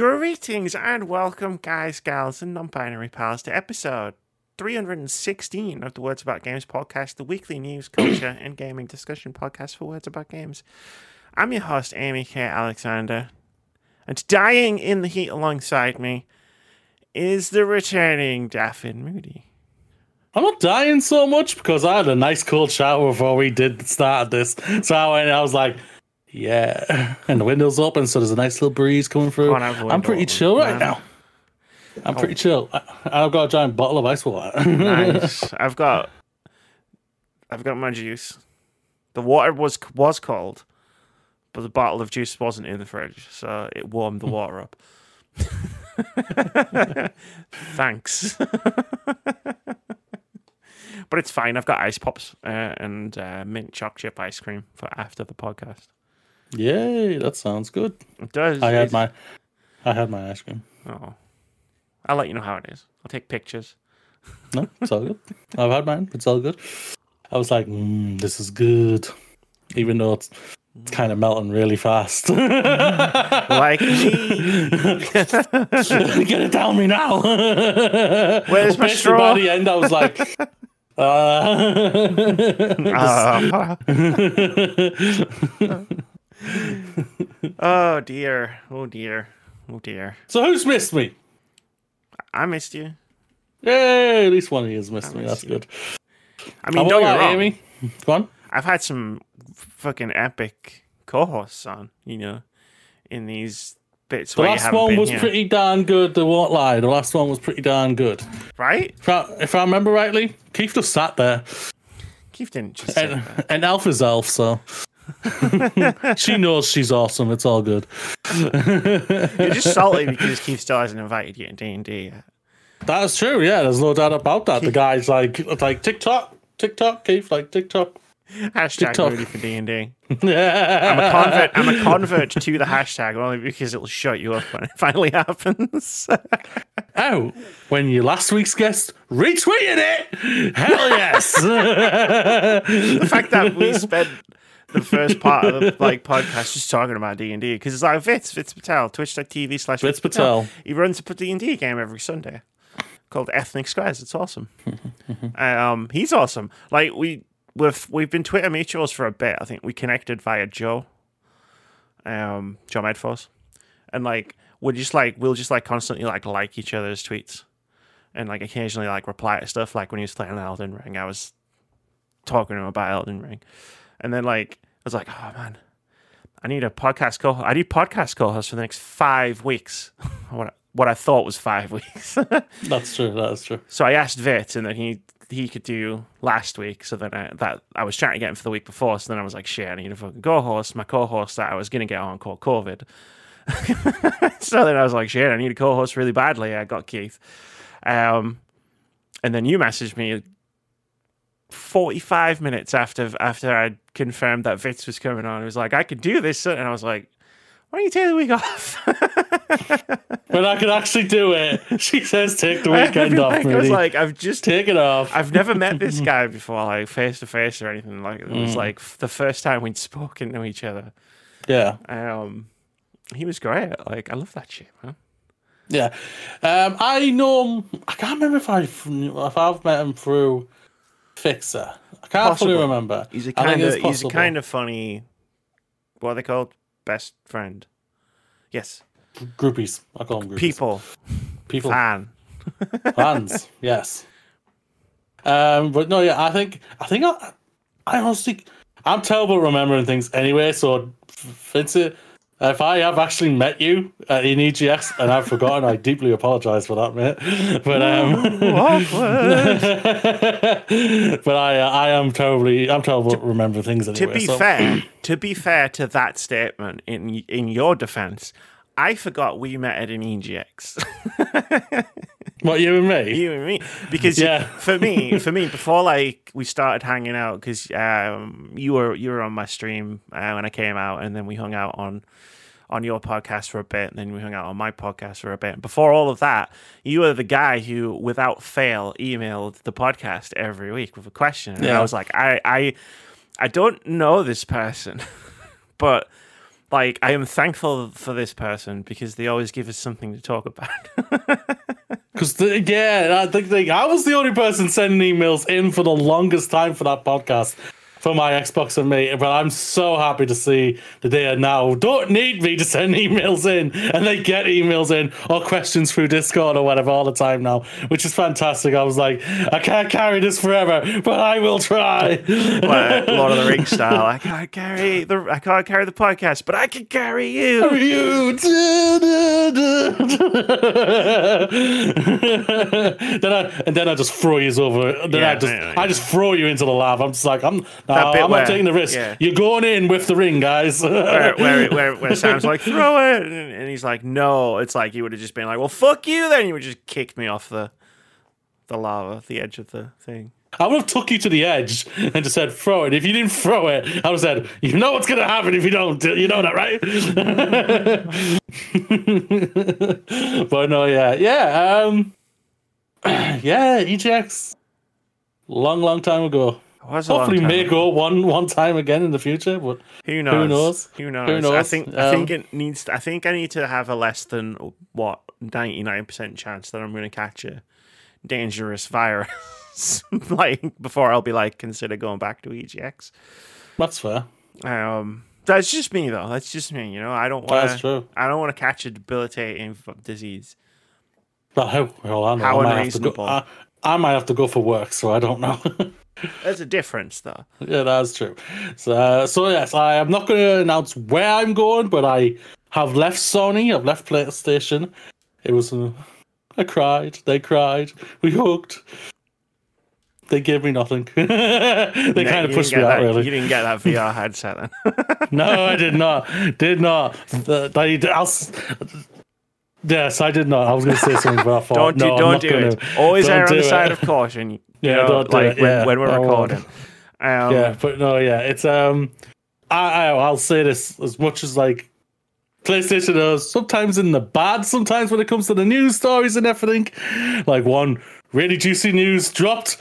Greetings and welcome, guys, gals, and non binary pals, to episode 316 of the Words About Games podcast, the weekly news, culture, and gaming discussion podcast for Words About Games. I'm your host, Amy K. Alexander, and dying in the heat alongside me is the returning Dafydd Moody. I'm not dying so much because I had a nice cold shower before we did start this. So I went, I was like, yeah. And the window's open, so there's a nice little breeze coming through. have I'm pretty chill right man. now. I'm pretty chill. I, I've got a giant bottle of ice water. Nice. I've got, I've got my juice. The water was was cold, but the bottle of juice wasn't in the fridge, so it warmed the water up. Thanks. but it's fine. I've got ice pops uh, and uh, mint choc chip ice cream for after the podcast. Yay, that sounds good. It does. I had my I had my ice cream. Oh, I'll let you know how it is. I'll take pictures. No, it's all good. I've had mine. It's all good. I was like, mm, this is good. Even though it's, it's kind of melting really fast. Like me. Get it down me now. Where's my straw? By the end, I was like, uh, Uh, oh dear. Oh dear. Oh dear. so who's missed me? I missed you. Yay! At least one of you has missed me. missed That's you. good. I mean, I don't get me wrong. Amy. Go on. I've had some fucking epic co-hosts on, you know, in these bits The last one was here. pretty darn good. I won't lie. The last one was pretty darn good. right. If I, if I remember rightly, Keith just sat there. Keith didn't just sit And, there. and Elf is Elf, so she knows she's awesome. It's all good. You're just salty because Keith still hasn't invited you to D and D yet. That's true. Yeah, there's no doubt about that. The guy's like, like TikTok, TikTok, Keith, like TikTok. Hashtag TikTok. Moody for D and D. Yeah, I'm a convert. I'm a convert to the hashtag only because it'll shut you up when it finally happens. Oh, when your last week's guest retweeted it, hell yes. the fact that we spent the first part of the like podcast just talking about D and D because it's like Vitz Vitz Patel Twitch.tv slash Vitz Patel. He runs a D and D game every Sunday called Ethnic Skies. It's awesome. um, he's awesome. Like we we've we've been Twitter mutuals for a bit. I think we connected via Joe, um, Joe Medforce, and like we're just like we'll just like constantly like like each other's tweets. And like occasionally like reply to stuff like when he was playing Elden Ring, I was talking to him about Elden Ring. And then like I was like, oh man, I need a podcast co I need podcast co-host for the next five weeks. what I, what I thought was five weeks. That's true. That's true. so I asked Vit, and then he he could do last week. So then I, that I was trying to get him for the week before. So then I was like, shit, I need a fucking co-host. My co-host that I was gonna get on called COVID. so then I was like, shit, I need a co-host really badly. I got Keith. Um, and then you messaged me 45 minutes after after I confirmed that Vitz was coming on. It was like, I could do this. And I was like, why don't you take the week off? When I could actually do it, she says, "Take the weekend off, like, I was like, I've just taken off." I've never met this guy before, like face to face or anything. Like it was like the first time we'd spoken to each other. yeah, Um, he was great. Like I love that shit, man. yeah. Um, I know. I can't remember if I if I've met him through Fixer. I can't Possibly. fully remember. He's a kind of he's a kind of funny. What are they called? Best friend. Yes, groupies. I call them groupies. people, people, fan. fans. yes. Um, but no, yeah. I think I think I, I honestly, I'm terrible at remembering things anyway. So, Vincent, if I have actually met you in EGX and I've forgotten, I deeply apologize for that, mate. But um, but I uh, I am terribly I'm terrible at remembering things anyway. To be so- fair, to be fair to that statement, in in your defense, I forgot we met at an EGX. what you and me? you and me because Yeah. for me for me before like we started hanging out because um you were you were on my stream uh, when i came out and then we hung out on on your podcast for a bit and then we hung out on my podcast for a bit before all of that you were the guy who without fail emailed the podcast every week with a question and i was like i i i don't know this person but like I am thankful for this person because they always give us something to talk about. Because yeah, I think I was the only person sending emails in for the longest time for that podcast for my Xbox and me. But I'm so happy to see that they are now don't need me to send emails in, and they get emails in or questions through Discord or whatever all the time now, which is fantastic. I was like, I can't carry this forever, but I will try. Like, Lord of the Rings style. I can't carry the I can't carry the podcast, but I can carry you. You. then I and then I just throw you over. Then Yeah, I just yeah, I just throw you into the lava. I'm just like I'm. Bit I'm where- not taking the risk. yeah. You're going in with the ring, guys. Where, where, where, where Sam's like, throw it. And he's like, no. It's like he would have just been like, well, fuck you then. He would just kicked me off the the lava, the edge of the thing. I would have took you to the edge and just said, throw it. If you didn't throw it, I would have said, you know what's going to happen if you don't. You know that, right? but no, yeah. Yeah. Um, yeah, EGX. Long, long time ago. Hopefully, may ago. go one one time again in the future. But Who knows? Who knows? Who knows? Who I knows? think I think Um, it needs. I think I need to have a less than what ninety nine percent chance that I'm going to catch a dangerous virus. like before, I'll be like consider going back to EGX. that's fair. Um, that's just me though. That's just me. You know, I don't want to. I don't want to catch a debilitating disease. But how? Well, I, know. How I might have to go. I, I might have to go for work, so I don't know. There's a difference though. Yeah, that's true. So, uh, so yes, I am not going to announce where I'm going, but I have left Sony. I've left PlayStation. It was, uh, I cried. They cried. We hugged. They gave me nothing. they kind of pushed me out, that- really. You didn't get that VR headset then. No, I did not. Did not. The, they, I'll, yes, I did not. I was going to say something, but I thought, don't do, no, I'm don't do gonna. it. Always Don't err on the it. side of caution. You Yeah, know, don't like when, yeah. when we're I recording. Um, yeah, but no, yeah, it's um, I, I I'll say this as much as like PlayStation does. Sometimes in the bad, sometimes when it comes to the news stories and everything. Like one really juicy news dropped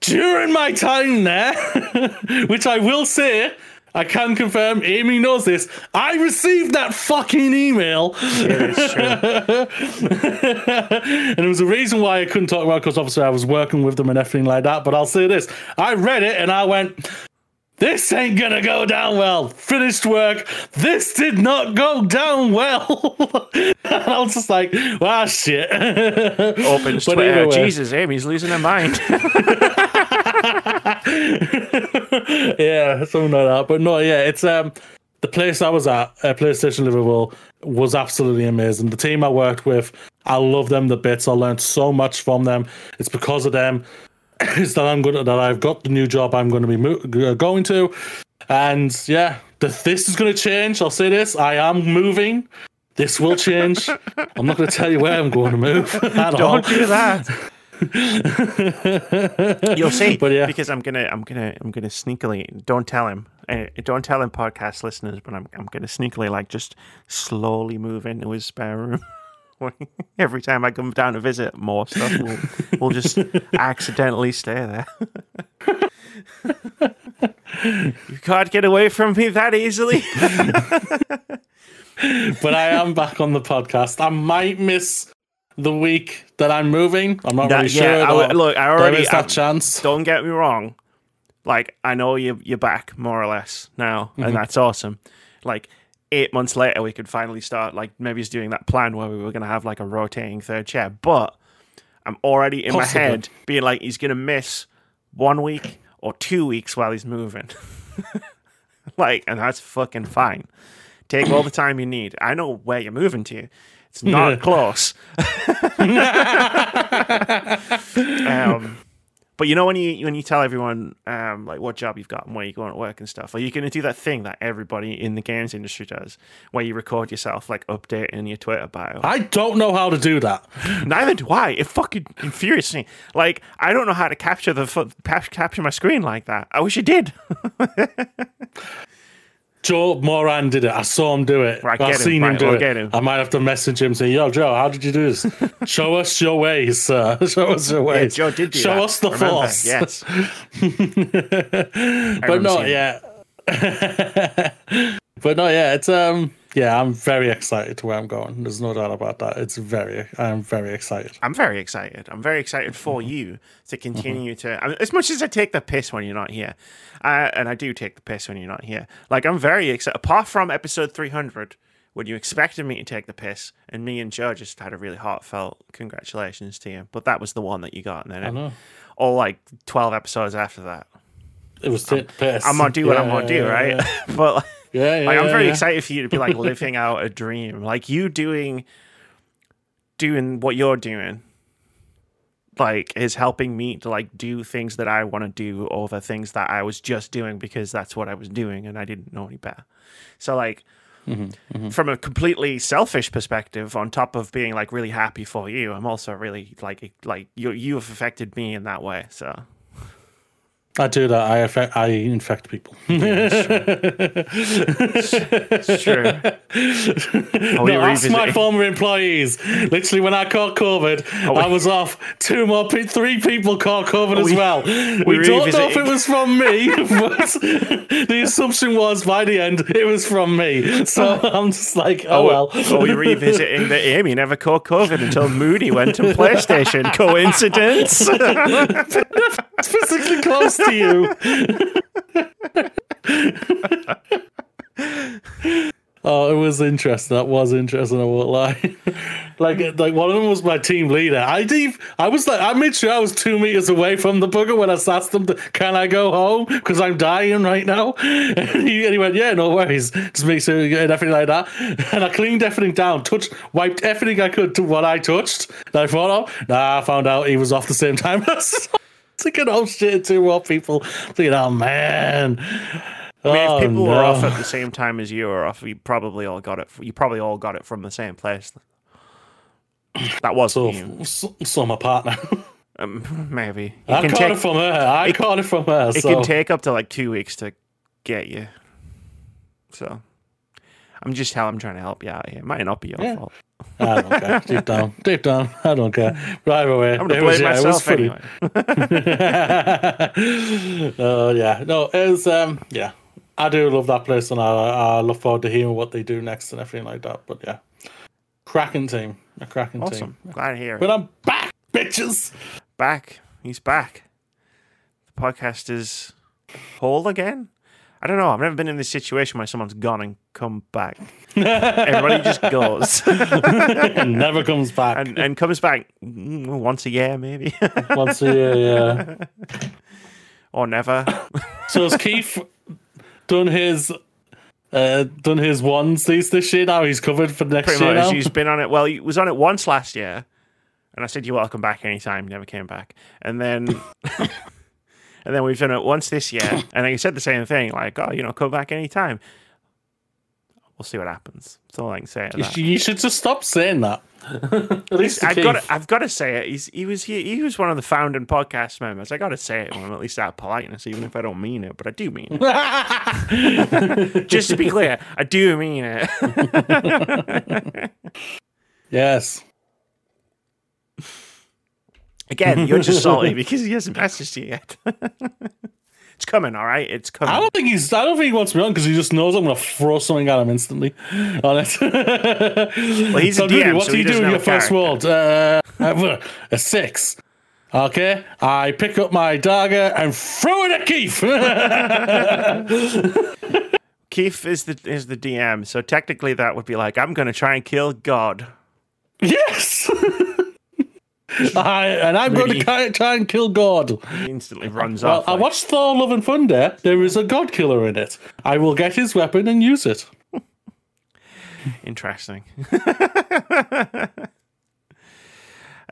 during my time there, which I will say. I can confirm, Amy knows this. I received that fucking email. true. and it was a reason why I couldn't talk about it because obviously I was working with them and everything like that. But I'll say this I read it and I went, this ain't gonna go down well. Finished work. This did not go down well. and I was just like, wow, shit. Opens But Twitter. either way. Jesus, Amy's losing her mind. yeah, something like that. But no, yeah, it's um the place I was at, uh, PlayStation Liverpool, was absolutely amazing. The team I worked with, I love them the bits. I learned so much from them. It's because of them is that I'm gonna that I've got the new job I'm going to be mo- going to, and yeah, the, this is going to change. I'll say this: I am moving. This will change. I'm not going to tell you where I'm going to move at. Don't do that. You'll see. But yeah. because I'm gonna, I'm gonna, I'm gonna sneakily. Don't tell him. Uh, don't tell him, podcast listeners. But I'm, I'm gonna sneakily, like, just slowly move into his spare room. Every time I come down to visit, more stuff will, will just accidentally stay there. you can't get away from me that easily. but I am back on the podcast. I might miss the week that I'm moving. I'm not That- really sure. yeah, I look, I already- is that chance. don't get me wrong. Like I know you you're back more or less now, Mm-hmm. and that's awesome. Like eight months later, we could finally start. Like maybe he's doing that plan where we were gonna have like a rotating third chair. But I'm already in Possibly. my head being like he's gonna miss one week or two weeks while he's moving. like, and that's fucking fine. Take all the time you need. I know where you're moving to. It's not close. um, but you know when you when you tell everyone um, like what job you've got and where you're going to work and stuff, are you going to do that thing that everybody in the games industry does, where you record yourself like updating your Twitter bio? I don't know how to do that. Neither do I. It fucking infuriates me. Like I don't know how to capture the capture my screen like that. I wish I did. Joe Moran did it. I saw him do it. Right, I've get him. seen him do we'll it. him. I might have to message him say, "Yo, Joe, how did you do this? Show us your ways, sir. Show us your Yeah, ways. Joe did do Show that. us the Remember? force." Yes. but not yeah. but no, yeah, it's um, yeah, I'm very excited to where I'm going. There's no doubt about that. It's very, I'm very excited. I'm very excited. I'm very excited for you to continue to. I mean, as much as I take the piss when you're not here, uh, and I do take the piss when you're not here. Like I'm very excited. Apart from episode 300, when you expected me to take the piss, and me and Joe just had a really heartfelt congratulations to you. But that was the one that you got, and then I it, know. all like 12 episodes after that. It was tit piss. I'm gonna do what Yeah, I'm gonna do, yeah, right? Yeah, but like, yeah, yeah, like I'm very yeah. excited for you to be like living out a dream. Like you doing doing what you're doing like is helping me to like do things that I want to do over things that I was just doing because that's what I was doing and I didn't know any better. So like Mm-hmm, from a completely selfish perspective on top of being like really happy for you, I'm also really like like you you have affected me in that way. So I do that. I affect. I infect people. it's true. Are we no, ask my former employees. Literally, when I caught COVID, we- I was off. Two more, pe- three people caught COVID as we- well. We, don't know if it was from me, but the assumption was by the end it was from me. So I'm just like, oh well. Are we revisiting the Amy never caught COVID until Moody went to PlayStation? Coincidence? Physically close to you. oh, it was interesting. That was interesting. I won't lie. like, uh, like one of them was my team leader. I deep, I was like, I made sure I was two meters away from the bugger when I asked him, to, "Can I go home? Because I'm dying right now." And he, and he went, "Yeah, no worries. Just make sure you get everything like that." And I cleaned everything down, touched, wiped everything I could to what I touched that I thought of. Nah, I found out he was off the same time. Thinking, oh shit, two more people. Thinking, oh man. I mean, Oh, if people were no. off at the same time as you were off, you probably all got it. You probably all got it from the same place. That was so, you. so, so my partner. Um, maybe it I caught take it from her. I caught it from her. it so. can take up to like two weeks to get you. So I'm just how I'm trying to help you out here. It might not be your Yeah. fault. I don't care. Deep down, deep down, I don't care. But either way, I'm gonna it was, yeah, it was myself funny. anyway. Oh yeah, no, it was um, yeah. I do love that place, and I, I look forward to hearing what they do next and everything like that. But yeah, cracking team, a cracking Awesome. team. Glad to hear it. But I'm back, bitches. back. He's back. The podcast is whole again. I don't know. I've never been in this situation where someone's gone and come back. Everybody just goes and never comes back. and, and comes back once a year, maybe, Once a year, yeah. or never. So has Keith done his uh done his ones these this year now? He's covered for next Pretty year much. now. He's been on it. Well, he was on it once last year, and I said you're welcome back anytime. Never came back, and then. And then we've done it once this year, and then he said the same thing, like, "Oh, you know, come back anytime." We'll see what happens. That's all I can say. You that. You should just stop saying that. At least I've got to, I've got to say it. He's he was he, he was one of the founding podcast members. I got to say it him at least out of politeness, even if I don't mean it. But I do mean it. Just to be clear, I do mean it. yes. Again, you're just salty because he hasn't messaged you yet. it's coming, all right. It's coming. I don't think he's. I don't think he wants me on because he just knows I'm going to throw something at him instantly. On it. Well, he's so a DM, what so do you do in your first world? Uh, a six. Okay, I pick up my dagger and throw it at Keith. Keith is the is the DM, so technically that would be like I'm going to try and kill God. yes. I, and I'm going to try, and kill God. He instantly runs Well, off. I like- watched Thor: Love and Thunder. There is a God killer in it. I will get his weapon and use it. Interesting.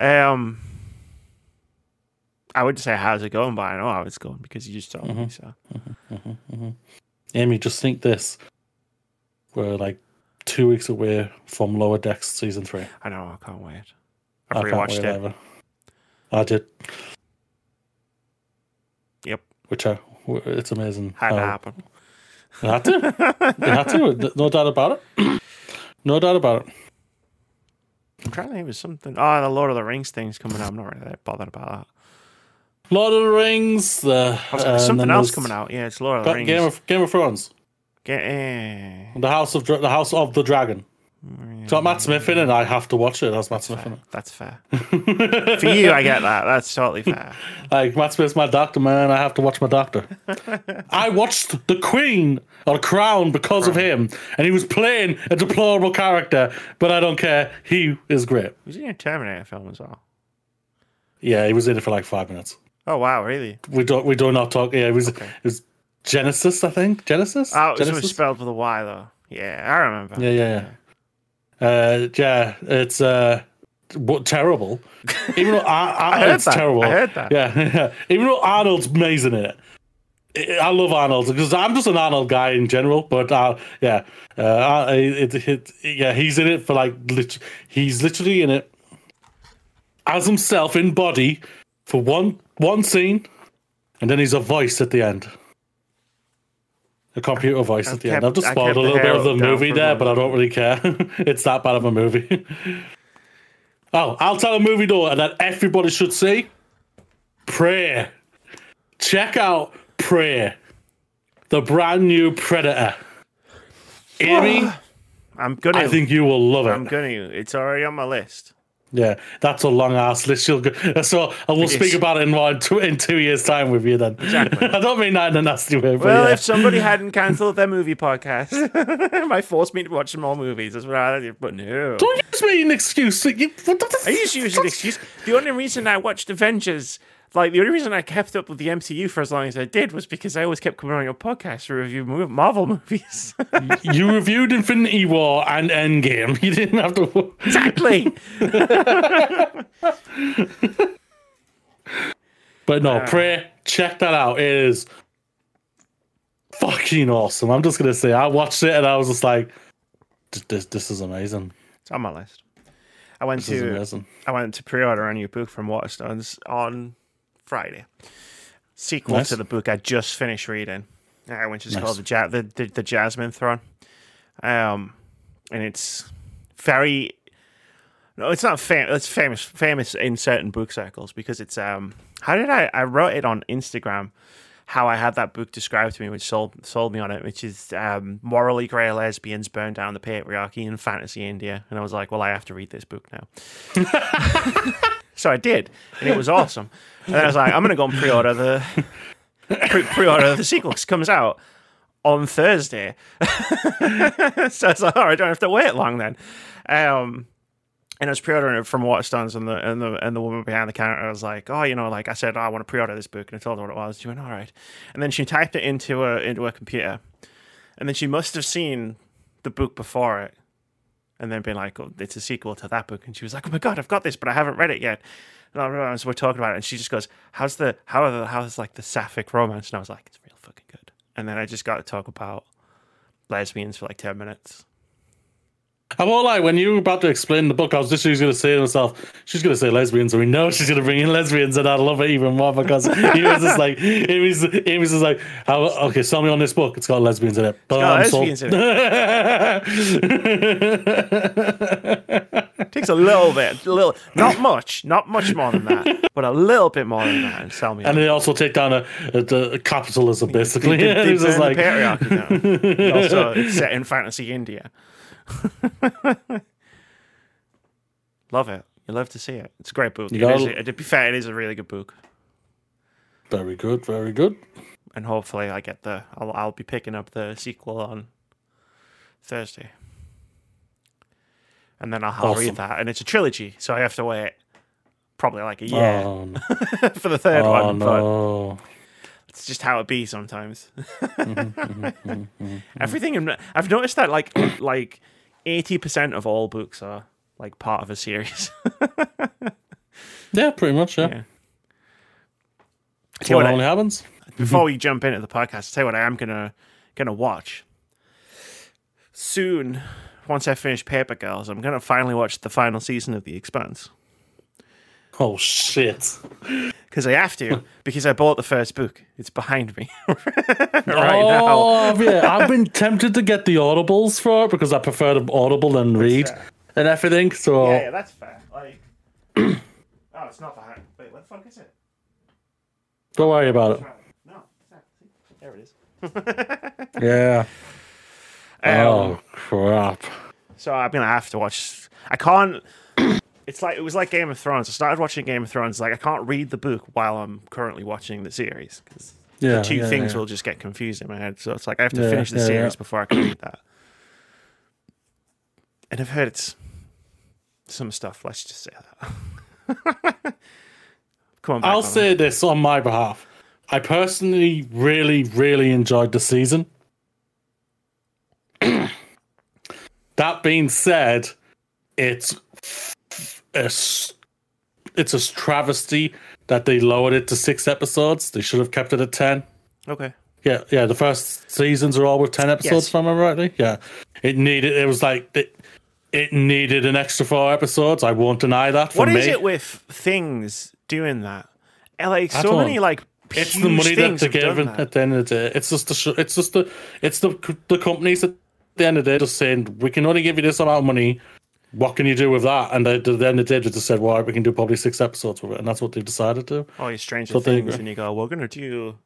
um, I would say how's it going, but I know how it's going because you just told me. Mm-hmm. So mm-hmm. Mm-hmm. Amy, just think this: we're like two weeks away from Lower Decks season three. I know I can't wait. I I've can't rewatched it. I did. Yep, Which I, it's amazing. had to happen. It had to. it had to. No doubt about it. No doubt about it. I'm trying to think of something. Oh, the Lord of the Rings thing's coming out. I'm not really that bothered about that. Lord of the Rings. The uh, something else coming out. Yeah, it's Lord of the Rings. Game of Game of Thrones. Eh, The House of Dra- the House of the Dragon. It's got Matt Smith in it. I have to watch it. That's Matt Smith in it. that's fair. For you, I get that. That's totally fair. Like Matt Smith's my doctor, man. I have to watch my doctor. I watched The Queen or The Crown because of him, and he was playing a deplorable character. But I don't care. He is great. Was he in a Terminator film as well? Yeah, he was in it for like five minutes. Oh wow, really? We don't. We do not talk. Yeah, it was. It was Genisys, I think. Genisys. Oh, it was Genisys? spelled with a Y though. Yeah, I remember. Yeah, yeah, yeah. Uh, yeah, it's uh, what terrible. Even though Ar- Ar- heard it's that. terrible. I heard that. Yeah, yeah. Even though Arnold's amazing in it. I- I love Arnold because I'm just an Arnold guy in general. But uh, yeah, uh, it, it, it, yeah, he's in it for like lit- he's literally in it as himself in body for one one scene, and then he's a voice at the end. A computer voice at the end. I've just spoiled a little bit of the movie there, but I don't really care. it's that bad of a movie. oh, I'll tell a movie though that everybody should see. Prey. Check out Prey, the brand new Predator. Amy, I'm gonna. I think you will love it. I'm gonna. It's already on my list. Yeah, that's a long ass list. You'll go, so I will It speak is. about it in, one, two, in two years' time with you then. Exactly. I don't mean that in a nasty way, but Well, yeah. if somebody hadn't cancelled their movie podcast, might force me to watch some more movies. That's what I. But no. don't use me an excuse. You, I used to use an excuse. The only reason I watched Avengers, like the only reason I kept up with the MCU for as long as I did, was because I always kept coming on your podcast to review Marvel movies. you reviewed Infinity War and Endgame. You didn't have to. exactly. But no, uh. Prey, check that out. It is fucking awesome. I'm just gonna say, I watched it and I was just like, "This- this, this is amazing. It's on my list. I went This to. I went to pre-order a new book from Waterstones on Friday. Sequel Nice. to the book I just finished reading, uh, which is Nice. called the, ja- the, the the Jasmine Throne. Um, and it's very no, it's not famous. It's famous famous in certain book circles because it's um. How did I? I wrote it on Instagram. How I had that book described to me, which sold sold me on it, which is um, morally grey lesbians burn down the patriarchy in fantasy India, and I was like, well, I have to read this book now. so I did, and it was awesome. And I was like, I'm gonna go and pre-order the pre- pre-order the sequel 'cause it comes out on Thursday. so it's like, all right, I don't have to wait long then. Um, and I was pre-ordering it from Waterstones, and the and the and the woman behind the counter was like, "Oh, you know, like I said, oh, I want to pre-order this book," and I told her what it was. She went, "All right," and then she typed it into a into a computer, and then she must have seen the book before it, and then being like, "Oh, it's a sequel to that book," and she was like, "Oh my god, I've got this, but I haven't read it yet." And I realized we're talking about it, and she just goes, "How's the how are the how's like the sapphic romance?" And I was like, "It's real fucking good." And then I just got to talk about lesbians for like ten minutes. I won't lie, when you were about to explain the book, I was just going to say to myself, she's going to say lesbians, and we know she's going to bring in lesbians, and I love it even more because he was just like, Amy's, Amy's just like, How, okay, sell me on this book. It's got lesbians in it. But got I'm sold. in It takes a little bit, a little, not much, not much more than that, but a little bit more than that, and sell me. and they also take down a, a, a capitalism, basically. They- they He was just the like, patriarchy down. also, it's set in fantasy India. love it. You love to see it. It's a great book. It is, to be fair, it is a really good book, very good, very good. and hopefully, I get the. I'll, I'll be picking up the sequel on Thursday, and then I'll, I'll Awesome. read that. And it's a trilogy, so I have to wait probably like a year Oh, no. for the third oh one. But no. it's just how it be sometimes. Mm-hmm, mm-hmm, mm-hmm, mm-hmm. Everything in, I've noticed that like like eighty percent of all books are like part of a series. Yeah, pretty much, yeah. Yeah. That's what what I- only happens. Before we jump into the podcast, I'll tell you what I am gonna gonna watch soon. Once I finish Paper Girls, I'm gonna finally watch the final season of The Expanse Oh, shit. because I have to because I bought the first book. It's behind me right now. oh, yeah. I've been tempted to get the audibles for it because I prefer to audible than read and everything. So Yeah, yeah, that's fair. Like, oh, it's not behind. Wait, what the fuck is it? don't worry about it. No, it's not. See? there it is. Yeah. Um, oh crap! So I'm gonna have to watch. I can't. It's like it was like Game of Thrones. I started watching Game of Thrones. Like I can't read the book while I'm currently watching the series because Yeah, the two yeah, things yeah. will just get confused in my head. So it's like I have to finish the series before I can read that. And I've heard it's some stuff. Let's just say that. Come on, back I'll on. say this on my behalf. I personally really, really enjoyed the season. that being said, it's a, it's a travesty that they lowered it to six episodes. They should have kept it at ten. Okay. Yeah, yeah. The first seasons are all with ten episodes, Yes. if I remember rightly. Yeah, it needed. It was like it, it needed an extra four episodes. I won't deny that. For What me, is it with things doing that? Like so many like It's the money that they're giving at the end of the day. It's just the sh- it's just the it's the the companies at the end of the day just saying we can only give you this amount of money. What can you do with that? And they, at the end of the they just said, "Well, we can do probably six episodes with it," and that's what they've decided to. Oh, you Stranger So Things, agree. and you go, we're gonna do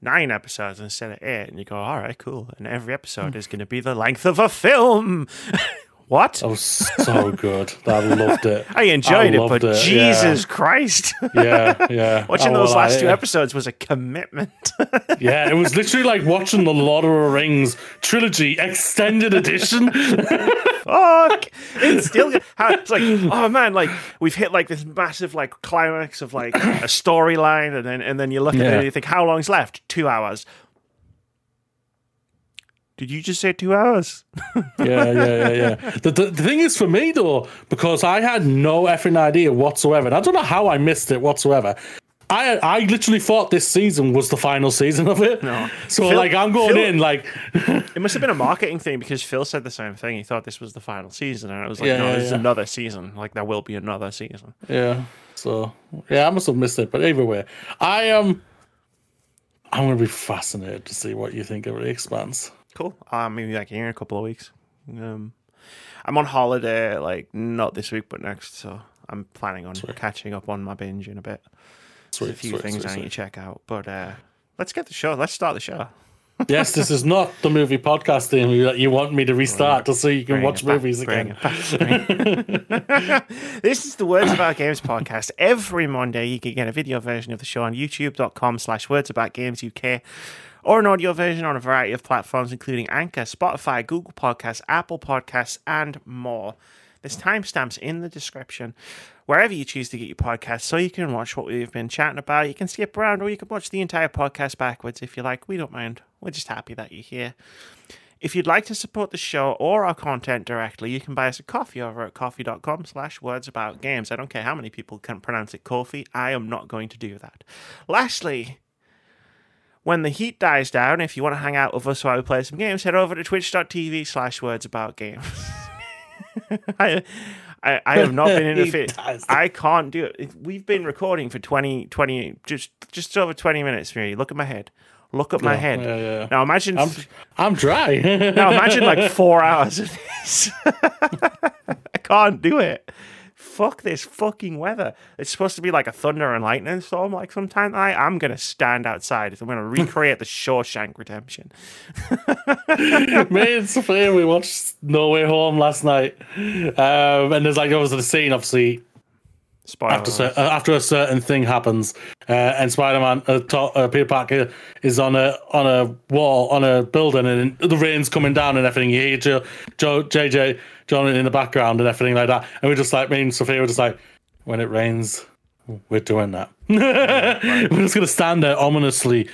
nine episodes instead of eight, and you go, all right, cool. And every episode hmm. is gonna be the length of a film. what? That was so good. I loved it. I enjoyed it, loved but yeah. Jesus Christ, Yeah, yeah. watching Oh, those well, last I- two episodes was a commitment. Yeah, it was literally like watching the Lord of the Rings trilogy extended edition. Fuck, it's still. How, it's like, oh man, like we've hit like this massive like climax of like a storyline, and then and then you look at it and you think, how long's left? Two hours. Did you just say two hours? yeah, yeah, yeah, yeah. The, the, the thing is for me though, because I had no effing idea whatsoever, and I don't know how I missed it whatsoever. I I literally thought this season was the final season of it. No. So Phil- like I'm going Phil- in like It must have been a marketing thing because Phil said the same thing. He thought this was the final season, and it was like, Yeah, no, yeah, there's yeah. another season. Like there will be another season. yeah. So yeah, I must have missed it. But either way, I am. Um, I'm gonna be fascinated to see what you think of the expanse. Cool. Uh, maybe back here in a couple of weeks. Um, I'm on holiday, like not this week, but next. So I'm planning on catching up on my binge in a bit. Sweet, There's a few sweet, things sweet, I need to check out. But uh, let's get the show. Let's start the show. Yes, this is not the movie podcast thing you, you want me to restart to so you can Bring watch back, movies again. back, this is the Words About Games podcast. Every Monday, you can get a video version of the show on youtube.com slash words about games UK or an audio version on a variety of platforms, including Anchor, Spotify, Google Podcasts, Apple Podcasts, and more. There's timestamps in the description wherever you choose to get your podcast so you can watch what we've been chatting about. You can skip around or you can watch the entire podcast backwards if you like. We don't mind. We're just happy that you're here. If you'd like to support the show or our content directly, you can buy us a coffee over at ko-fi.com slash words about games. I don't care how many people can pronounce it coffee. I am not going to do that. Lastly, when the heat dies down, if you want to hang out with us while we play some games, head over to twitch.tv slash words about games. I, I, I have not been in a fit. I can't do it. We've been recording for 20, 20 just, just over 20 minutes, really. Look at my head. Look at my head. yeah, yeah. Now imagine I'm I'm dry. now imagine like four hours of this. I can't do it. Fuck this fucking weather. It's supposed to be like a thunder and lightning storm like sometime tonight. I'm gonna stand outside. I'm gonna recreate the Shawshank Redemption. Me and Sophia, we watched No Way Home last night, um, and there's like there was a scene, obviously, after uh, after a certain thing happens, uh, and Spider-Man, uh, to- uh, Peter Parker is on a on a wall on a building, and the rain's coming down and everything. You hear Joe, Joe JJ John in the background and everything like that, and we're just like me and Sophia were just like, when it rains, we're doing that. we're just gonna stand there ominously,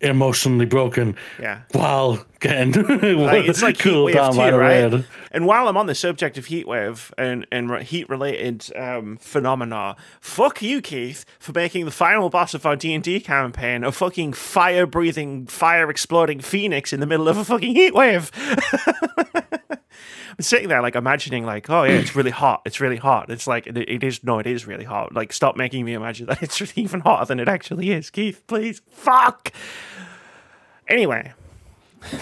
emotionally broken, yeah. while getting Like, it's like heatwave down too, by the right? rain. And while I'm on the subject of heatwave and and heat related um, phenomena, fuck you, Keith, for making the final boss of our D and D campaign a fucking fire breathing, fire exploding phoenix in the middle of a fucking heatwave. I'm sitting there like imagining like, oh yeah, it's really hot. It's really hot. It's like it, it is. No, it is really hot. Like, stop making me imagine that it's even hotter than it actually is, Keith. Please, fuck. Anyway.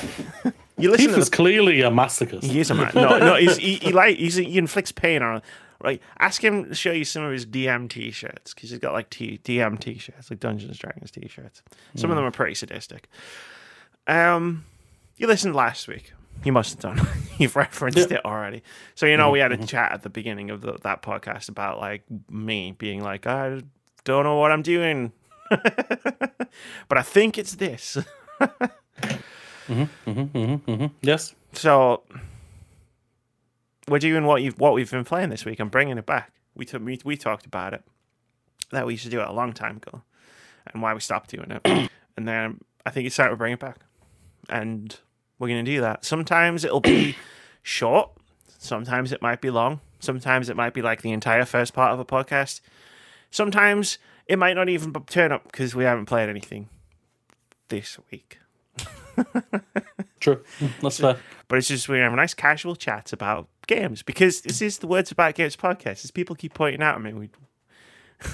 You listen Keith is the clearly a masochist. he is a man. No, no, he's, he, he like he's, he inflicts pain on. Right, ask him to show you some of his DM t-shirts because he's got like T, DM t-shirts, like Dungeons Dragons t-shirts. Some of them are pretty sadistic. Um, you listened last week. You must have done. You've referenced it already. So you know, we had a mm-hmm. chat at the beginning of the, that podcast about like me being like, I don't know what I'm doing, but I think it's this. Mm-hmm, mm-hmm, yes. So we're doing what you've what we've been playing this week. I'm bringing it back. We took we, we talked about it that we used to do it a long time ago, and why we stopped doing it. and then I think it's time to bring it back, and we're gonna do that. Sometimes it'll be short. Sometimes it might be long. Sometimes it might be like the entire first part of a podcast. Sometimes it might not even turn up because we haven't played anything this week. True. Mm, that's fair. But it's just we have a nice casual chat about games because this is the Words About Games podcast. As people keep pointing out at me, we,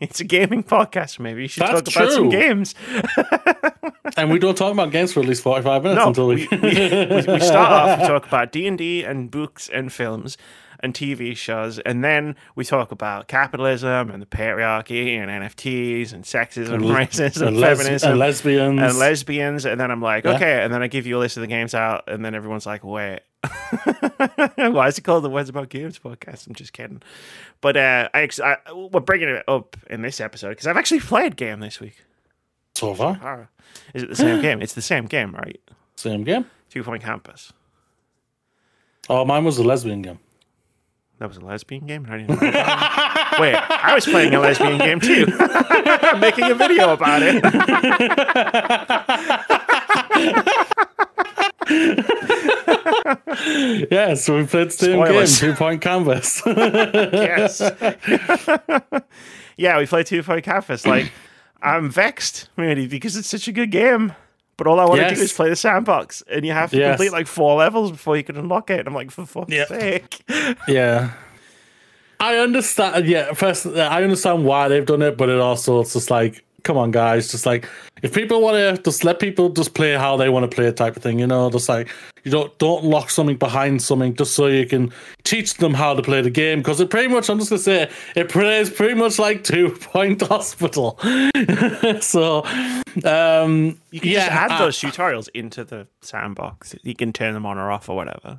it's a gaming podcast. Maybe you should That's talk about some games. And we don't talk about games for at least forty-five minutes No, until we, we. we, we, start off we talk about D and D and books and films and TV shows, and then we talk about capitalism and the patriarchy and NFTs and sexism, and racism, and, les- feminism, and lesbians. and lesbians, and then I'm like, Yeah. okay, and then I give you a list of the games out, and then everyone's like, wait, why is it called the Words About Games podcast? I'm just kidding, but uh, I, I we're bringing it up in this episode because I've actually played game this week. So far, Ah, Is it the same game? It's the same game, right? same game. Two Point Campus. Oh, mine was a lesbian game. That was a lesbian game. I didn't know about it. Wait, I was playing a lesbian game too. I'm making a video about it. Yeah, so we played the same Spoilers. game, Two Point Campus. yes. yeah, we played Two Point Campus. Like, I'm vexed, really, because it's such a good game. But all I want to Yes. do is play the sandbox, and you have to Yes. complete like four levels before you can unlock it. And I'm like, for fuck's Yep. sake. yeah. I understand. Yeah, first, I understand why they've done it, but it also it's just like, come on, guys, just like if people want to just let people just play how they want to play, type of thing, you know, just like you don't don't lock something behind something just so you can teach them how to play the game because it pretty much, I'm just gonna say, it plays pretty much like Two Point Hospital. so, um, You can yeah, just add I- those tutorials into the sandbox. You can turn them on or off or whatever.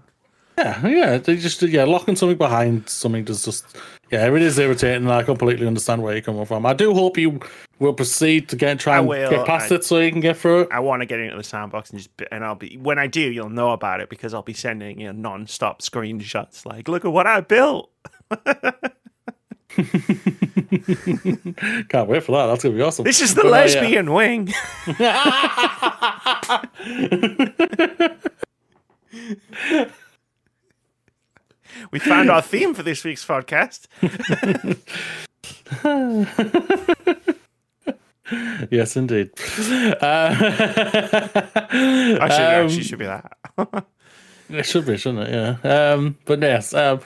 Yeah, yeah, they just yeah, locking something behind something does just yeah, it is irritating. And I completely understand where you're coming from. I do hope you will proceed to get try and get past I- it so you can get through it. I want to get into the sandbox and just, and I'll be when I do, you'll know about it because I'll be sending you non-stop screenshots. Like, look at what I built. Can't wait for that. That's gonna be awesome. This is the But, uh, lesbian wing. we found our theme for this week's podcast. Yes, indeed. Uh, Actually, um, actually should be that. It should be, shouldn't it? Yeah. Um, but yes, um,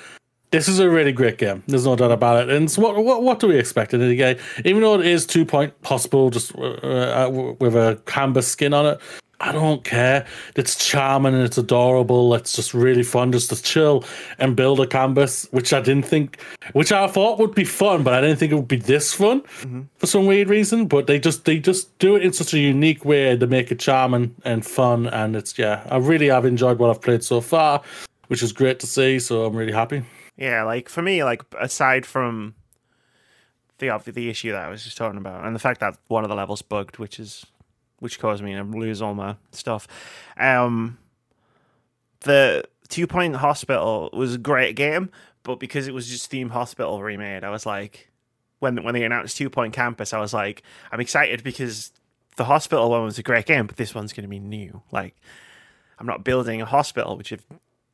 this is a really great game. There's no doubt about it. And so what what what do we expect in the game? Even though it is Two Point Hospital, just uh, uh, with a canvas skin on it, I don't care. It's charming and it's adorable. It's just really fun just to chill and build a canvas, which I didn't think, which I thought would be fun, but I didn't think it would be this fun mm-hmm. for some weird reason. But they just they just do it in such a unique way to make it charming and fun. And it's yeah, I really have enjoyed what I've played so far, which is great to see. So I'm really happy. Yeah, like for me, like aside from the the issue that I was just talking about, and the fact that one of the levels bugged, which is which caused me to lose all my stuff. Um, the Two Point Hospital was a great game, but because it was just Theme Hospital remade, I was like, when when they announced Two Point Campus, I was like, I'm excited because the hospital one was a great game, but this one's going to be new. Like, I'm not building a hospital, which I've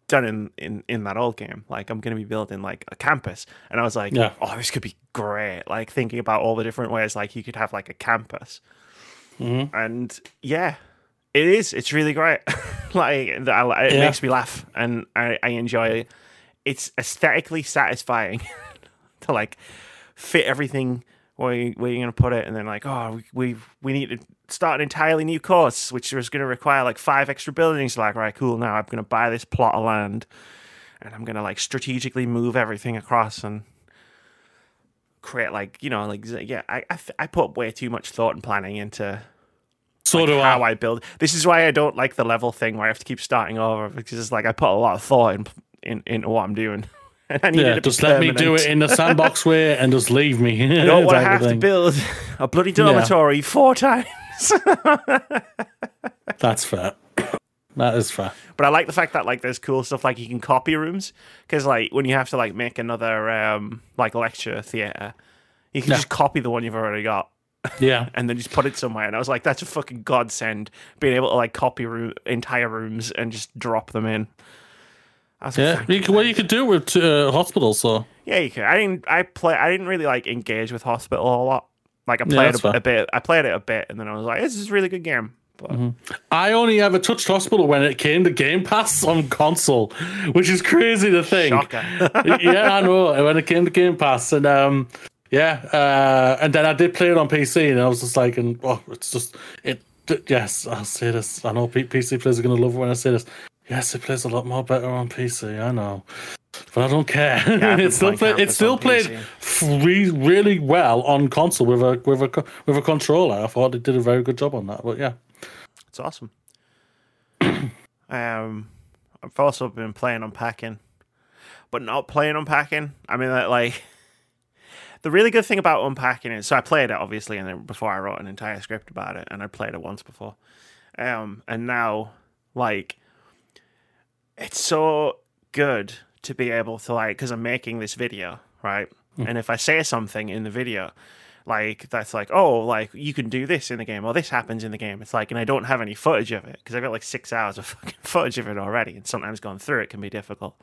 done in, in, in that old game. Like, I'm going to be building like a campus. And I was like, Yeah. oh, this could be great. Like, thinking about all the different ways, like, you could have like a campus. Mm-hmm. And yeah, it is. It's really great. like, it Yeah. makes me laugh and I, I enjoy it. It's aesthetically satisfying to like fit everything where, you, where you're going to put it. And then, like, oh, we, we, we need to start an entirely new course, which is going to require like five extra buildings. Like, right, cool. Now I'm going to buy this plot of land and I'm going to like strategically move everything across and create like, you know, like, yeah, I, I, I put way too much thought and planning into So like, do how I. I build. This is why I don't like the level thing where I have to keep starting over because it's like I put a lot of thought in, in into what I'm doing. And I need Yeah, just let me do it in the sandbox way and just leave me. I don't want to have to build a bloody dormitory four times. That's fair. That is fair. But I like the fact that like there's cool stuff like you can copy rooms because like when you have to like make another um like lecture theater, you can Yeah. just copy the one you've already got Yeah. and then just put it somewhere. And I was like, that's a fucking godsend being able to like copy room entire rooms and just drop them in. Like, Yeah. "Thank You can, well, you could do it with uh, hospitals, so. Yeah, you can. I didn't. I play. I didn't really like engage with Hospital a lot. Like I played that's a, a bit. I played it a bit, and then I was like, "This is a really good game." But I only ever touched Hospital when it came to Game Pass on console, which is crazy to think. yeah, I know. When it came to Game Pass, and um, yeah, uh, and then I did play it on PC, and I was just like, and oh, it's just it. Yes, I'll say this. I know P- PC players are gonna love it when I say this. Yes, it plays a lot more better on PC. I know, but I don't care. I've been it's still playing played. It's still played PC. f- re- really well on console with a with a with a controller. I thought it did a very good job on that. But yeah, it's awesome. um, I've also been playing Unpacking, but not playing Unpacking. I mean, that like the really good thing about Unpacking is so I played it obviously, and then before I wrote an entire script about it, and I played it once before. Um, and now like it's so good to be able to like because I'm making this video, right? And if I say something in the video, like that's like, oh, like you can do this in the game, or this happens in the game. It's like, and I don't have any footage of it because I've got like six hours of fucking footage of it already, and sometimes going through it can be difficult.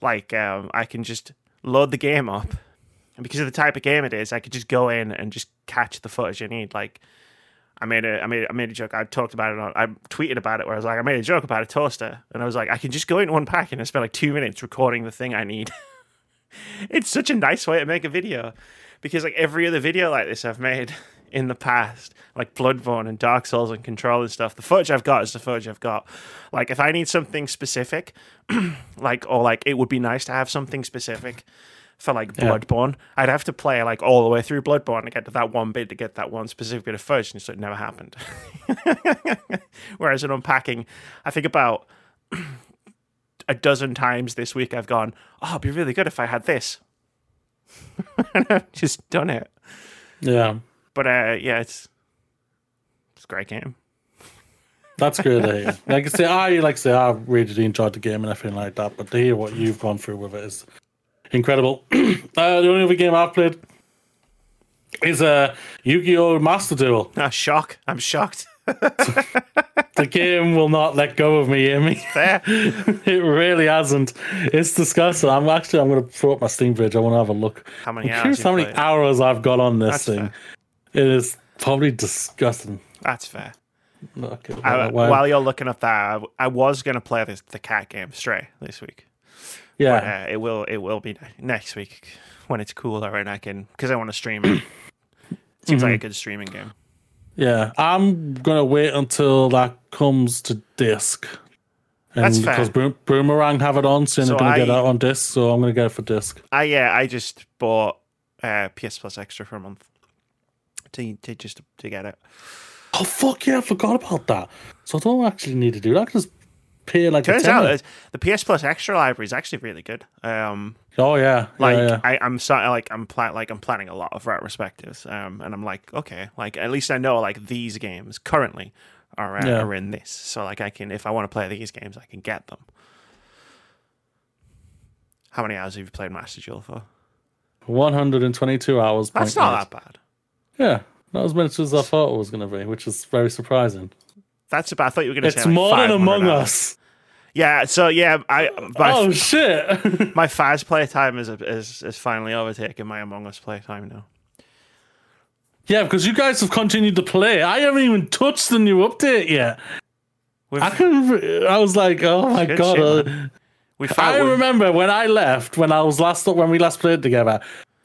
Like, um, I can just load the game up, and because of the type of game it is, I could just go in and just catch the footage I need. Like, I made a I made I made a joke. I talked about it on I tweeted about it where I was like, I made a joke about a toaster, and I was like, I can just go in into unpacking and spend like two minutes recording the thing I need. it's such a nice way to make a video because like every other video like this I've made in the past, like Bloodborne and Dark Souls and Control and stuff, the footage I've got is the footage I've got. Like if I need something specific, like or like it would be nice to have something specific for like Yeah. Bloodborne, I'd have to play like all the way through Bloodborne to get to that one bit to get that one specific bit of footage, and so it never happened. Whereas in unpacking, I think about a dozen times this week I've gone, oh, it'd be really good if I had this. And I've just done it. yeah. But uh, yeah, it's it's a great game. That's good to hear. Like I say, I like I say, I really enjoyed the game and everything like that. But to hear what you've gone through with it is incredible. uh, the only other game I've played is uh, Yu-Gi-Oh! Master Duel. Ah, shock! I'm shocked. The game will not let go of me, Amy. It really hasn't. It's disgusting. I'm actually I'm going to throw up my Steam page. I want to have a look. How many I'm hours? curious how many played? hours I've got on this That's thing. fair. It is probably disgusting. That's fair. Okay, I, while you're looking up that, I, I was gonna play this the cat game Stray this week. yeah, Uh, it will it will be next week when it's cooler and I can because I want to stream it. Seems like a good streaming game. Yeah, I'm gonna wait until that comes to disc. And That's fair. because Boom- Boomerang have it on, so, So I'm gonna get I- that on disc. So I'm gonna get it for disc. I yeah, I just bought uh, PS Plus Extra for a month to to just to get it. Oh fuck yeah, I forgot about that. So I don't actually need to do that. I can just pay like Turns out the PS Plus Extra library is actually really good. Um, Oh yeah, like yeah, yeah. I, I'm like I'm pla- like I'm planning a lot of retrospectives, um, and I'm like, okay, like at least I know like these games currently are uh, Yeah. are in this, so like I can if I want to play these games, I can get them. How many hours have you played Master Duel for? 122 hours. That's not eight. that bad. Yeah, not as much as I thought it was gonna be, which is very surprising. That's about. I thought you were going to say It's like, more than Among hours. Us. Yeah. So yeah, I my, Oh shit! my Faz playtime is, is is finally overtaking my Among Us playtime now. yeah, because you guys have continued to play. I haven't even touched the new update yet. We've, I can. I was like, oh my god. shit, uh, we I remember when I left, when I was last when we last played together.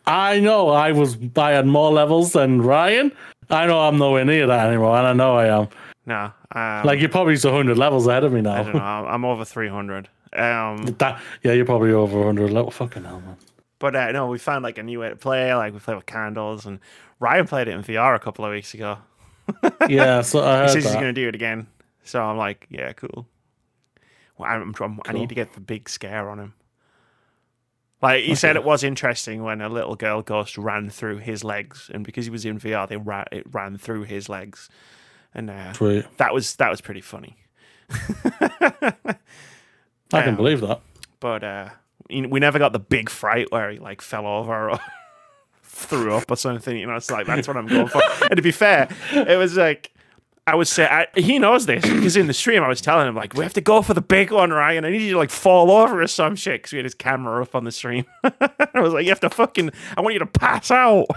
I know I was I had more levels than Ryan. I know I'm nowhere near that anymore, and I know I am. No, um, Like you're probably just 100 levels ahead of me now. I don't now. know. I'm over three hundred. Um, that, yeah, you're probably over 100 level. Fucking hell, man. but uh, no, we found like a new way to play. Like we play with candles, and Ryan played it in VR a couple of weeks ago. yeah, so I he heard says he's going to do it again. So I'm like, yeah, cool. Well, I'm, I'm, I need to get the big scare on him. Like he said, it was interesting when a little girl ghost ran through his legs, and because he was in VR, they ran it ran through his legs, and uh, Sweet. that was that was pretty funny. I can Um, believe that. But uh, we never got the big fright where he like fell over or threw up or something. You know, it's like that's what I'm going for. and to be fair, it was like I would say I, he knows this because in the stream I was telling him like we have to go for the big one, right? And I need you to like fall over or some shit because we had his camera up on the stream. I was like, you have to fucking, I want you to pass out.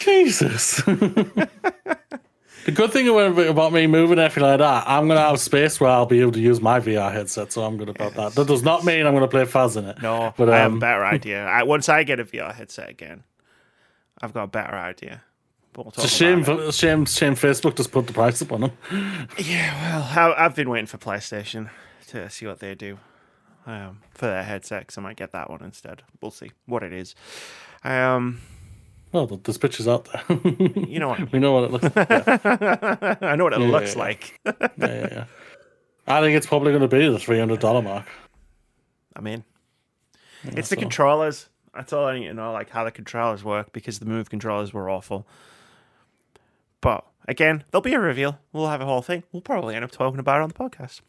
Jesus. The good thing about me moving everything like that, I'm gonna have space where I'll be able to use my VR headset, so I'm good about that. That does not mean I'm gonna play Faz in it. No, but I have a um, better idea. I, once I get a VR headset again, I've got a better idea. But we'll it's a shame, it. shame, shame. Facebook just put the price up on them. Yeah, well, I, I've been waiting for PlayStation to see what they do um, for their headset. 'cause I might get that one instead. We'll see what it is. Um, Well, th- there's pictures out there. you know what? I, mean. we know what it looks like. Yeah, I know what it Yeah, looks yeah. like. yeah, yeah, yeah. I think it's probably going to be the three hundred dollar mark. I mean, it's so- the controllers. That's all I need to know, like how the controllers work, because the move controllers were awful. But again, there'll be a reveal. We'll have a whole thing. We'll probably end up talking about it on the podcast.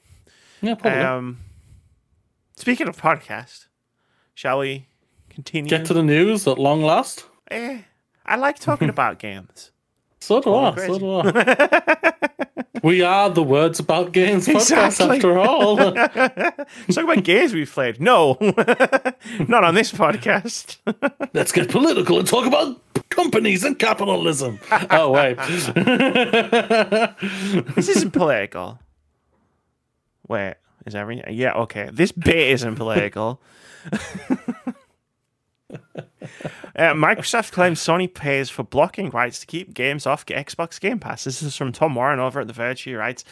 Yeah, probably. Um, speaking of podcast, shall we continue? Get to the news at long last. Eh, I like talking mm-hmm. about games. So do I. So do I. we are the words about games podcast Exactly. after all. Let's talk about games we've played. No, not on this podcast. Let's get political and talk about companies and capitalism. oh wait. this isn't political. Wait, is everything? Yeah, okay. This bit isn't political. Uh, Microsoft claims Sony pays for blocking rights to keep games off Xbox Game Pass. This is from Tom Warren over at The Verge. He writes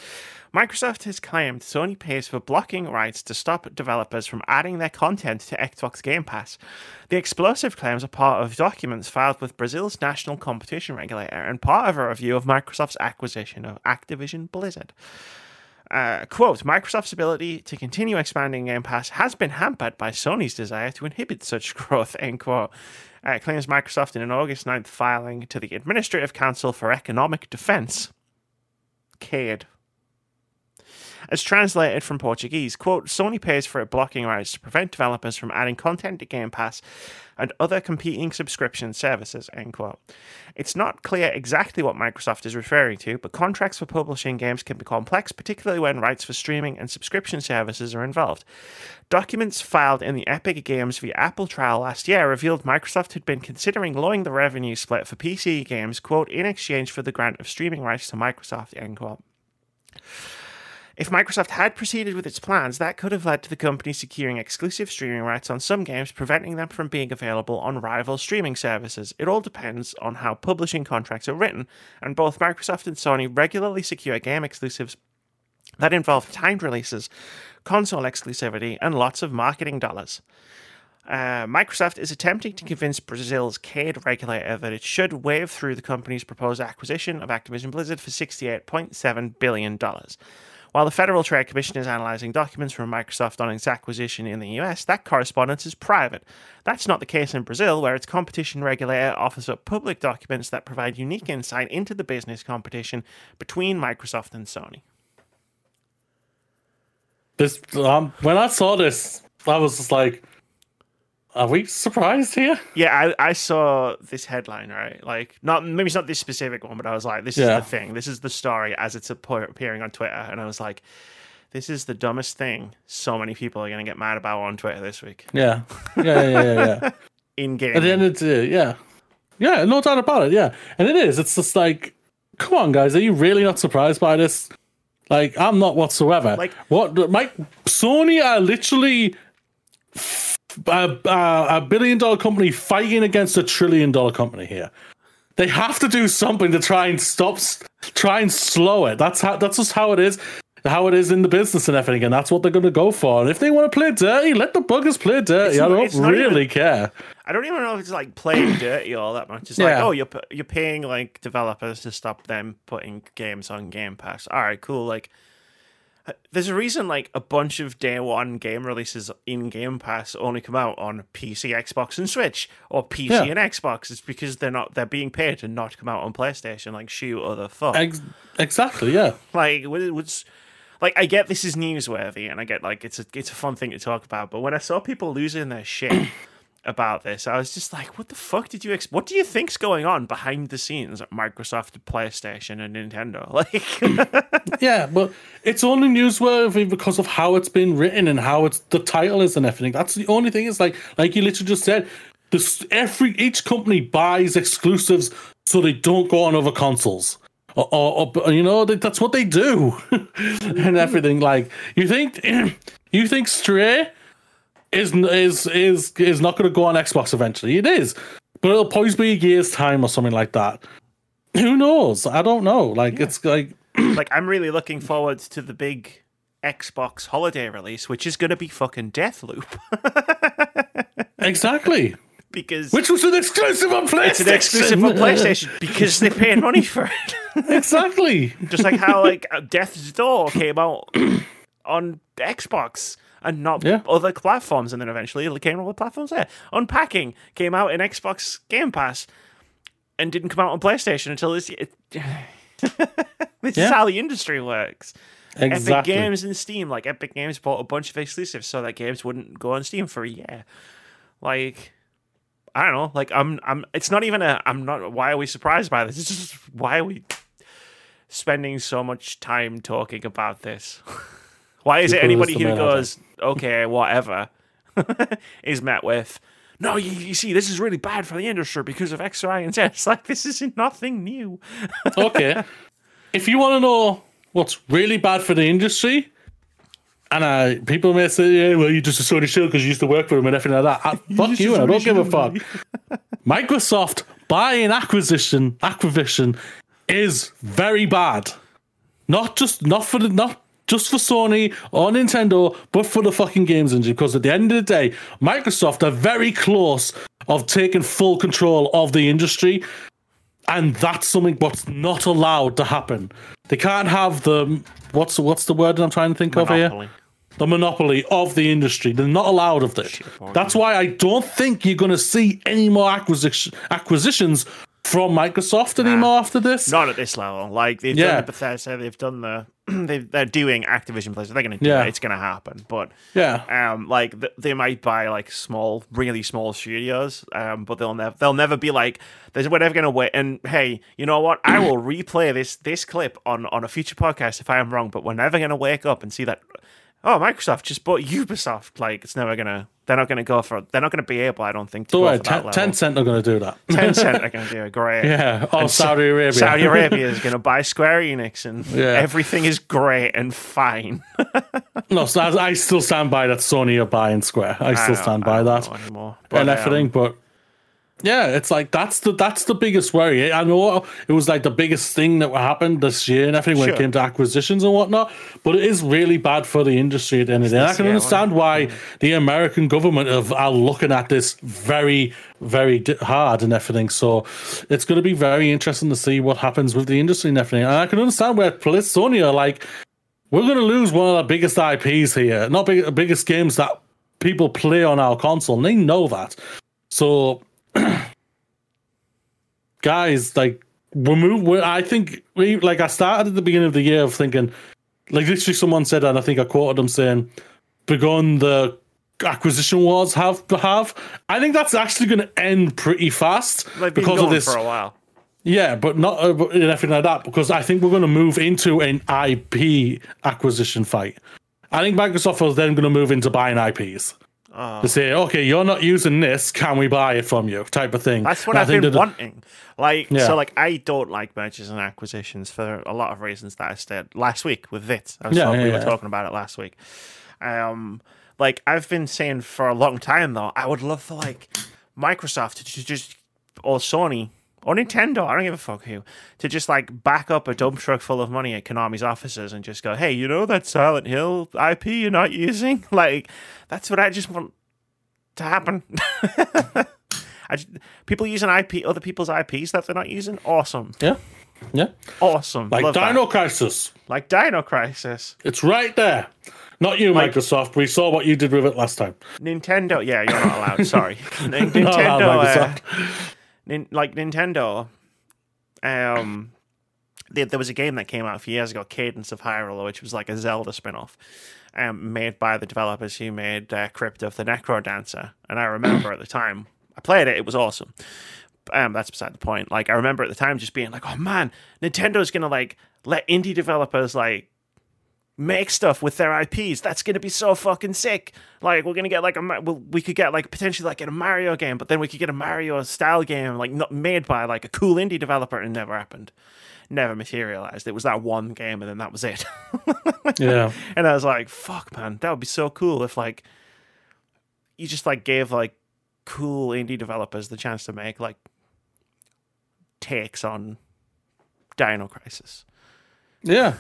Microsoft has claimed Sony pays for blocking rights to stop developers from adding their content to Xbox Game Pass. The explosive claims are part of documents filed with Brazil's national competition regulator and part of a review of Microsoft's acquisition of Activision Blizzard. Uh, quote, Microsoft's ability to continue expanding Game Pass has been hampered by Sony's desire to inhibit such growth, end quote. Uh, claims Microsoft in an August 9th filing to the Administrative Council for Economic Defense, CADE. As translated from Portuguese, quote, Sony pays for blocking rights to prevent developers from adding content to Game Pass and other competing subscription services, end quote. It's not clear exactly what Microsoft is referring to, but contracts for publishing games can be complex, particularly when rights for streaming and subscription services are involved. Documents filed in the Epic Games v Apple trial last year revealed Microsoft had been considering lowering the revenue split for PC games, quote, in exchange for the grant of streaming rights to Microsoft, end quote. If Microsoft had proceeded with its plans, that could have led to the company securing exclusive streaming rights on some games, preventing them from being available on rival streaming services. It all depends on how publishing contracts are written, and both Microsoft and Sony regularly secure game exclusives that involve timed releases, console exclusivity, and lots of marketing dollars. Uh, Microsoft is attempting to convince Brazil's CADE regulator that it should waive through the company's proposed acquisition of Activision Blizzard for $68.7 billion. While the Federal Trade Commission is analyzing documents from Microsoft on its acquisition in the US, that correspondence is private. That's not the case in Brazil, where its competition regulator offers up public documents that provide unique insight into the business competition between Microsoft and Sony. This um, when I saw this, I was just like, "Are we surprised here?" Yeah, I, I saw this headline, right? Like, not maybe it's not this specific one, but I was like, this Yeah. is the thing. This is the story as it's appearing on Twitter. And I was like, this is the dumbest thing so many people are going to get mad about on Twitter this week. Yeah, yeah, yeah, yeah. yeah, yeah. In game. At the end of the day, yeah, yeah, no doubt about it. Yeah, and it is. It's just like, come on, guys, are you really not surprised by this? Like, I'm not whatsoever. Like- what? Mike, Sony are literally a, a, billion dollar company fighting against a trillion dollar company here. They have to do something to try and stop, try and slow it. That's how. That's just how it is. how it is in the business and everything, and that's what they're going to go for. And if they want to play dirty, let the buggers play dirty. It's I don't not really even- care. I don't even know if it's like playing dirty all that much. It's like, oh, you're you're paying like developers to stop them putting games on Game Pass. All right, cool. Like, Uh, there's a reason like a bunch of day one game releases in Game Pass only come out on PC, Xbox, and Switch, or PC Yeah. and Xbox. It's because they're not they're being paid to not come out on PlayStation. Like, shoot other fuck. Ex- exactly, yeah. like, what- what's like I get this is newsworthy, and I get like it's a it's a fun thing to talk about. But when I saw people losing their shit about this, I was just like, "What the fuck did you? Ex- what do you think's going on behind the scenes at Microsoft, PlayStation, and Nintendo?" Like, Yeah, but it's only newsworthy because of how it's been written and how it's the title is and everything. That's the only thing. Is like, like you literally just said, this every each company buys exclusives so they don't go on other consoles. Or, or, or you know, that- that's what they do, and everything. Like, you think, you think Stray is is is is not going to go on Xbox eventually? It is, but it'll probably be a year's time or something like that. Who knows? I don't know. Like, it's like like I'm really looking forward to the big Xbox holiday release, which is going to be fucking Deathloop, exactly. because Which was an exclusive on PlayStation. it's an exclusive on PlayStation because they're paying money for it. exactly. Just like how like uh, Death's Door came out on Xbox and not Yeah. other platforms, and then eventually it came on other platforms there. Unpacking came out in Xbox Game Pass and didn't come out on PlayStation until this year. this is how the industry works. Epic Games and Steam, like Epic Games bought a bunch of exclusives so that games wouldn't go on Steam for a year. Like I don't know, like I'm I'm it's not even a I'm not why are we surprised by this? It's just why are we spending so much time talking about this? why is it anybody who goes, okay, whatever, is met with no, you, you see, this is really bad for the industry because of X, Y, and Z. It's like this is nothing new. okay. If you want to know what's really bad for the industry, and uh, people may say, yeah, well, you're just a Sony shield because you used to work for them and everything like that. Uh, fuck you, I don't give a fuck. Microsoft buying acquisition, acquisition is very bad. Not just not for the not just for Sony or Nintendo, but for the fucking games industry. Because at the end of the day, Microsoft are very close of taking full control of the industry, and that's something what's not allowed to happen. They can't have the what's what's the word I'm trying to think of here? The monopoly of the industry. They're not allowed of this. That's why I don't think you're going to see any more acquisition acquisitions from Microsoft anymore after this. Not at this level. Like they've Yeah. done the Bethesda, they've done the they they're doing Activision Blizzard. They're going to do Yeah. it. It's going to happen. But Yeah. um, like th- they might buy like small, really small studios. Um, but they'll never they'll never be like there's we're never going to wait. And hey, you know what? I will replay this this clip on on a future podcast if I am wrong. But we're never going to wake up and see that. Oh, Microsoft just bought Ubisoft. Like it's never gonna. They're not gonna go for. They're not gonna be able. I don't think. To Don't go that ten. Tencent are going to do that. Tencent are gonna do it great. yeah. Oh, And Saudi Arabia. Saudi Arabia is going to buy Square Enix, and Yeah. everything is great and fine. no, so I, I still stand by that Sony are buying Square. I still don't- stand I by that. anymore. and But, everything. um, but yeah, it's like that's the that's the biggest worry. I know it was like the biggest thing that happened this year and everything when Sure. it came to acquisitions and whatnot. But it is really bad for the industry at the end of the day. I can Yeah, understand why the American government have, are looking at this very very hard and everything. So it's going to be very interesting to see what happens with the industry and everything. And I can understand where Sony are like, we're going to lose one of the biggest IPs here, not big, the biggest games that people play on our console. And they know that. So, guys, like, we're move. We're, I think we like. I started at the beginning of the year of thinking, like, literally, someone said, and I think I quoted them saying, "Begun the acquisition wars have have." I think that's actually going to end pretty fast because of this. for a while. Yeah, but not uh, but anything like that because I think we're going to move into an IP acquisition fight. I think Microsoft is then going to move into buying IPs. Oh. To say, okay, you're not using this, can we buy it from you? Type of thing. That's what I've been wanting. Like, Yeah. so, like, I don't like mergers and acquisitions for a lot of reasons that I said last week with Vit. I was Yeah, yeah, we were talking about it last week. Um, like, I've been saying for a long time though, I would love for like Microsoft to just or Sony, or Nintendo, I don't give a fuck who, to just like back up a dump truck full of money at Konami's offices and just go, hey, you know that Silent Hill IP you're not using? Like, that's what I just want to happen. I just, people using IP, other people's IPs that they're not using, awesome, Yeah. Yeah. awesome. Like Love that. Dino Crisis. like Dino Crisis. It's right there. Not you, Like- Microsoft. We saw what you did with it last time. Nintendo, yeah, you're not allowed. Sorry, N- Not allowed, Nintendo, uh, Microsoft. Nin- like Nintendo. Um, there, there was a game that came out a few years ago, Cadence of Hyrule, which was like a Zelda spin-off, um, made by the developers who made uh, Crypt of the Necro Dancer. And I remember at the time I played it; it was awesome. Um, that's beside the point. Like I remember at the time just being like, "Oh man, Nintendo's gonna like let indie developers like." Make stuff with their IPs. That's going to be so fucking sick. Like we're going to get like a well, we could get like potentially like get a Mario game, but then we could get a Mario style game like not made by like a cool indie developer and never happened. Never materialized. It was that one game and then that was it. Yeah. and I was like, fuck man, that would be so cool if like you just like gave like cool indie developers the chance to make like takes on Dino Crisis. Yeah.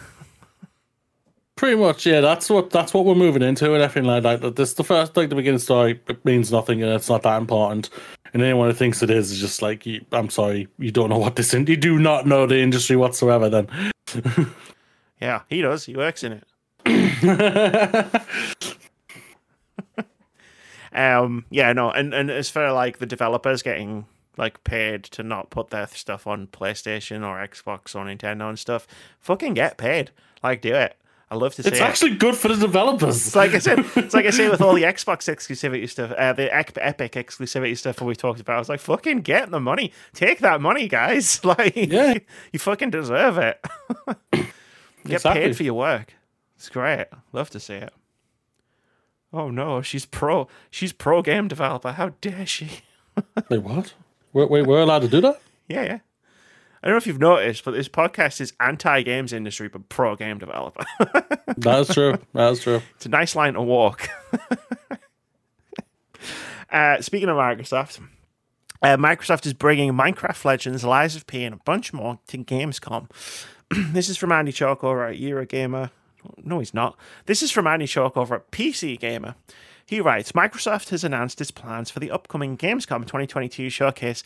Pretty much, yeah. That's what that's what we're moving into and everything like that. This the first like the beginning story it means nothing and it's not that important. And anyone who thinks it is is just like, you, I'm sorry, you don't know what this in. You do not know the industry whatsoever. Then, Yeah, he does. He works in it. Um, yeah, no, and and as for like the developers getting like paid to not put their stuff on PlayStation or Xbox or Nintendo and stuff, fucking get paid. Like, do it. I love to see it. it's it. actually good for the developers. It's like I said, it's like I say with all the Xbox exclusivity stuff, uh, the Epic exclusivity stuff that we talked about. I was like, fucking get the money, take that money, guys. Like, Yeah. you fucking deserve it. get Exactly. paid for your work. It's great. Love to see it. Oh no, she's pro. She's pro game developer. How dare she? Wait, what? Wait, wait, we're allowed to do that? Yeah, yeah. I don't know if you've noticed, but this podcast is anti games industry, but pro game developer. That's true. That's true. It's a nice line to walk. uh, speaking of Microsoft, uh, Microsoft is bringing Minecraft Legends, Lies of P, and a bunch more to Gamescom. this is from Andy Chalk over at Eurogamer. No, he's not. This is from Andy Chalk over at PC Gamer. He writes Microsoft has announced its plans for the upcoming Gamescom 2022 showcase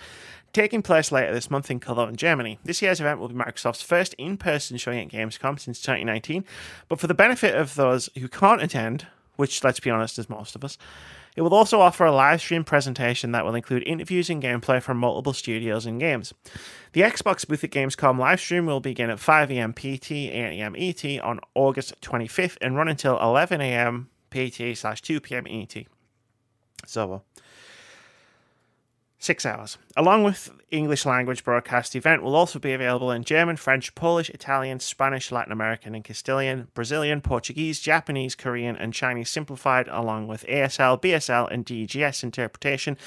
taking place later this month in Cologne, Germany. This year's event will be Microsoft's first in person showing at Gamescom since 2019. But for the benefit of those who can't attend, which, let's be honest, is most of us, it will also offer a live stream presentation that will include interviews and gameplay from multiple studios and games. The Xbox booth at Gamescom live stream will begin at 5am PT, 8am ET on August 25th and run until 11am PT slash 2pm ET. So, uh, six hours. Along with English language broadcast, the event will also be available in German, French, Polish, Italian, Spanish, Latin American, and Castilian, Brazilian, Portuguese, Japanese, Korean, and Chinese simplified, along with ASL, BSL, and DGS interpretation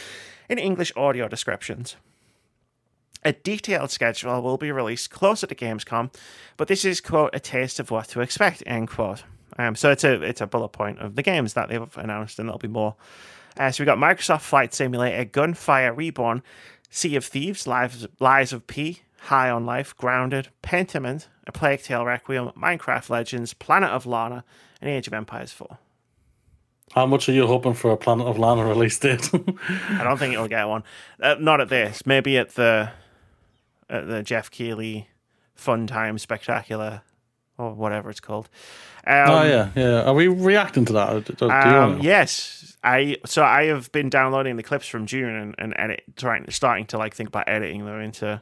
in English audio descriptions. A detailed schedule will be released closer to Gamescom, but this is quote a taste of what to expect end quote. Um, so it's a it's a bullet point of the games that they've announced, and there'll be more. Uh, so we got Microsoft Flight Simulator, Gunfire Reborn, Sea of Thieves, Lives, Lies of P, High on Life, Grounded, Pentiment, A Plague Tale Requiem, Minecraft Legends, Planet of Lana, and Age of Empires 4. How much are you hoping for a Planet of Lana release date? I don't think it'll get one. Uh, not at this. Maybe at the at the Jeff Keighley Fun Time Spectacular or whatever it's called. Um, oh yeah, yeah. Are we reacting to that? Do, do Um, yes, I so I have been downloading the clips from June and, and edit trying starting to like think about editing them into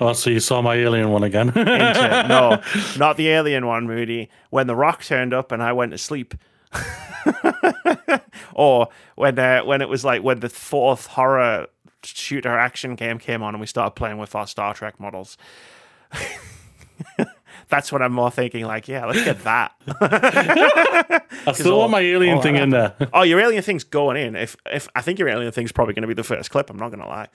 Oh, so you saw my alien one again? into no, not the alien one, Moody. When the rock turned up and I went to sleep. or when uh, when it was like when the fourth horror shooter action game came on and we started playing with our Star Trek models. That's what I'm more thinking. Like, yeah, let's get that. I still want my alien all thing in there. oh, your alien thing's going in. If if I think your alien thing's probably going to be the first clip. I'm not going to lie.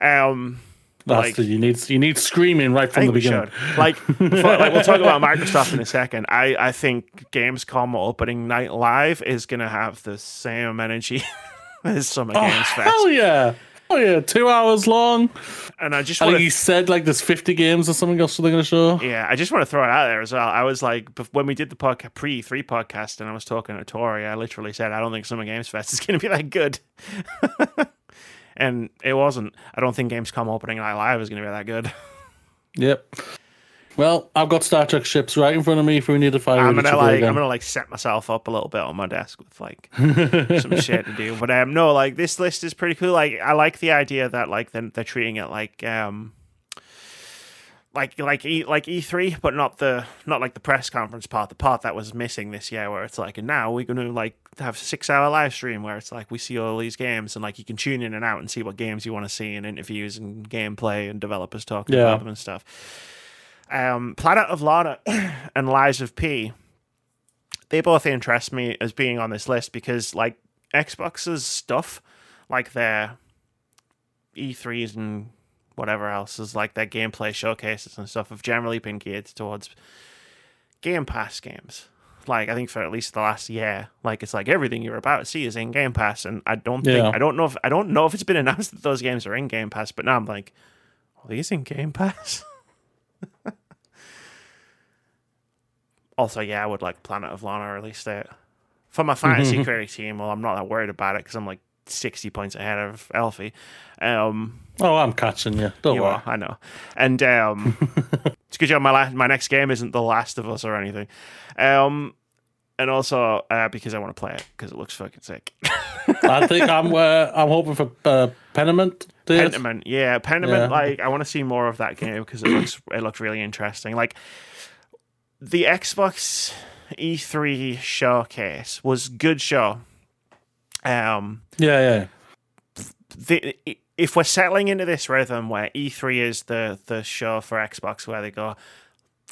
Um, like- the, you need you need screaming right from the we beginning. should. Like, before- like we'll talk about Microsoft in a second. I, I think Gamescom opening night live is going to have the same energy as Summer Oh, Games Fest. hell yeah! Oh yeah, two hours long. And I just I want think he said like there's 50 games or something else they're going to show. Yeah, I just want to throw it out there as well. I was like, when we did the podcast pre three podcast, and I was talking to Tori, I literally said, I don't think Summer Games Fest is going to be that good, and it wasn't. I don't think Gamescom opening night live is going to be that good. Yep. Well, I've got Star Trek ships right in front of me if we need to fire I'm gonna like, again. I'm gonna like set myself up a little bit on my desk with like some shit to do. But um, no, like this list is pretty cool. Like I like the idea that like they're, they're treating it like um. Like like E like E three, but not the not like the press conference part, the part that was missing this year, where it's like, and now we're gonna like have six hour live stream where it's like we see all these games and like you can tune in and out and see what games you want to see and interviews and gameplay and developers talking Yeah. about them and stuff. Um, Planet of Lana and Lies of P they both interest me as being on this list because like Xbox's stuff, like their E3s and whatever else is like their gameplay showcases and stuff have generally been geared towards Game Pass games. Like I think for at least the last year, like it's like everything you're about to see is in Game Pass, and I don't think Yeah. I don't know if I don't know if it's been announced that those games are in Game Pass, but now I'm like, are these in Game Pass? also, yeah, I would like Planet of Lana release date for my fantasy query team. Well, I'm not that worried about it because I'm like 60 points ahead of Elfie. Um, oh, I'm catching you. Don't you worry. are, I know. And um, it's good job my la- my next game isn't The Last of Us or anything. Um, and also uh, because I want to play it because it looks fucking sick. I think I'm uh, I'm hoping for uh, Peniment. Days. Pentiment, yeah, Pentiment. Yeah. Like I want to see more of that game because it looks it looks really interesting. Like the Xbox E3 showcase was good show. Um, Yeah, yeah. the, if we're settling into this rhythm where E3 is the the show for Xbox, where they go,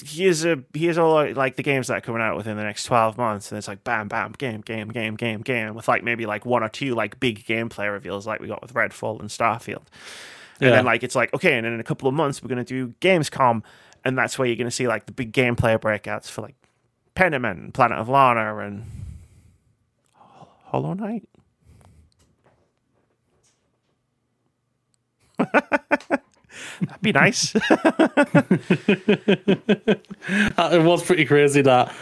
here's a here's all like the games that are coming out within the next twelve months, and it's like bam, bam, game, game, game, game, game, with like maybe like one or two like big gameplay reveals, like we got with Redfall and Starfield. And Yeah. then like it's like okay, and then in a couple of months we're gonna do Gamescom, and that's where you're gonna see like the big gameplay breakouts for like Pentiment and Planet of Lana and Hollow Knight. That'd be nice. Uh, It was pretty crazy that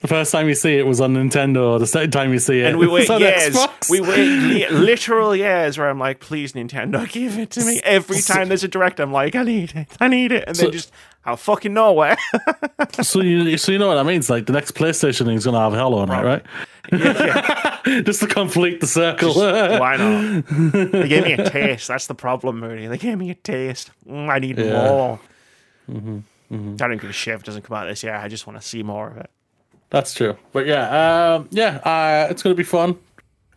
the first time you see it was on Nintendo. The second time you see it, and we wait years. Xbox. We wait literal years where I'm like, please, Nintendo, give it to me. Every time there's a direct, I'm like, I need it. I need it. And So- then just out of fucking nowhere. so you so you know what that means? Like the next PlayStation thing is going to have Hello on it, right? Just to complete the circle. Why not? They gave me a taste. That's the problem, Moody. They gave me a taste. Mm, I need Yeah. more. I don't give a shit if it doesn't come out this year. I just want to see more of it. That's true. But yeah, um, yeah, uh, it's going to be fun.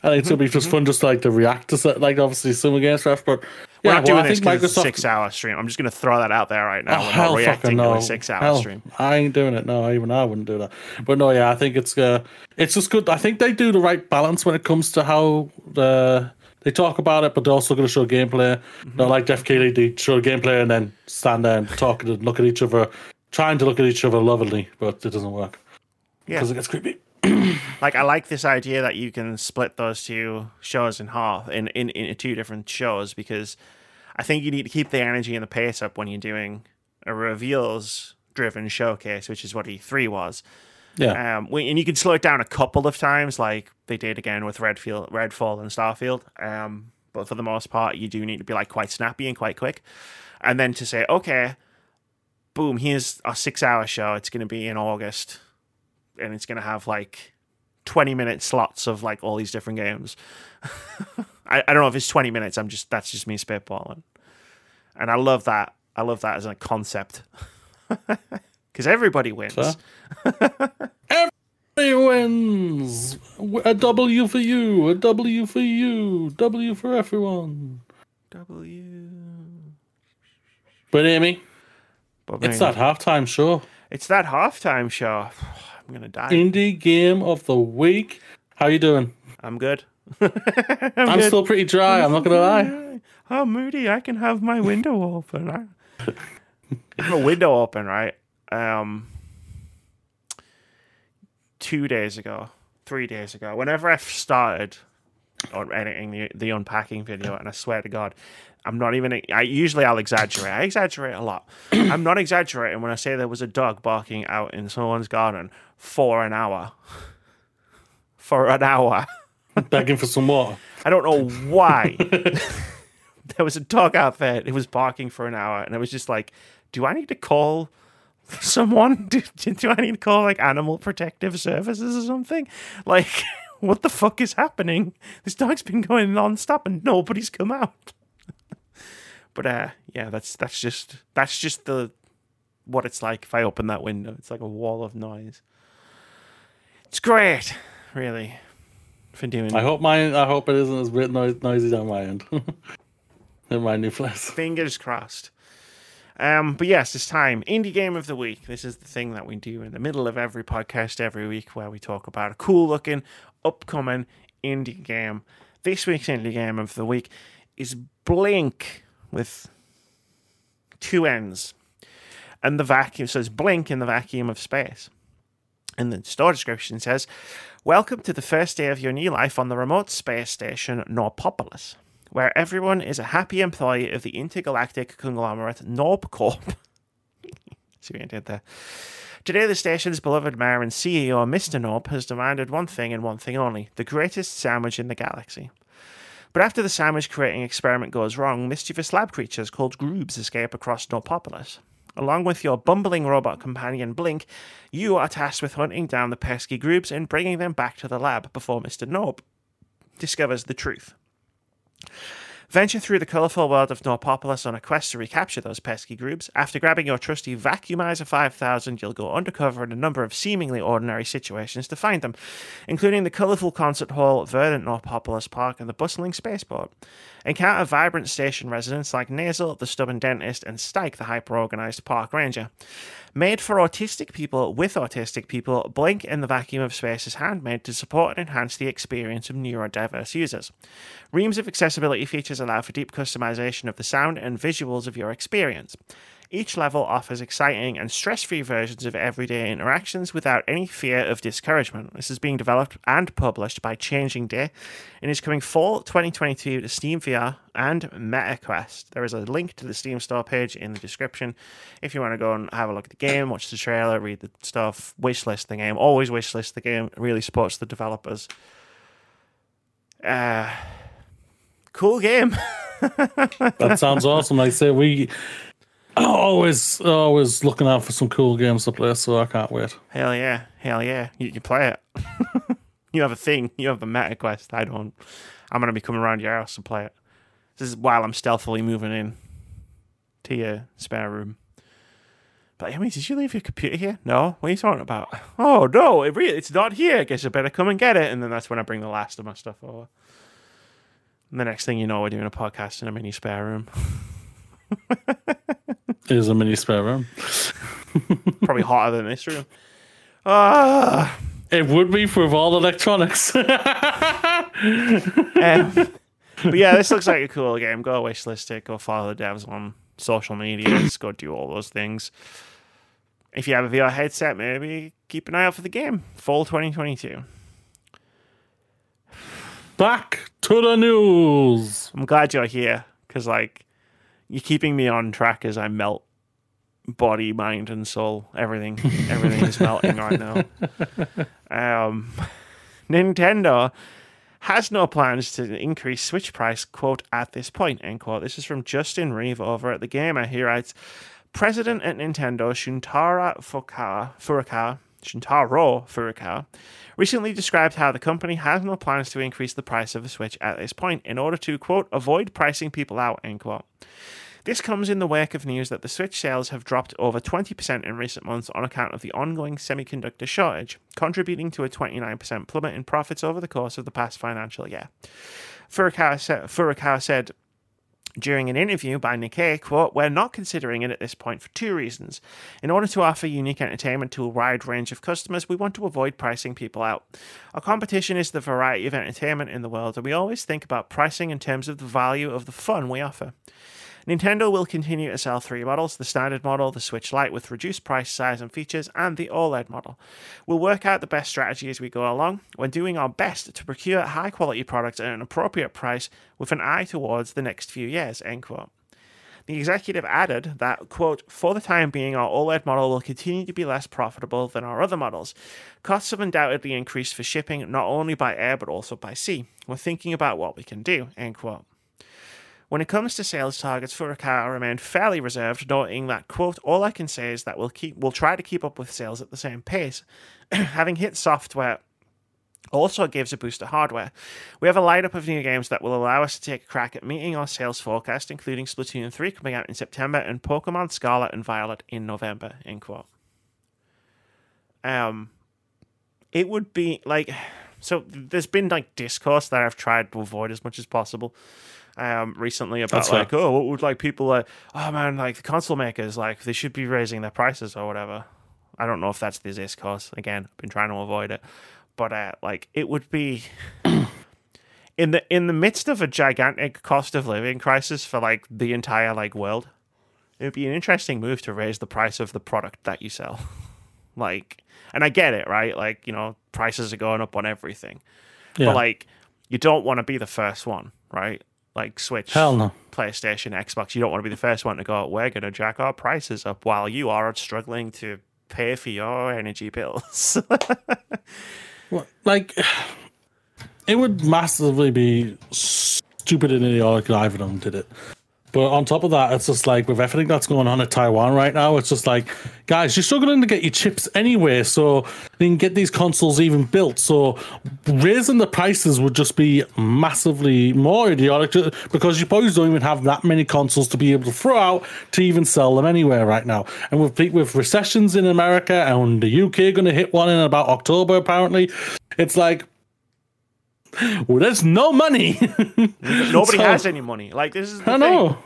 I think it's going to be just fun, just like to react to like obviously Summer Games Fest. But We're yeah, not well, doing I this think 'cause it's a Microsoft. six-hour stream. I'm just going to throw that out there right now. Oh, We're hell not reacting fucking to no. a six-hour Hell, stream. I ain't doing it. No, even I wouldn't do that. But no, yeah, I think it's uh, it's just good. I think they do the right balance when it comes to how the they talk about it, but they're also going to show gameplay. Mm-hmm. Not like Jeff Keighley, they show gameplay and then stand there and talk and look at each other, trying to look at each other lovingly, but it doesn't work Yeah. because it gets creepy. like I like this idea that you can split those two shows in half in, in into two different shows because I think you need to keep the energy and the pace up when you're doing a reveals driven showcase, which is what E3 was. Yeah, Um, and you can slow it down a couple of times, like they did again with Redfield, Redfall and Starfield. Um, but for the most part, you do need to be like quite snappy and quite quick. And then to say, okay, boom, here's a six-hour show. It's going to be in August, and it's going to have like twenty-minute slots of like all these different games. I, I don't know if it's twenty minutes. I'm just that's just me spitballing, and I love that. I love that as a concept because everybody wins. Everybody wins. A W for you. A W for you. W for everyone. W. But Amy, But it's that halftime show. It's that halftime show. Oh, I'm gonna die. Indie game of the week. How you doing? I'm good. I'm still pretty dry. I'm not gonna lie. Oh, Moody, I can have my window open. I have a window open, right? Um, two days ago, three days ago, whenever I started or editing the, the unpacking video, and I swear to God, I'm not even. I usually I'll exaggerate. I exaggerate a lot. I'm not exaggerating when I say there was a dog barking out in someone's garden for an hour. For an hour. Begging for some water. I don't know why. there was a dog out there. It was barking for an hour, and I was just like, "Do I need to call someone? Do, do I need to call like Animal Protective Services or something? Like, what the fuck is happening? This dog's been going non-stop and nobody's come out." But uh, yeah, that's that's just that's just the what it's like if I open that window. It's like a wall of noise. It's great, really, for doing. I hope mine. I hope it isn't as bit noise, noisy on my end. In my new place. Fingers crossed. Um, but yes, it's time. Indie game of the week. This is the thing that we do in the middle of every podcast every week where we talk about a cool looking, upcoming indie game. This week's indie game of the week is BLINNK with two ends. And the vacuum says BLINNK in the vacuum of space. And the store description says, Welcome to the first day of your new life on the remote space station Norpopolis where everyone is a happy employee of the intergalactic conglomerate Norp Corp. See what I did there. Today, the station's beloved mayor and CEO, Mr. Norp, has demanded one thing and one thing only the greatest sandwich in the galaxy. But after the sandwich creating experiment goes wrong, mischievous lab creatures called Groobs escape across Norpopolis. Along with your bumbling robot companion BLINNK, you are tasked with hunting down the pesky Groobs and bringing them back to the lab before Mr. Norp discovers the truth. Venture through the colourful world of Norpopolis on a quest to recapture those pesky Groobs. After grabbing your trusty Vacuumizer 5000, you'll go undercover in a number of seemingly ordinary situations to find them, including the colourful concert hall, verdant Norpopolis Park, and the bustling spaceport. Encounter vibrant station residents like Nasal, the stubborn dentist, and Stike, the hyper organised park ranger. Made for autistic people with autistic people, BLINNK in the Vacuum of Space is handmade to support and enhance the experience of neurodiverse users. Reams of accessibility features allow for deep customization of the sound and visuals of your experience. Each level offers exciting and stress free versions of everyday interactions without any fear of discouragement. This is being developed and published by Changing Day and is coming fall 2022 to Steam VR and MetaQuest. There is a link to the Steam store page in the description if you want to go and have a look at the game, watch the trailer, read the stuff, wishlist the game. Always wishlist the game, it really supports the developers. Uh, cool game. that sounds awesome. Like I say, we always always looking out for some cool games to play, so I can't wait. Hell yeah, hell yeah! You can play it. you have a thing. You have a meta quest. I don't. I'm gonna be coming around your house to play it. This is while I'm stealthily moving in to your spare room. But I mean, did you leave your computer here? No. What are you talking about? Oh no, it really, it's not here. I guess I better come and get it. And then that's when I bring the last of my stuff over. And the next thing you know, we're doing a podcast in a mini spare room. Is a mini spare room. Probably hotter than this room. Ah. It would be for all electronics. um, but yeah, this looks like a cool game. Go wishlist it. Go follow the devs on social media. go do all those things. If you have a VR headset, maybe keep an eye out for the game. Fall 2022. Back to the news. I'm glad you're here because, like, you're keeping me on track as I melt body, mind, and soul. Everything, everything is melting right now. Um, Nintendo has no plans to increase Switch price, quote, at this point, end quote. This is from Justin Reeve over at The Gamer. He writes, President at Nintendo, Shuntara Furukawa, Shintaro Furukawa, recently described how the company has no plans to increase the price of the Switch at this point in order to, quote, avoid pricing people out, end quote. This comes in the wake of news that the Switch sales have dropped over 20% in recent months on account of the ongoing semiconductor shortage, contributing to a 29% plummet in profits over the course of the past financial year. Furukawa said, Furukawa said during an interview by Nikkei, quote, We're not considering it at this point for two reasons. In order to offer unique entertainment to a wide range of customers, we want to avoid pricing people out. Our competition is the variety of entertainment in the world, and we always think about pricing in terms of the value of the fun we offer. Nintendo will continue to sell three models the standard model, the Switch Lite with reduced price, size, and features, and the OLED model. We'll work out the best strategy as we go along. We're doing our best to procure high quality products at an appropriate price with an eye towards the next few years. End quote. The executive added that, quote, for the time being, our OLED model will continue to be less profitable than our other models. Costs have undoubtedly increased for shipping, not only by air but also by sea. We're thinking about what we can do, end quote. When it comes to sales targets, Furukawa remained fairly reserved, noting that, quote, all I can say is that we'll keep we'll try to keep up with sales at the same pace. Having hit software also gives a boost to hardware. We have a lineup of new games that will allow us to take a crack at meeting our sales forecast, including Splatoon 3 coming out in September and Pokemon Scarlet and Violet in November. End quote. Um, it would be like so. There's been like discourse that I've tried to avoid as much as possible. Um, recently about That's like, fair. oh, what would like people like, oh man, like the console makers, like they should be raising their prices or whatever. I don't know if that's the discourse. Again, I've been trying to avoid it but uh, like it would be in the in the midst of a gigantic cost of living crisis for like the entire like world it would be an interesting move to raise the price of the product that you sell like and i get it right like you know prices are going up on everything Yeah. but like you don't want to be the first one right like switch Hell no. playstation xbox you don't want to be the first one to go we're going to jack our prices up while you are struggling to pay for your energy bills Well, like it would massively be stupid and idiotic if either of them did it. But on top of that, it's just like with everything that's going on in Taiwan right now, it's just like, guys, you're struggling to get your chips anyway, so you can get these consoles even built. So raising the prices would just be massively more idiotic because you probably don't even have that many consoles to be able to throw out to even sell them anywhere right now. And with with recessions in America and the UK going to hit one in about October, apparently, it's like. Well, there's no money. nobody So- has any money. Like this is the I thing. know.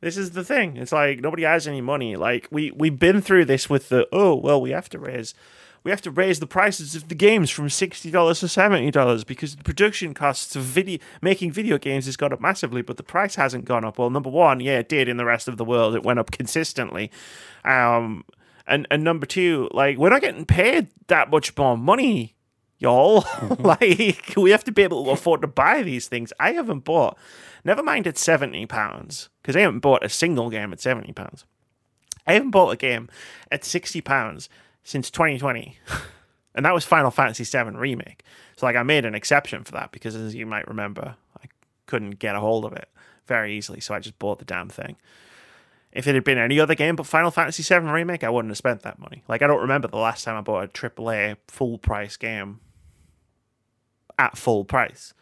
This is the thing. It's like nobody has any money. Like we we've been through this with the oh well we have to raise we have to raise the prices of the games from sixty dollars to seventy dollars because the production costs of video making video games has gone up massively, but the price hasn't gone up. Well, number one, yeah, it did in the rest of the world. It went up consistently. Um and and number two, like we're not getting paid that much more money y'all. Mm-hmm. like we have to be able to afford to buy these things. I haven't bought, never mind at seventy pounds, because I haven't bought a single game at seventy pounds. I haven't bought a game at sixty pounds since 2020, and that was Final Fantasy VII remake. So like I made an exception for that because, as you might remember, I couldn't get a hold of it very easily, so I just bought the damn thing. If it had been any other game but Final Fantasy VII Remake, I wouldn't have spent that money. Like, I don't remember the last time I bought a AAA full price game at full price.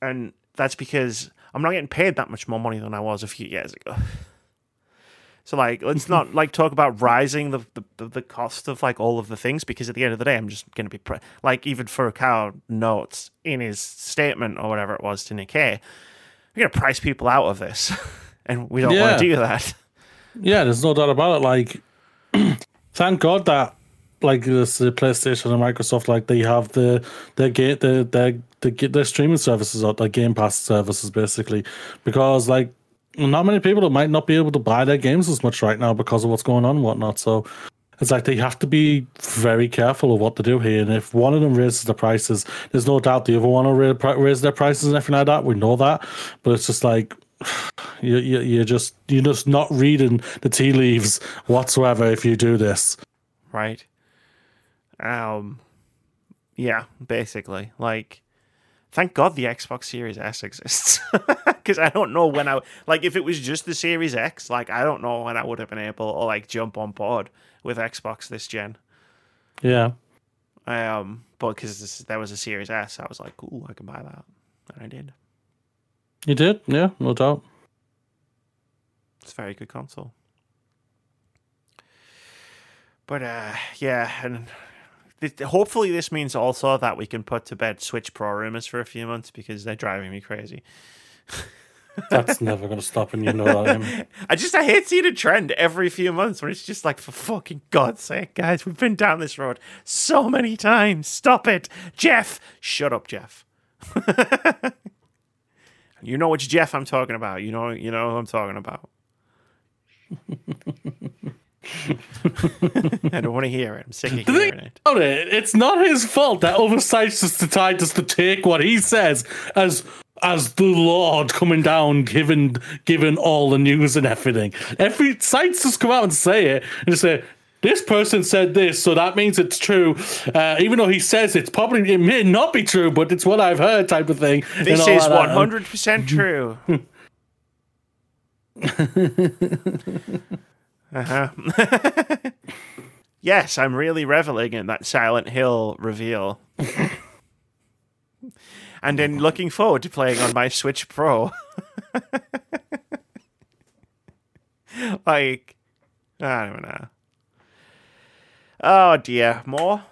And that's because I'm not getting paid that much more money than I was a few years ago. So like, let's not like talk about rising the, the the cost of like all of the things because at the end of the day, I'm just going to be pre- like even for Furukawa notes in his statement or whatever it was to Nikkei, we're going to price people out of this, and we don't Yeah. want to do that. Yeah, there's no doubt about it. Like, thank God that like this the PlayStation and Microsoft like they have the their game the their the their streaming services out, like Game Pass services basically, because like not many people might not be able to buy their games as much right now because of what's going on and whatnot. So it's like they have to be very careful of what to do here. And if one of them raises the prices, there's no doubt the other one will ra- raise their prices and everything like that. We know that, but it's just like you, you, you're just you're just not reading the tea leaves whatsoever if you do this. right? Um, yeah, basically, like, thank God the Xbox Series S exists because I don't know when I like if it was just the Series X, like I don't know when I would have been able to like jump on board with Xbox this gen. Yeah, Um, but because there was a Series S, I was like, cool, I can buy that, and I did. you did. Yeah, no doubt. It's a very good console. But uh, yeah, and hopefully this means also that we can put to bed Switch Pro rumors for a few months because they're driving me crazy. That's never going to stop, and you know that. Em. I just I hate seeing a trend every few months when it's just like for fucking God's sake, guys, we've been down this road so many times. Stop it, Jeff. Shut up, Jeff. You know which Jeff I'm talking about. You know, you know who I'm talking about. I don't want to hear it. I'm sick of The hearing it. about it, it's not his fault that other sites just decide just to take what he says as as the Lord coming down, giving giving all the news and everything. Every sites just come out and say it and just say. This person said this, so that means it's true. Uh, even though he says it's probably it may not be true, but it's what I've heard, type of thing. This is 100 percent true. uh huh. yes, I'm really reveling in that Silent Hill reveal. and then looking forward to playing on my Switch Pro. like, I don't know. Oh dear, more?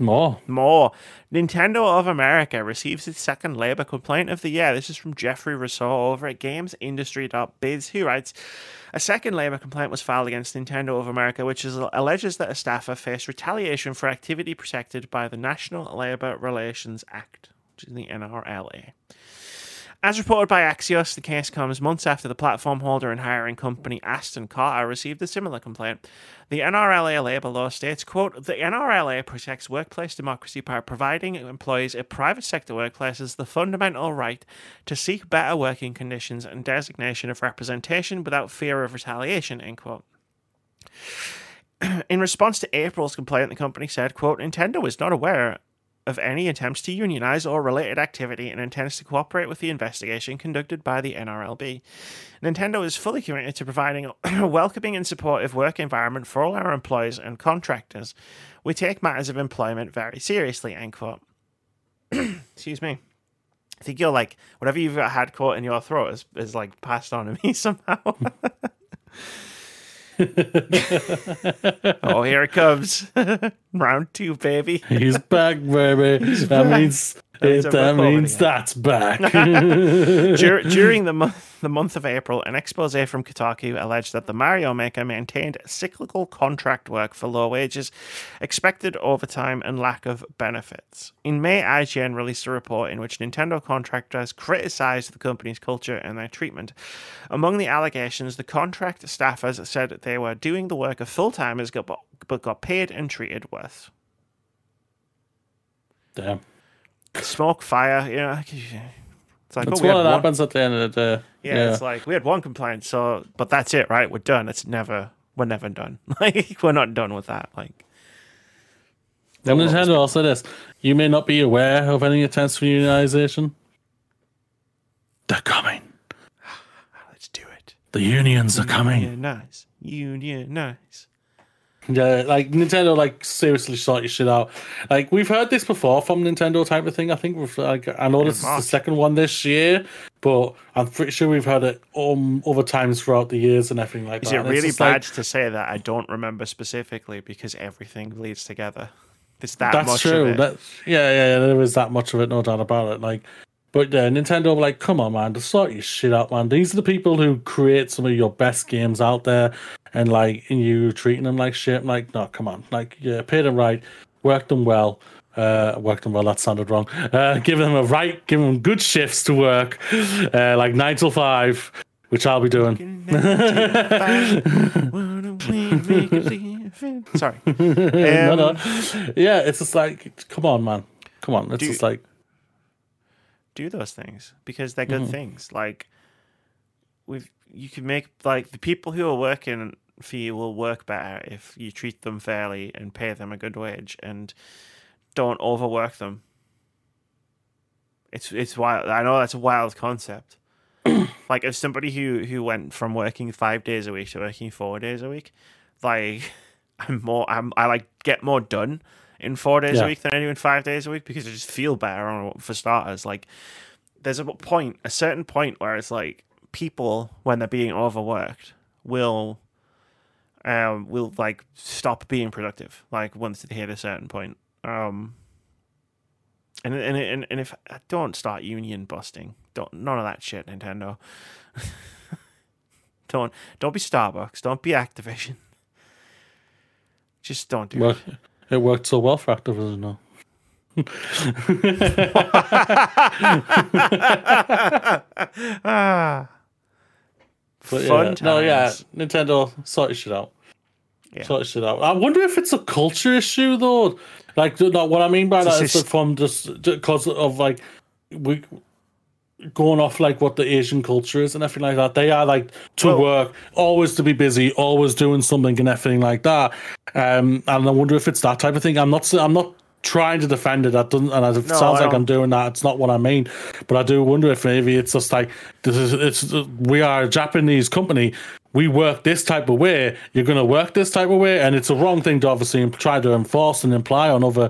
More. More. Nintendo of America receives its second labor complaint of the year. This is from Jeffrey Rousseau over at GamesIndustry.biz, who writes A second labor complaint was filed against Nintendo of America, which is, alleges that a staffer faced retaliation for activity protected by the National Labor Relations Act, which is the NRLA. As reported by Axios, the case comes months after the platform holder and hiring company Aston Carter received a similar complaint. The NRLA labor law states, quote, the NRLA protects workplace democracy by providing employees in private sector workplaces the fundamental right to seek better working conditions and designation of representation without fear of retaliation, end quote. In response to April's complaint, the company said, quote, Nintendo is not aware of any attempts to unionize or related activity and intends to cooperate with the investigation conducted by the NRLB. Nintendo is fully committed to providing a welcoming and supportive work environment for all our employees and contractors. We take matters of employment very seriously, end quote. Excuse me. I think you're like, whatever you've had caught in your throat is, is like passed on to me somehow. oh, here it comes. Round two, baby. He's back, baby. that back. means That means it, that means that's back. Dur- during the month, the month of April, an expose from Kotaku alleged that the Mario Maker maintained cyclical contract work for low wages, expected overtime, and lack of benefits. In May, IGN released a report in which Nintendo contractors criticized the company's culture and their treatment. Among the allegations, the contract staffers said they were doing the work of full timers but got paid and treated worse. Damn. Smoke, fire, you know. It's like, That's oh, what one- happens at the end of the day. Yeah, it's like we had one complaint, so but that's it, right? We're done. It's never we're never done. Like we're not done with that. Like Well, Nintendo also this. You may not be aware of any attempts for unionization. They're coming. let's do it. The unions are coming. Yeah, nice. Yeah, like Nintendo, like seriously sort your shit out. Like we've heard this before from Nintendo type of thing. I think we've like I know this is the second one this year, but I'm pretty sure we've heard it um other times throughout the years and everything like Is that. it And really bad like- to say that? I don't remember specifically because everything bleeds together. It's that That's much true. of it. That yeah, yeah, yeah, there is that much of it, no doubt about it. Like, but yeah, Nintendo were like, come on, man, just sort your shit out, man. These are the people who create some of your best games out there, and like, and you treating them like shit. I'm like, no, come on, like, yeah, pay them right, work them well. Uh, work them well. That sounded wrong. Uh, give them a right, give them good shifts to work, uh, like nine till five, which I'll be doing. Sorry. Um, no. Yeah, it's just like, come on, man, come on. It's just like, do those things because they're good Mm-hmm. things. Like we've you can make like the people who are working for you will work better if you treat them fairly and pay them a good wage and don't overwork them. It's it's wild. I know that's a wild concept. like if somebody who who went from working five days a week to working four days a week, like I'm more I'm I like get more done in four days Yeah. a week than I do in five days a week because I just feel better on for starters. Like there's a point, a certain point where it's like people when they're being overworked will um will like stop being productive like once they hit a certain point. Um and and and, and if don't start union busting. Don't none of that shit, Nintendo. don't don't be Starbucks. Don't be Activision. Just don't do well, it. It worked so well for Activision now. ah, But Fun yeah, no, yeah, times. Nintendo sorted shit out. Yeah. Sorted shit out. I wonder if it's a culture issue though. Like, no, what I mean by It's that is that from just because of like we going off like what the Asian culture is and everything like that. They are like to Well- work, always to be busy, always doing something and everything like that. Um, and I wonder if it's that type of thing. I'm not. I'm not trying to defend it. That doesn't. And it No, sounds like I'm doing that. It's not what I mean. But I do wonder if maybe it's just like this is. It's we are a Japanese company. We work this type of way. You're going to work this type of way, and it's a wrong thing to obviously try to enforce and imply on other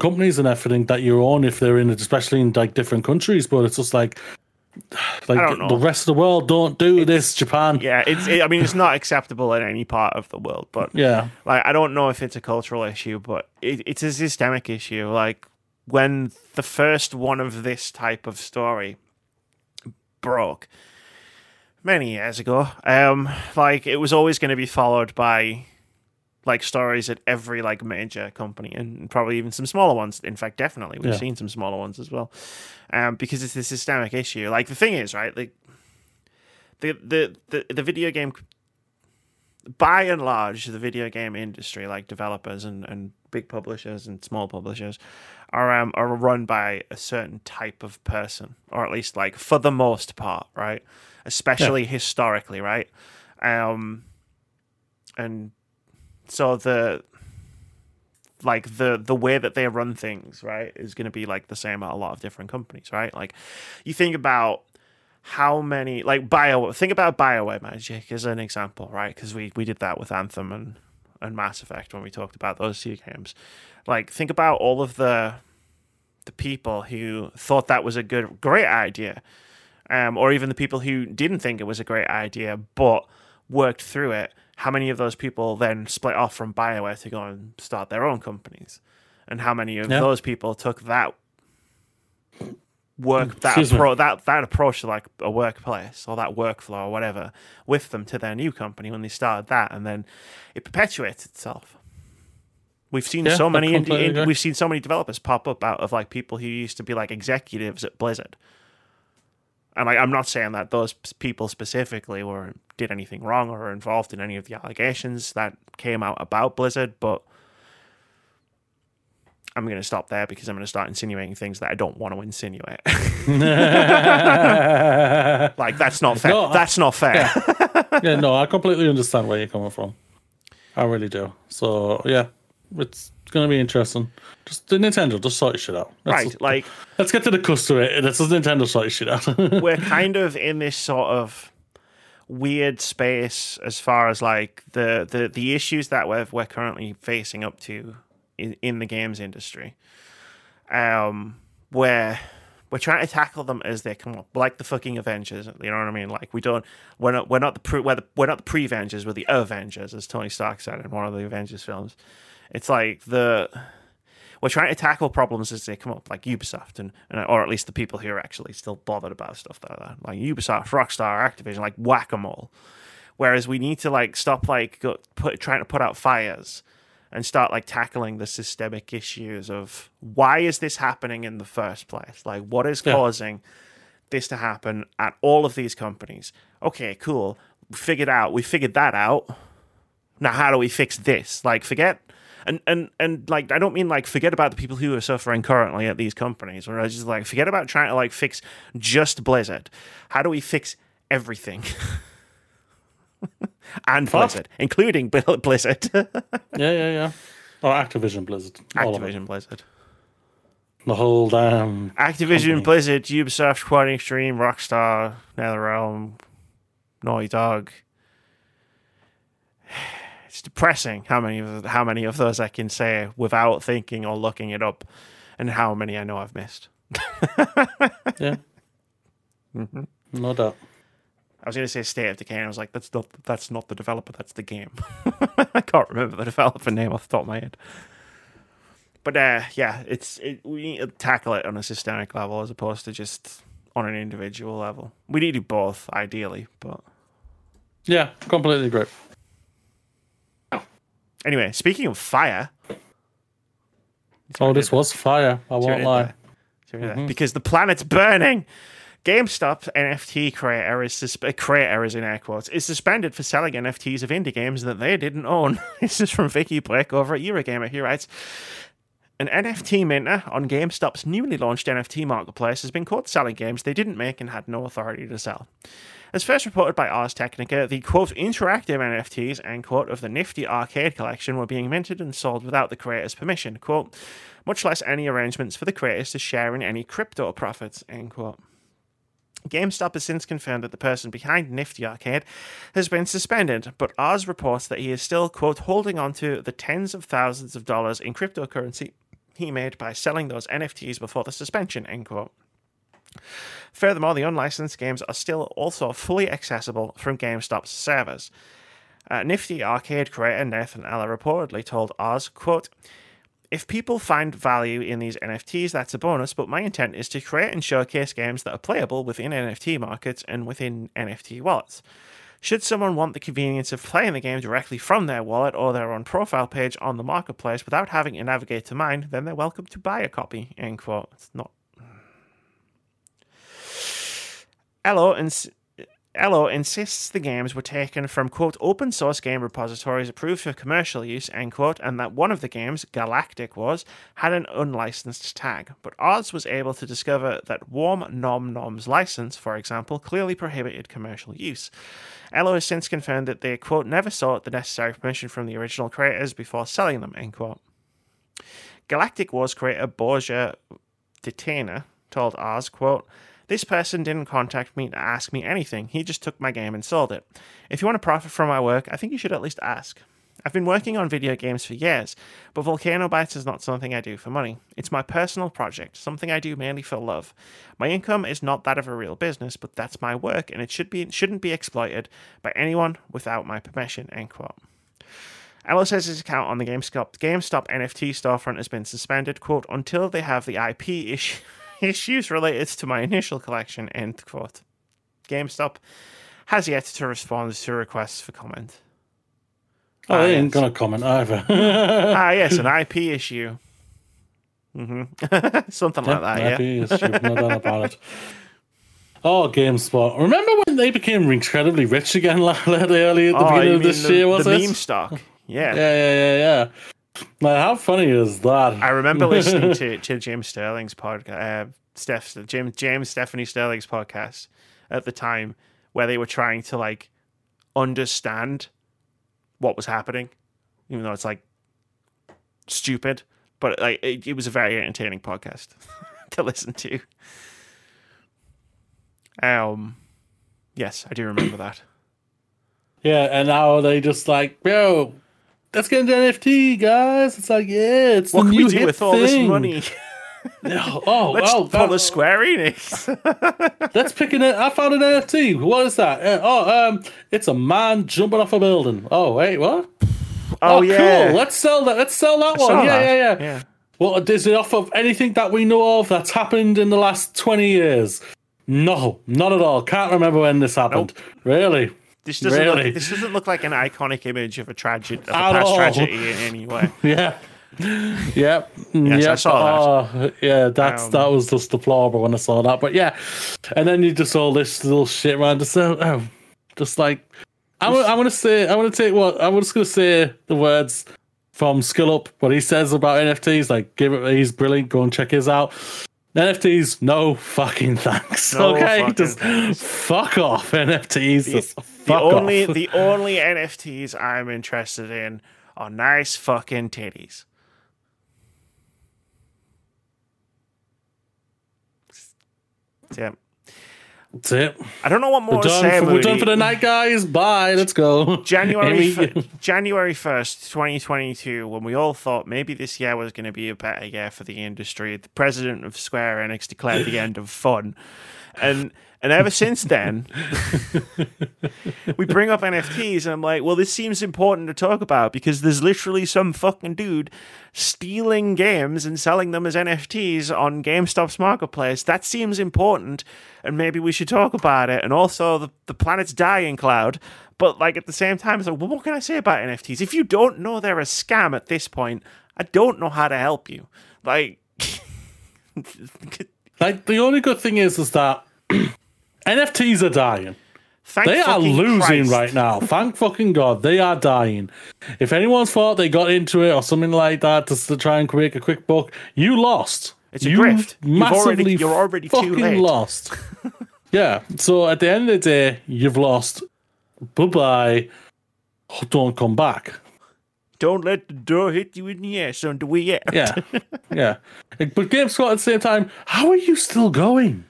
companies and everything that you're on if they're in, it, especially in like different countries. But it's just like, like the rest of the world don't do this. Japan, yeah, it's. It, I mean, it's not acceptable in any part of the world, but yeah, like I don't know if it's a cultural issue, but it, it's a systemic issue. Like when the first one of this type of story broke many years ago, um, like it was always going to be followed by like stories at every like major company and probably even some smaller ones. In fact, definitely we've Yeah. seen some smaller ones as well, um, because it's a systemic issue. Like the thing is, right, like the the the, the video game by and large, the video game industry, like developers and, and big publishers and small publishers, are um, are run by a certain type of person, or at least like for the most part, right? Especially historically, right? Um, and so the like the the way that they run things, right, is going to be like the same at a lot of different companies, right? Like you think about how many like bio think about bioware magic as an example right because we we did that with anthem and and mass effect when we talked about those two games like think about all of the the people who thought that was a good great idea um or even the people who didn't think it was a great idea but worked through it how many of those people then split off from bioware to go and start their own companies? And how many of those people took that work mm, that appro- that that approach to like a workplace or that workflow or whatever with them to their new company when they started that and then it perpetuates itself. We've seen Yeah, so many indie, completely ind- agree. we've seen so many developers pop up out of like people who used to be like executives at blizzard and like, i'm not saying that those people specifically were did anything wrong or were involved in any of the allegations that came out about blizzard but I'm going to stop there because I'm going to start insinuating things that I don't want to insinuate. like that's not fair. No, I- that's not fair. yeah, no, I completely understand where you're coming from. I really do. So yeah, it's gonna be interesting. Just the Nintendo, just sort your shit out. Let's, right. Like let's get to the customer. This is Nintendo sort your shit out. we're kind of in this sort of weird space as far as like the the, the issues that we're we're currently facing up to in, in the games industry. Um where we're trying to tackle them as they come up, like the fucking Avengers. You know what I mean? Like we don't, we're not, we're not the pre, we're, the, we're not the pre-Avengers, we're the Avengers, as Tony Stark said in one of the Avengers films. It's like the we're trying to tackle problems as they come up, like Ubisoft and, and or at least the people who are actually still bothered about stuff like that, like Ubisoft, Rockstar, Activision, like whack a mole. Whereas we need to like stop like go, put trying to put out fires and start like tackling the systemic issues of why is this happening in the first place? Like what is Yeah. causing this to happen at all of these companies? Okay, cool. We figured out. We figured that out. Now how do we fix this? Like forget and and and like I don't mean like forget about the people who are suffering currently at these companies, or I just like forget about trying to like fix just Blizzard. How do we fix everything? and Blizzard, including Bl- Blizzard, yeah, yeah, yeah. Or Activision Blizzard. All of it. Activision Blizzard, The whole damn. Activision Company. Blizzard, Ubisoft, Quantic Dream, Rockstar, NetherRealm, Naughty Dog. It's depressing how many of how many of those I can say without thinking or looking it up, and how many I know I've missed. Yeah. Mm-hmm. No doubt. I was going to say State of Decay, and I was like, "That's not that's not the developer. That's the game." I can't remember the developer name off the top of my head. But uh, yeah, it's it, we need to tackle it on a systemic level as opposed to just on an individual level. We need to do both, ideally. But Yeah, completely agree. Oh, this was fire. I See what won't lie. there? See what I did there? Because the planet's burning. GameStop NFT creator is sus- uh, creator is in air quotes is suspended for selling NFTs of indie games that they didn't own. this is from Vikki Blake over at Eurogamer. He writes. An NFT minter on GameStop's newly launched NFT marketplace has been caught selling games they didn't make and had no authority to sell. As first reported by Ars Technica, the quote interactive NFTs and quote of the nifty arcade collection were being minted and sold without the creator's permission, quote, much less any arrangements for the creators to share in any crypto profits, end quote. GameStop has since confirmed that the person behind Nifty Arcade has been suspended, but Ars reports that he is still, quote, holding on to the tens of thousands of dollars in cryptocurrency he made by selling those NFTs before the suspension, end quote. Furthermore, the unlicensed games are still also fully accessible from GameStop's servers. Uh, Nifty Arcade creator Nathan Eller reportedly told Ars, quote, if people find value in these NFTs, that's a bonus, but my intent is to create and showcase games that are playable within NFT markets and within NFT wallets. Should someone want the convenience of playing the game directly from their wallet or their own profile page on the marketplace without having to navigate to mine, then they're welcome to buy a copy. End quote. It's not. Elo insists the games were taken from quote open source game repositories approved for commercial use end quote, and that one of the games, Galactic Wars, had an unlicensed tag. But Ars was able to discover that Worm Nom Nom's license, for example, clearly prohibited commercial use. Elo has since confirmed that they quote never sought the necessary permission from the original creators before selling them end quote. Galactic Wars creator Borgia Detainer told Ars, quote, this person didn't contact me to ask me anything. He just took my game and sold it. If you want to profit from my work, I think you should at least ask. I've been working on video games for years, but Volcano Bites is not something I do for money. It's my personal project, something I do mainly for love. My income is not that of a real business, but that's my work, and it should be shouldn't be exploited by anyone without my permission. End quote. Ellis says his account on the GameStop, GameStop NFT storefront has been suspended, quote, until they have the IP issue, issues related to my initial collection, end quote. GameStop has yet to respond to requests for comment. Oh, Ah, they ain't yes. gonna comment either. ah, yes, an IP issue. Mm-hmm. Something like that, yeah. Happy is true, no doubt about it. Oh, GameSpot. Remember when they became incredibly rich again like, early at the Oh, beginning of this the, year, was the it? meme stock? Yeah. Yeah, yeah, yeah, yeah. Like, how funny is that? I remember listening to, to Jim Sterling's podcast, uh, Steph, Jim, James Stephanie Sterling's podcast at the time, where they were trying to like understand what was happening, even though it's like stupid. But like, it, it was a very entertaining podcast to listen to. Um, yes, I do remember that. Yeah, and now they just like, yo, let's get into NFT, guys. It's like, yeah, it's What the can new we do hit with all this money? Oh, oh, Let's oh, pull oh, a Square Enix. let's pick an. I found an NFT. What is that? Uh, oh, um, it's a man jumping off a building. Oh, wait, what? oh, yeah. cool. Let's sell that. Let's sell that Saw one. Yeah, that. yeah, yeah, yeah. Well, is it off of anything that we know of that's happened in the last 20 years? No, not at all. Can't remember when this happened. Really? This doesn't Really? look, this doesn't look like an iconic image of a tragedy of a At past all. tragedy in any way. Yeah. Yep. Yes, I yep. saw Oh, yeah, that's Um, that was just deplorable when I saw that. But yeah, and then you just all this little shit around. Just, uh, oh, just like I'm, I'm gonna say, I'm gonna take what I'm just gonna say the words from Skill Up. What he says about NFTs, like give it. He's brilliant. Go and check his out. NFTs, no fucking thanks. No okay, fucking just thanks. fuck off NFTs. Just The only off. the only NFTs I'm interested in are nice fucking titties. Yeah. That's it. I don't know what more We're to say for, we're done for the night, guys. Bye. Let's go. January fir- January first, twenty twenty two, when we all thought maybe this year was going to be a better year for the industry, the president of Square Enix declared the end of fun, and and ever since then, we bring up NFTs, and I'm like, well, this seems important to talk about because there's literally some fucking dude stealing games and selling them as NFTs on GameStop's marketplace. That seems important, and maybe we should talk about it. And also, the, the planet's dying cloud. But like at the same time, it's like, well, what can I say about NFTs? If you don't know they're a scam at this point, I don't know how to help you. Like, Like the only good thing is is that NFTs are dying. thank They are losing Christ. right now. Thank fucking God. They are dying. If anyone's thought they got into it or something like that to, to try and make a quick buck, you lost. It's a you grift. You've Massively already- you're already fucking lost. yeah. So at the end of the day, you've lost. Bye bye. Don't come back. Don't let the door hit you in the ass on the way out. Yeah. yeah. But GameSpot at the same time, how are you still going?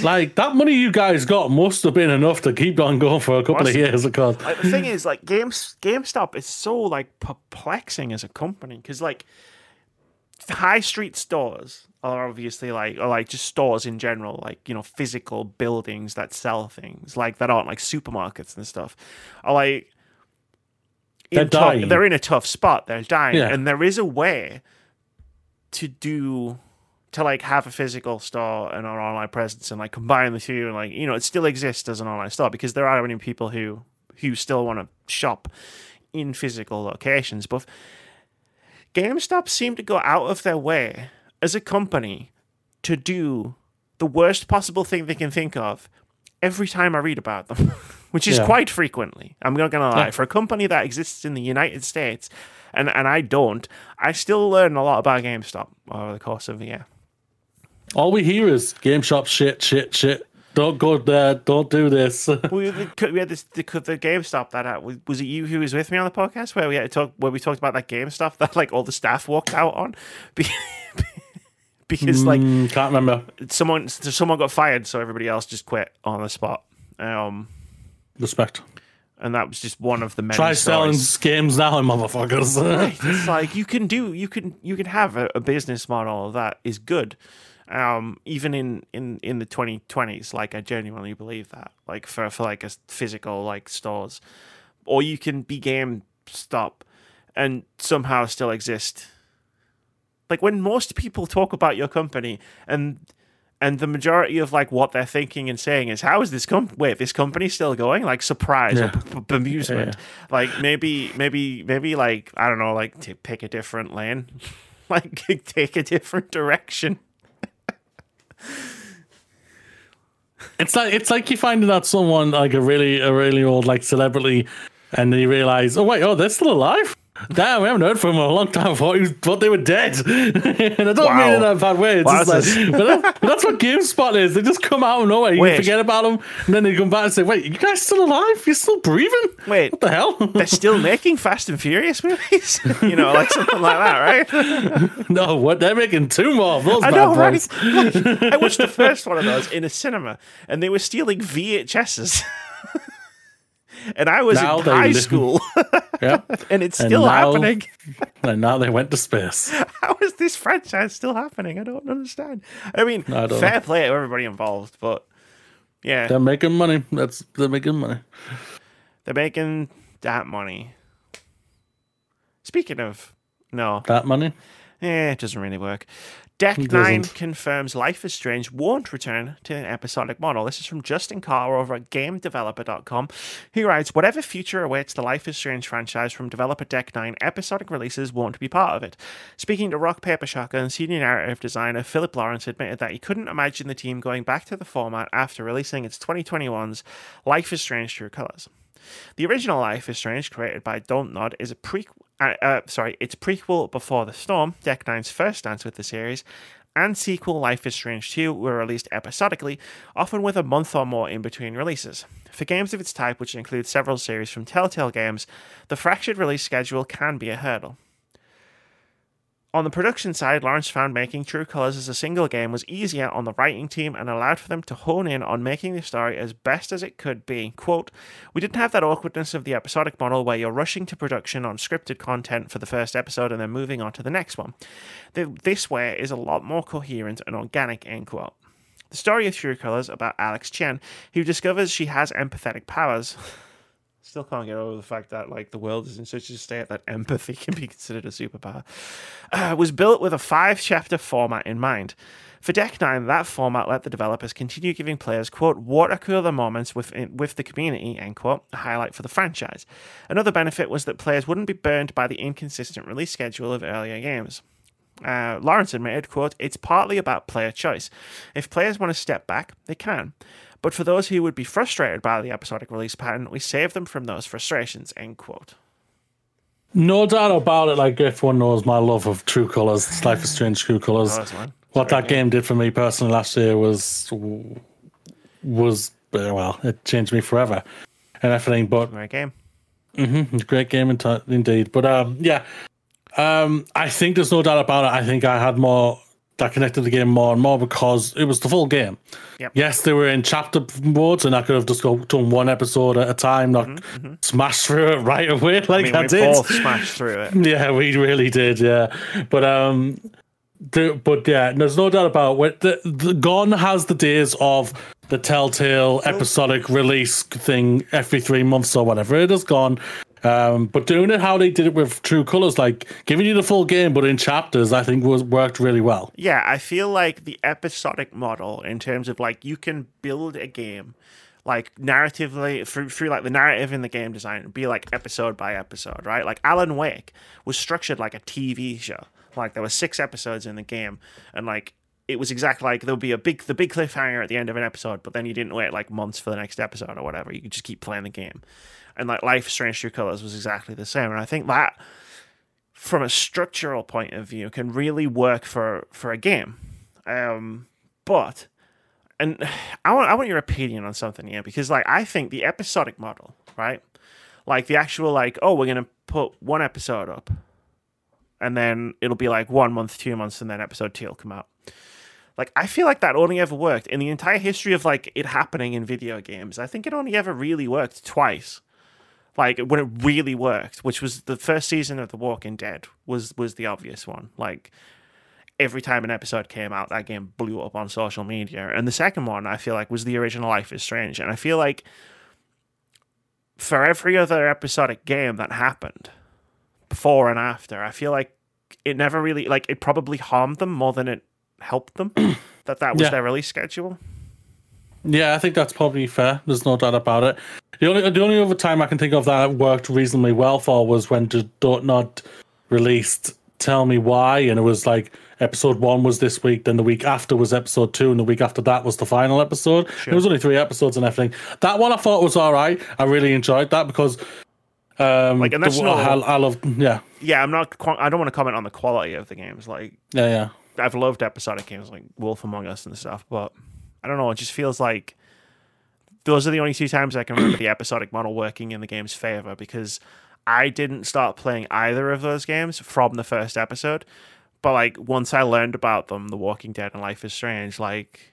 Like that money you guys got must have been enough to keep on going for a couple of years because Like, the thing is, like, Games GameStop is so like perplexing as a company because like high street stores are obviously like or like just stores in general, like you know physical buildings that sell things like that aren't like supermarkets and stuff. Are like They're tough- dying. they're in a tough spot. They're dying, Yeah. and there is a way to do to like have a physical store and an online presence and like combine the two and like you know it still exists as an online store because there are many people who who still want to shop in physical locations but GameStop seem to go out of their way as a company to do the worst possible thing they can think of every time I read about them, which is Yeah. quite frequently. I'm not going to lie. Yeah. For a company that exists in the United States, and, and I don't, I still learn a lot about GameStop over the course of the year. All we hear is game shop shit, shit, shit. Don't go there. Don't do this. we, had this the, the GameStop that uh, was, it you who was with me on the podcast where we had to talk where we talked about that game stuff that like all the staff walked out on Be- because like Mm, can't remember. someone someone got fired so everybody else just quit on the spot um Respect. and that was just one of the many Try selling stories. games now, motherfuckers. it's like you can do you can you can have a, a business model that is good um even in in in the 2020s like i genuinely believe that like for for like a physical like stores. Or you can be game stop and somehow still exist. Like when most people talk about your company and and the majority of like what they're thinking and saying is how is this com wait this company's still going? Like surprise Yeah. or b- bemusement like maybe maybe maybe like i don't know like to pick a different lane. Like take a different direction It's like it's like you finding out someone like a really a really old like celebrity, and then you realize, oh wait, oh they're still alive. Damn, we haven't heard from them in a long time. I thought, he was, thought they were dead. and I don't mean Wow. it in a bad way. It's Wow, just that's like, but, that- but that's what GameSpot is. They just come out of nowhere. You Wait. forget about them, and then they come back and say, "Wait, you guys still alive? You're still breathing? Wait. what the hell?" they're still making fast and furious movies you know like something like that right no, what they're making two more of those I know, right? I watched the first one of those in a cinema, and they were stealing VHSs. And I was Now in high live- school, Yeah, and it's And still now- happening. and now they went to space. How is this franchise still happening? I don't understand. I mean, I fair play to everybody involved, but yeah, They're making money. That's they're making money. they're making that money. Speaking of, no, That money. Eh, it doesn't really work. Deck It 9 doesn't. confirms Life is Strange won't return to an episodic model. This is from Justin Carr over at GameDeveloper.com. He writes Whatever future awaits the Life is Strange franchise from developer Deck 9, episodic releases won't be part of it. Speaking to Rock Paper Shotgun, senior narrative designer Philip Lawrence admitted that he couldn't imagine the team going back to the format after releasing its 2021's Life is Strange True Colors. The original Life is Strange, created by Don't Nod, is a prequel. Uh, uh, sorry, it's prequel Before the Storm, Deck Nine's first dance with the series, and sequel Life is Strange 2 were released episodically, often with a month or more in between releases. For games of its type, which include several series from Telltale Games, the fractured release schedule can be a hurdle. On the production side, Lawrence found making True Colors as a single game was easier on the writing team and allowed for them to hone in on making the story as best as it could be. Quote, We didn't have that awkwardness of the episodic model where you're rushing to production on scripted content for the first episode and then moving on to the next one. This way is a lot more coherent and organic, end quote. The story of True Colors about Alex Chen, who discovers she has empathetic powers. Still can't get over the fact that like the world is in such a state that empathy can be considered a superpower. Uh, was built with a five chapter format in mind. For Deck 9, that format let the developers continue giving players, quote, water cooler moments with, with the community, end quote, a highlight for the franchise. Another benefit was that players wouldn't be burned by the inconsistent release schedule of earlier games. Uh, Lawrence admitted, quote, It's partly about player choice. If players want to step back, they can. But for those who would be frustrated by the episodic release pattern, we save them from those frustrations, end quote. No doubt about it. Like everyone knows my love of True Colors, Life is Strange True Colors. Oh, what that game did for me personally last year was was uh, well, it changed me forever and everything. But Great game. mm-hmm, great game in t- indeed. But um, yeah, um, I think there's no doubt about it. I think I had more that connected the game more and more because it was the full game. Yep. Yes, they were in chapter modes, and I could have just go done one episode at a time, not smash through it right away like I I, mean, we did. both smashed through it. Yeah, we really did. Yeah, but um, the, but yeah, there's no doubt about it. The, the Gone has the days of the Telltale episodic release thing every three months or whatever. It is gone. Um, but doing it how they did it with True Colors, like giving you the full game but in chapters, I think was worked really well. Yeah, I feel like the episodic model in terms of like you can build a game like narratively through through like the narrative in the game design be like episode by episode, right? Like Alan Wake was structured like a TV show. Like there were six episodes in the game and like it was exactly like there'll be a big the big cliffhanger at the end of an episode, but then you didn't wait like months for the next episode or whatever. You could just keep playing the game. And like Life Strange True Colors was exactly the same. And I think that from a structural point of view can really work for for a game. Um, but and I want I want your opinion on something here because like I think the episodic model, right? Like the actual like oh we're gonna put one episode up, and then it'll be like one month, two months, and then episode two will come out. Like I feel like that only ever worked in the entire history of like it happening in video games. I think it only ever really worked twice like when it really worked, which was the first season of The Walking Dead was was the obvious one. Like every time an episode came out, that game blew up on social media. And the second one, I feel like, was the original Life is Strange. And I feel like for every other episodic game that happened before and after, I feel like it never really like it probably harmed them more than it helped them. that that was Yeah. their release schedule. Yeah, I think that's probably fair. There's no doubt about it. The only the only other time I can think of that worked reasonably well for was when Not released Tell Me Why, and it was like episode one was this week, then the week after was episode two, and the week after that was the final episode. There was only three episodes and everything. That one I thought was all right. I really enjoyed that because um Like, and that's the- not- I, I love yeah Yeah, I'm not. I don't want to comment on the quality of the games. Like yeah yeah I've loved episodic games like Wolf Among Us and stuff, but I don't know. It just feels like those are the only two times I can remember the episodic model working in the game's favor because I didn't start playing either of those games from the first episode. But like once I learned about them, The Walking Dead and Life is Strange, like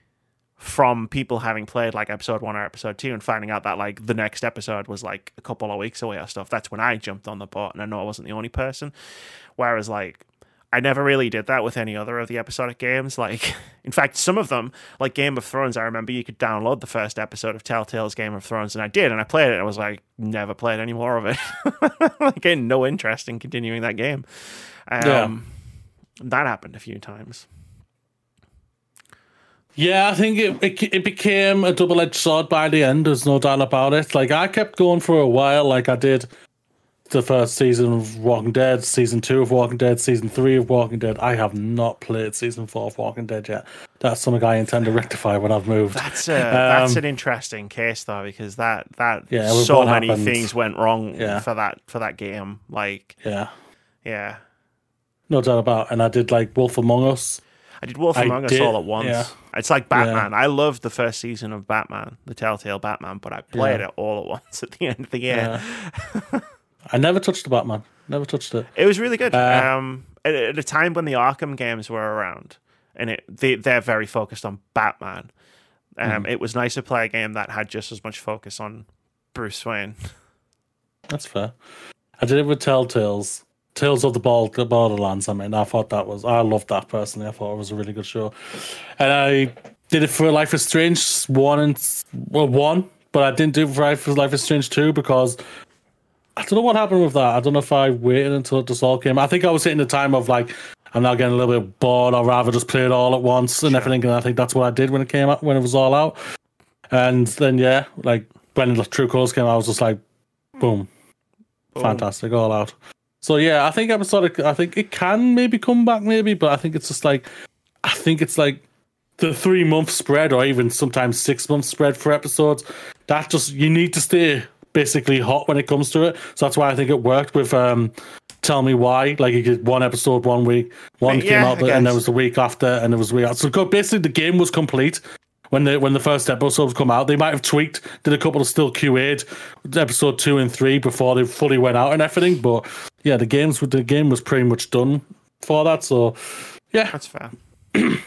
from people having played like episode one or episode two and finding out that like the next episode was like a couple of weeks away or stuff, that's when I jumped on the boat and I know I wasn't the only person. Whereas like I never really did that with any other of the episodic games. Like, in fact, some of them, like Game of Thrones, I remember you could download the first episode of Telltale's Game of Thrones, and I did, and I played it. And I was like, never played any more of it. like, I had no interest in continuing that game. Um, That happened a few times. Yeah, I think it, it it became a double edged sword by the end. There's no doubt about it. Like I kept going for a while, like I did the first season of Walking Dead, season two of Walking Dead, season three of Walking Dead. I have not played season four of Walking Dead yet. That's something I intend to rectify when I've moved. That's a, that's Um, an interesting case though because that that Yeah, so many happened. things went wrong Yeah. for that for that game. Like, Yeah, yeah, no doubt about. And I did like Wolf Among Us. I did Wolf I Among Us did- all at once. yeah. It's like Batman. I loved the first season of Batman, the Telltale Batman, but I played Yeah. it all at once at the end of the year. I never touched the Batman. Never touched it. It was really good. Uh, um, at, at a time when the Arkham games were around, and it they they're very focused on Batman. Um, Mm-hmm. It was nice to play a game that had just as much focus on Bruce Wayne. That's fair. I did it with Telltales. Tales of the Borderlands. I mean, I thought that was I loved that personally. I thought it was a really good show, and I did it for Life is Strange one and well one, but I didn't do it for Life is Life is Strange two because I don't know what happened with that. I don't know if I waited until it just all came. I think I was hitting the time of like I'm now getting a little bit bored. I'd rather just play it all at once and everything. And I think that's what I did when it came out when it was all out. And then yeah, like when the True Colors came out, I was just like, boom, Boom. fantastic, all out. So yeah, I think episodic. I think it can maybe come back, maybe, but I think it's just like, I think it's like the three month spread, or even sometimes six month spread for episodes. That just you need to stay basically hot when it comes to it. So that's why I think it worked with um, Tell Me Why. Like you get one episode one week, one Yeah, came out, and there was the week after, and there was week. After. So basically, the game was complete. When the when the first episodes come out, they might have tweaked, did a couple of still QA'd episode two and three before they fully went out and everything. But yeah, the games the game was pretty much done for that. So yeah, That's fair.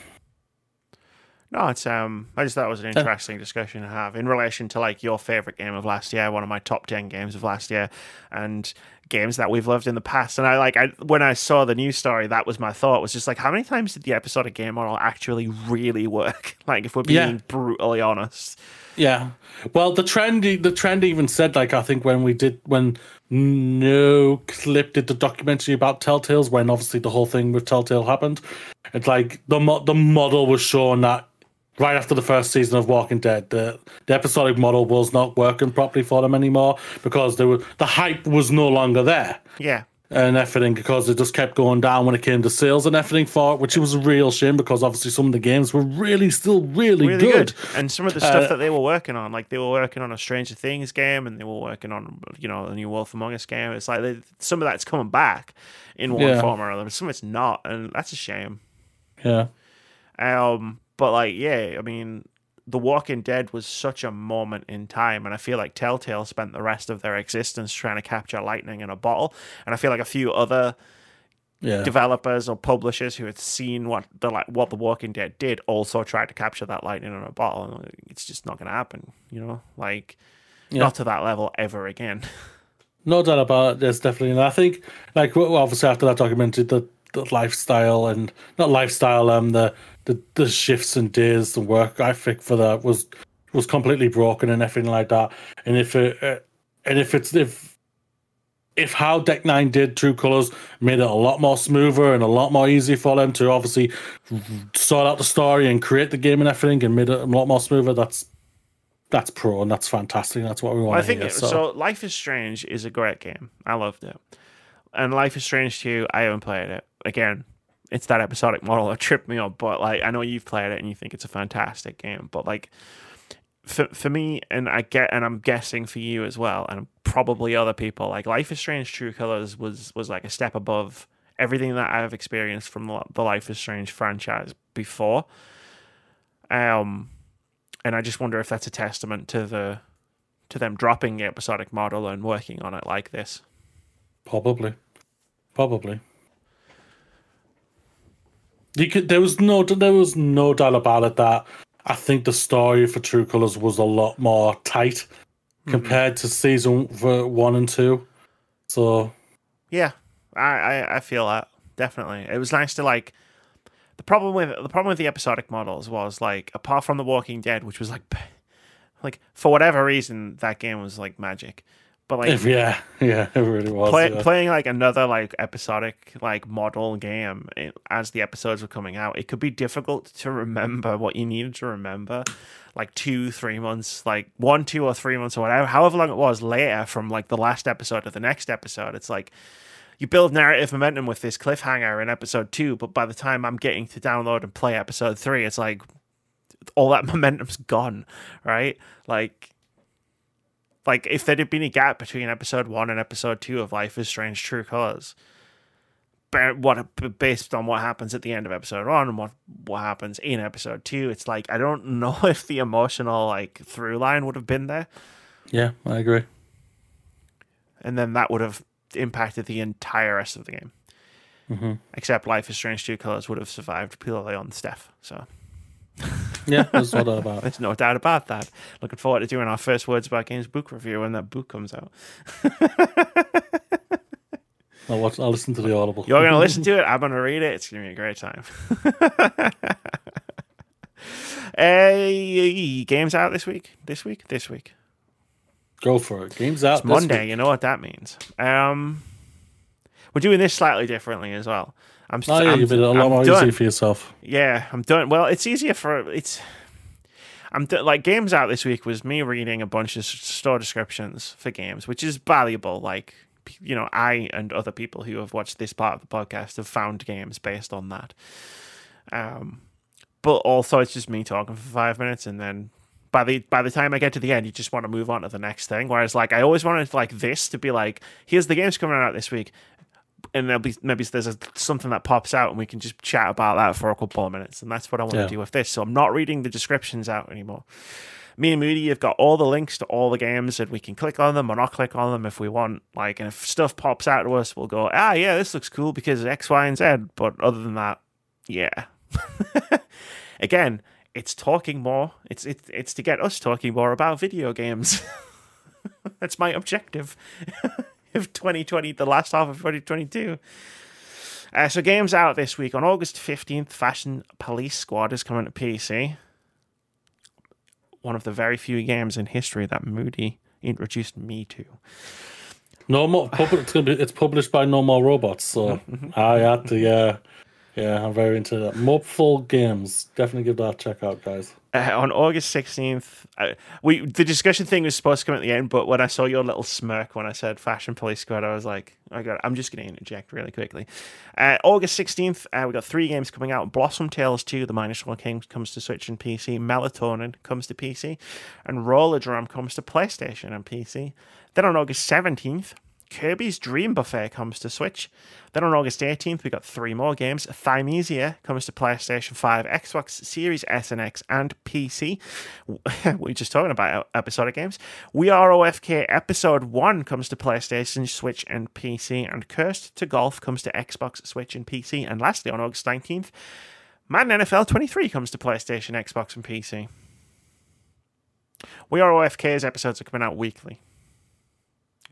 no, it's um. I just thought it was an interesting discussion to have in relation to like your favorite game of last year, one of my top ten games of last year, and games that we've loved in the past. And I like I when I saw the news story, that was my thought was just like, how many times did the episodic game model actually really work? like, if we're being Yeah. brutally honest. Yeah. Well, the trend the trend even said like I think when we did when Noclip did the documentary about Telltales when obviously the whole thing with Telltale happened. It's like the mo- the model was shown that right after the first season of Walking Dead, the the episodic model was not working properly for them anymore because there was the hype was no longer there Yeah, and everything because it just kept going down when it came to sales and everything for it, which was a real shame because obviously some of the games were really still really, really good. good. And some of the stuff Uh, that they were working on, like they were working on a Stranger Things game, and they were working on you know a new Wolf Among Us game. It's like they, some of that's coming back in one Yeah. form or other, but some of it's not, and that's a shame. Yeah. Um, but like, yeah, I mean, The Walking Dead was such a moment in time, and I feel like Telltale spent the rest of their existence trying to capture lightning in a bottle, and I feel like a few other Yeah. developers or publishers who had seen what the like what The Walking Dead did also tried to capture that lightning in a bottle, and it's just not going to happen, you know, like Yeah. not to that level ever again. No doubt about it. There's definitely, and I think, like, obviously after that documentary, the, the lifestyle and not lifestyle, um, the, the the shifts and days, the work ethic for that was was completely broken and everything like that. And if it, uh, and if it's if if how Deck Nine did True Colors made it a lot more smoother and a lot more easy for them to obviously sort out the story and create the game and everything and made it a lot more smoother. That's that's pro and that's fantastic. That's what we want I think hear. it, so. Life is Strange is a great game. I loved it, and Life is Strange 2, I haven't played it. Again, it's that episodic model that tripped me up. But like, I know you've played it and you think it's a fantastic game. But like, for for me, and I get, and I'm guessing for you as well, and probably other people, like Life is Strange True Colors was was like a step above everything that I've experienced from the, the Life is Strange franchise before. Um, and I just wonder if that's a testament to the to them dropping the episodic model and working on it like this. Probably, probably. You could. There was no. There was no doubt about it that I think the story for True Colors was a lot more tight mm-hmm. compared to season one and two. So Yeah, I, I I feel that definitely. It was nice to like. The problem with the problem with the episodic models was like apart from The Walking Dead, which was like, like for whatever reason that game was like magic, but like if, yeah, yeah, it really was. play, yeah. playing like another like episodic like model game eh, as the episodes were coming out it could be difficult to remember what you needed to remember like two three months like one two or three months or whatever however long it was later from like the last episode to the next episode it's like you build narrative momentum with this cliffhanger in episode two but by the time i'm getting to download and play episode three it's like all that momentum's gone right like like if there had been a gap between episode one and episode two of Life is Strange True Colors, what based on what happens at the end of episode one and what what happens in episode two, it's like I don't know if the emotional like through line would have been there, yeah, I agree. and then that would have impacted the entire rest of the game. Mhm. Except Life is Strange True Colors would have survived purely on Steph. So Yeah, there's no doubt about it. there's no doubt about that. Looking forward to doing our first Words About Games book review when that book comes out. I'll watch. I'll listen to the audible. You're going to listen to it. I'm going to read it. It's going to be a great time. hey, games out this week? This week? This week? Go for it. Games out It's Monday. You know what that means. Um, we're doing this slightly differently as well. I'm. Oh yeah, you've made it a lot I'm more done. easy for yourself. Yeah, I'm done. Well, it's easier for it's. I'm do- like games out this week was me reading a bunch of store descriptions for games, which is valuable. Like you know, I and other people who have watched this part of the podcast have found games based on that. Um, but also it's just me talking for five minutes, and then by the by the time I get to the end, you just want to move on to the next thing. Whereas, like, I always wanted like this to be like, here's the games coming out this week, and there'll be maybe there's a, something that pops out, and we can just chat about that for a couple of minutes, and that's what I want Yeah. to do with this. So I'm not reading the descriptions out anymore. Me and Moody have got all the links to all the games, and we can click on them or not click on them if we want. Like, and if stuff pops out to us, we'll go, ah, yeah, this looks cool because X, Y, and Z. But other than that, yeah. Again, it's talking more. It's it's it's to get us talking more about video games. That's my objective of 2020, the last half of 2022. Uh, so games out this week on August 15th. Fashion Police Squad is coming to PC. One of the very few games in history that Moody introduced me to. No more. Pub- it's be. It's published by No More Robots. So I had to. Yeah, yeah. I'm very into that. Mopeful Games. Definitely give that a check out, guys. Uh, on August 16th, uh, we the discussion thing was supposed to come at the end, but when I saw your little smirk when I said Fashion Police Squad, I was like, I got, I'm just going to interject really quickly. Uh, August 16th, uh, we got three games coming out. Blossom Tales 2, The Minotaur King comes to Switch and PC. Melatonin comes to PC, and Rollerdrome comes to PlayStation and PC. Then on August 17th, Kirby's Dream Buffet comes to Switch. Then on August 18th, we got three more games. Thymesia comes to PlayStation 5, Xbox Series S and X, and PC. We're just talking about episodic games. We Are OFK Episode 1 comes to PlayStation, Switch, and PC. And Cursed to Golf comes to Xbox, Switch, and PC. And lastly, on August 19th, Madden NFL 23 comes to PlayStation, Xbox, and PC. We Are OFK's episodes are coming out weekly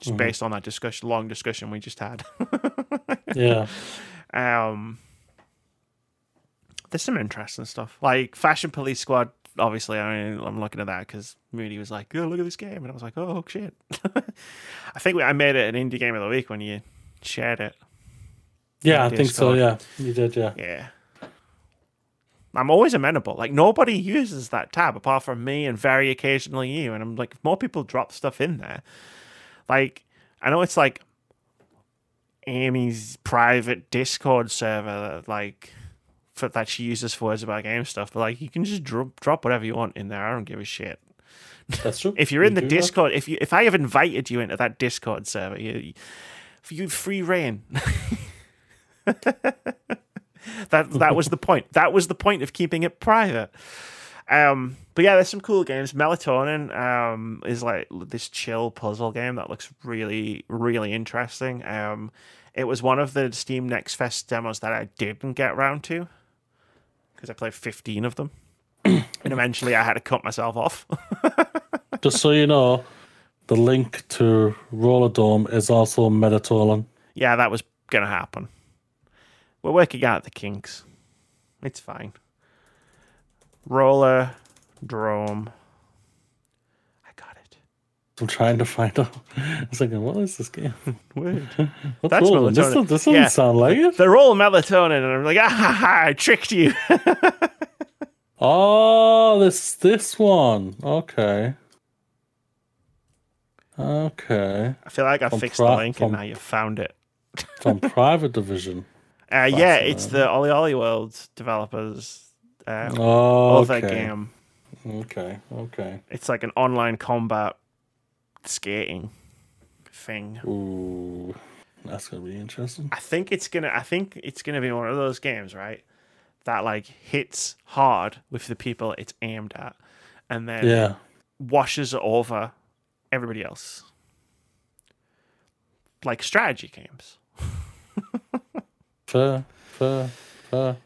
just based on that discussion, long discussion we just had. Yeah. um, there's some interesting stuff, like Fashion Police Squad. Obviously, I mean, I'm looking at that because Moody was like, "Oh, look at this game," and I was like, "Oh shit!" I think we, I made it an indie game of the week when you shared it. Yeah, I in think so. Yeah, you did. Yeah. Yeah. I'm always amenable. Like nobody uses that tab apart from me and very occasionally you. And I'm like, if more people drop stuff in there, like I know it's like Amy's private Discord server, that, like for, that she uses for words about game stuff. But like, you can just drop drop whatever you want in there. I don't give a shit. That's true. If you're in You the do that. Discord, if you if I have invited you into that Discord server, you, you you free reign. that that was the point. That was the point of keeping it private. Um, but yeah, there's some cool games. Melatonin um, is like this chill puzzle game that looks really, really interesting. Um, it was one of the Steam Next Fest demos that I didn't get round to because I played 15 of them, and eventually I had to cut myself off. Just so you know, the link to Rollerdrome is also Melatonin. yeah, that was gonna happen. We're working out the kinks. It's fine. Roller drome. I got it. I'm trying to find out. I was thinking, what is this game? Word. What's That's Roller? This, doesn't- this doesn't Yeah. sound like it. They're all melatonin, and I'm like, ah, ha, ha, I tricked you. Oh, this this one. Okay. Okay. I feel like I From fixed pri- the link, from- and now you found it. From Private Division. Uh, yeah, it's the OlliOlli World developers. Uh, Oh, of that okay. game. Okay. Okay. It's like an online combat skating thing. Ooh, that's gonna be interesting. I think it's gonna. I think it's gonna be one of those games, right? That like hits hard with the people it's aimed at, and then Yeah. washes over everybody else. Like strategy games. Fair. Fair. Fair.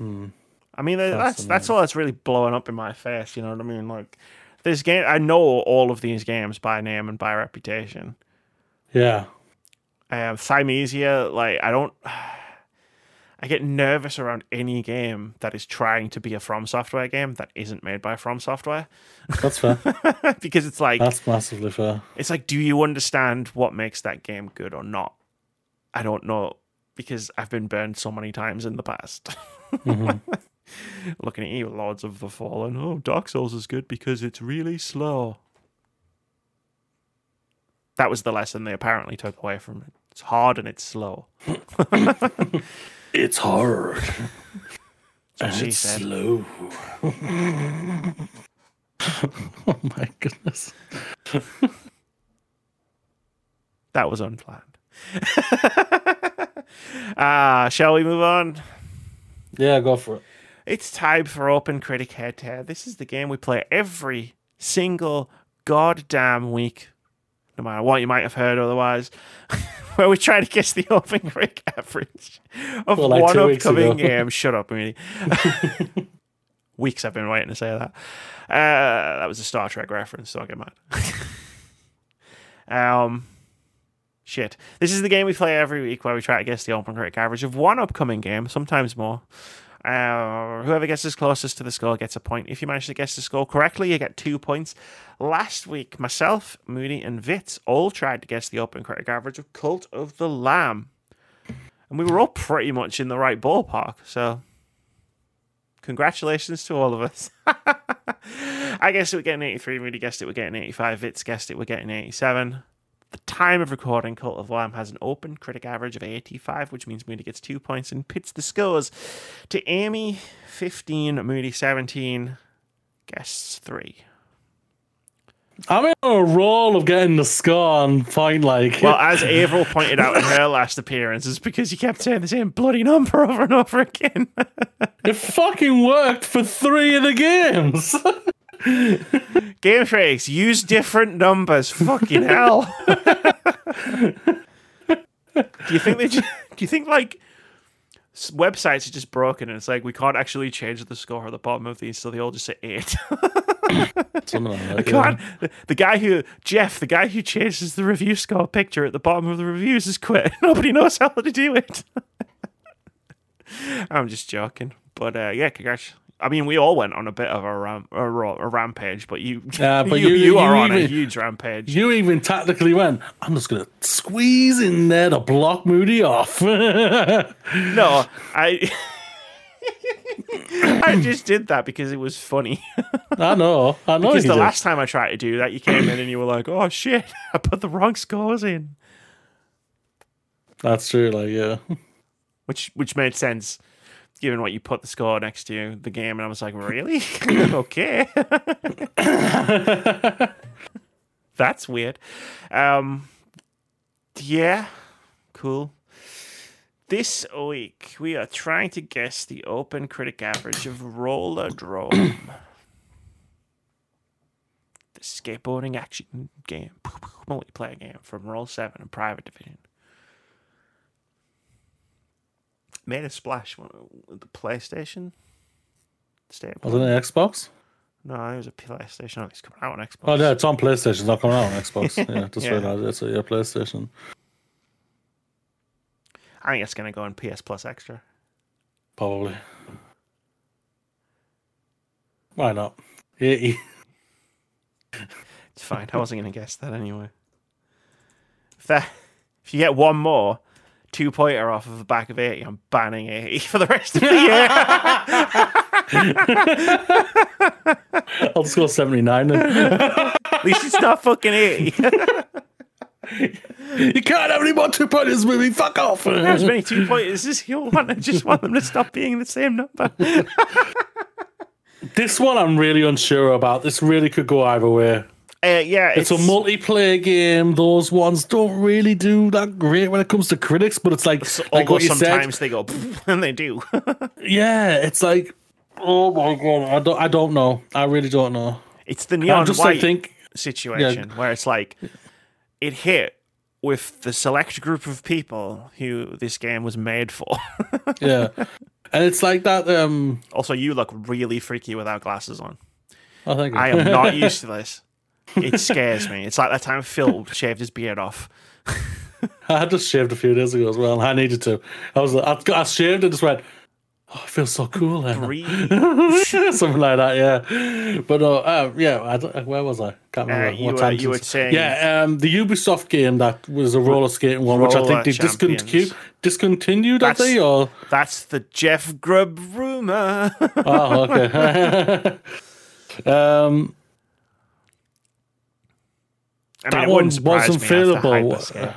Hmm. I mean, that's that's all that's really blowing up in my face. You know what I mean? Like this game, I know all of these games by name and by reputation. Yeah. Um, Thymesia, like I don't, I get nervous around any game that is trying to be a From Software game that isn't made by From Software, That's fair. because it's like That's massively fair. it's like, do you understand what makes that game good or not? I don't know because I've been burned so many times in the past. Looking at you, Lords of the Fallen. Oh, Dark Souls is good because it's really slow. That was the lesson they apparently took away from it. It's hard and it's slow. It's hard. what she it's said. slow. oh my goodness. That was unplanned. uh, shall we move on? Yeah, go for it. It's time for OpenCritic Head to Head. This is the game we play every single goddamn week, no matter what you might have heard otherwise, where we try to guess the OpenCritic average of Well, like one upcoming game. Shut up, really. Weeks I've been waiting to say that. Uh, that was a Star Trek reference, so I get mad. um, shit. This is the game we play every week where we try to guess the OpenCritic average of one upcoming game, sometimes more. Uh, whoever gets as closest to the score gets a point. If you manage to guess the score correctly, you get two points. Last week, myself, Moody, and Vitz all tried to guess the OpenCritic average of Cult of the Lamb. And we were all pretty much in the right ballpark, so congratulations to all of us. I guess we're getting 83, Moody guessed it we're getting 85, Vitz guessed it we're getting 87 the time of recording, Cult of Lamb has an OpenCritic average of 85, which means Moody gets two points and pits the scores to Amy 15, Moody 17, guests 3. I'm in a roll of getting the score on point like Well, as Avril pointed out in her last appearance, it's because you kept saying the same bloody number over and over again. it fucking worked for three of the games. Game Freaks, use different numbers. Fucking hell. do you think they? Just, do you think like websites are just broken and it's like we can't actually change the score at the bottom of these, so they all just say eight. Something like that. Come on, the, the guy who Jeff, the guy who changes the review score picture at the bottom of the reviews, has quit. Nobody knows how to do it. I'm just joking, but uh, yeah, congrats. I mean, we all went on a bit of a, ram- a, a rampage, but you, Yeah, but you, you- you are you on a huge rampage. You even tactically went, I'm just going to squeeze in there to block Moody off. No, I. I just did that because it was funny. I know. I know. Because the did. last time I tried to do that, you came in and you were like, "Oh shit, I put the wrong scores in," That's true. Like, yeah. which which made sense given what you put the score next to the game, and I was like, "Really? okay, that's weird." Um, yeah, cool. This week we are trying to guess the OpenCritic average of Rollerdrome. the skateboarding action game, multiplayer game from Roll 7 and Private Division. Made a splash when- with the PlayStation. Skateboard. Was it an Xbox? No, it was a PlayStation. Oh, it's coming out on Xbox. Oh, yeah, it's on PlayStation. It's not coming out on Xbox. Yeah, just Yeah. realized it's a yeah, PlayStation. I think it's going to go on PS Plus Extra. Probably. Why not? It's fine. I wasn't going to guess that anyway. If that, if you get one more two pointer off of the back of 80, I'm banning 80 for the rest of the year. I'll go 79 then. At least it's not fucking 80. you can't have any more two pointers with me. Fuck off. as many two pointers as you want. I just want them to stop being the same number. This one I'm really unsure about. This really could go either way. Uh, yeah, It's, a multiplayer game. Those ones don't really do that great when it comes to critics, but it's like, like what you sometimes said. they go, and they do. Yeah, it's like, oh my god, I don't, I don't know. I really don't know. it's the neon just white think, situation where it's like it hit with the select group of people who this game was made for. yeah, and it's like that. Um, also, you look really freaky without glasses on. I think I am not used to this. It scares me. It's like that time Phil shaved his beard off. I just shaved a few days ago as well. and I needed to. I was, I, I shaved and just went. Oh, I feel so cool. Something like that, yeah. But uh, uh yeah, I don't, where was I? Can't remember Uh, what were- tangents. you were saying- yeah, um, the Ubisoft game that was a roller skating one, which I think they discontinued, discontinued, That's- they? Or That's the Jeff Grubb rumor. oh, okay. um, I that mean, one wasn't me feelable.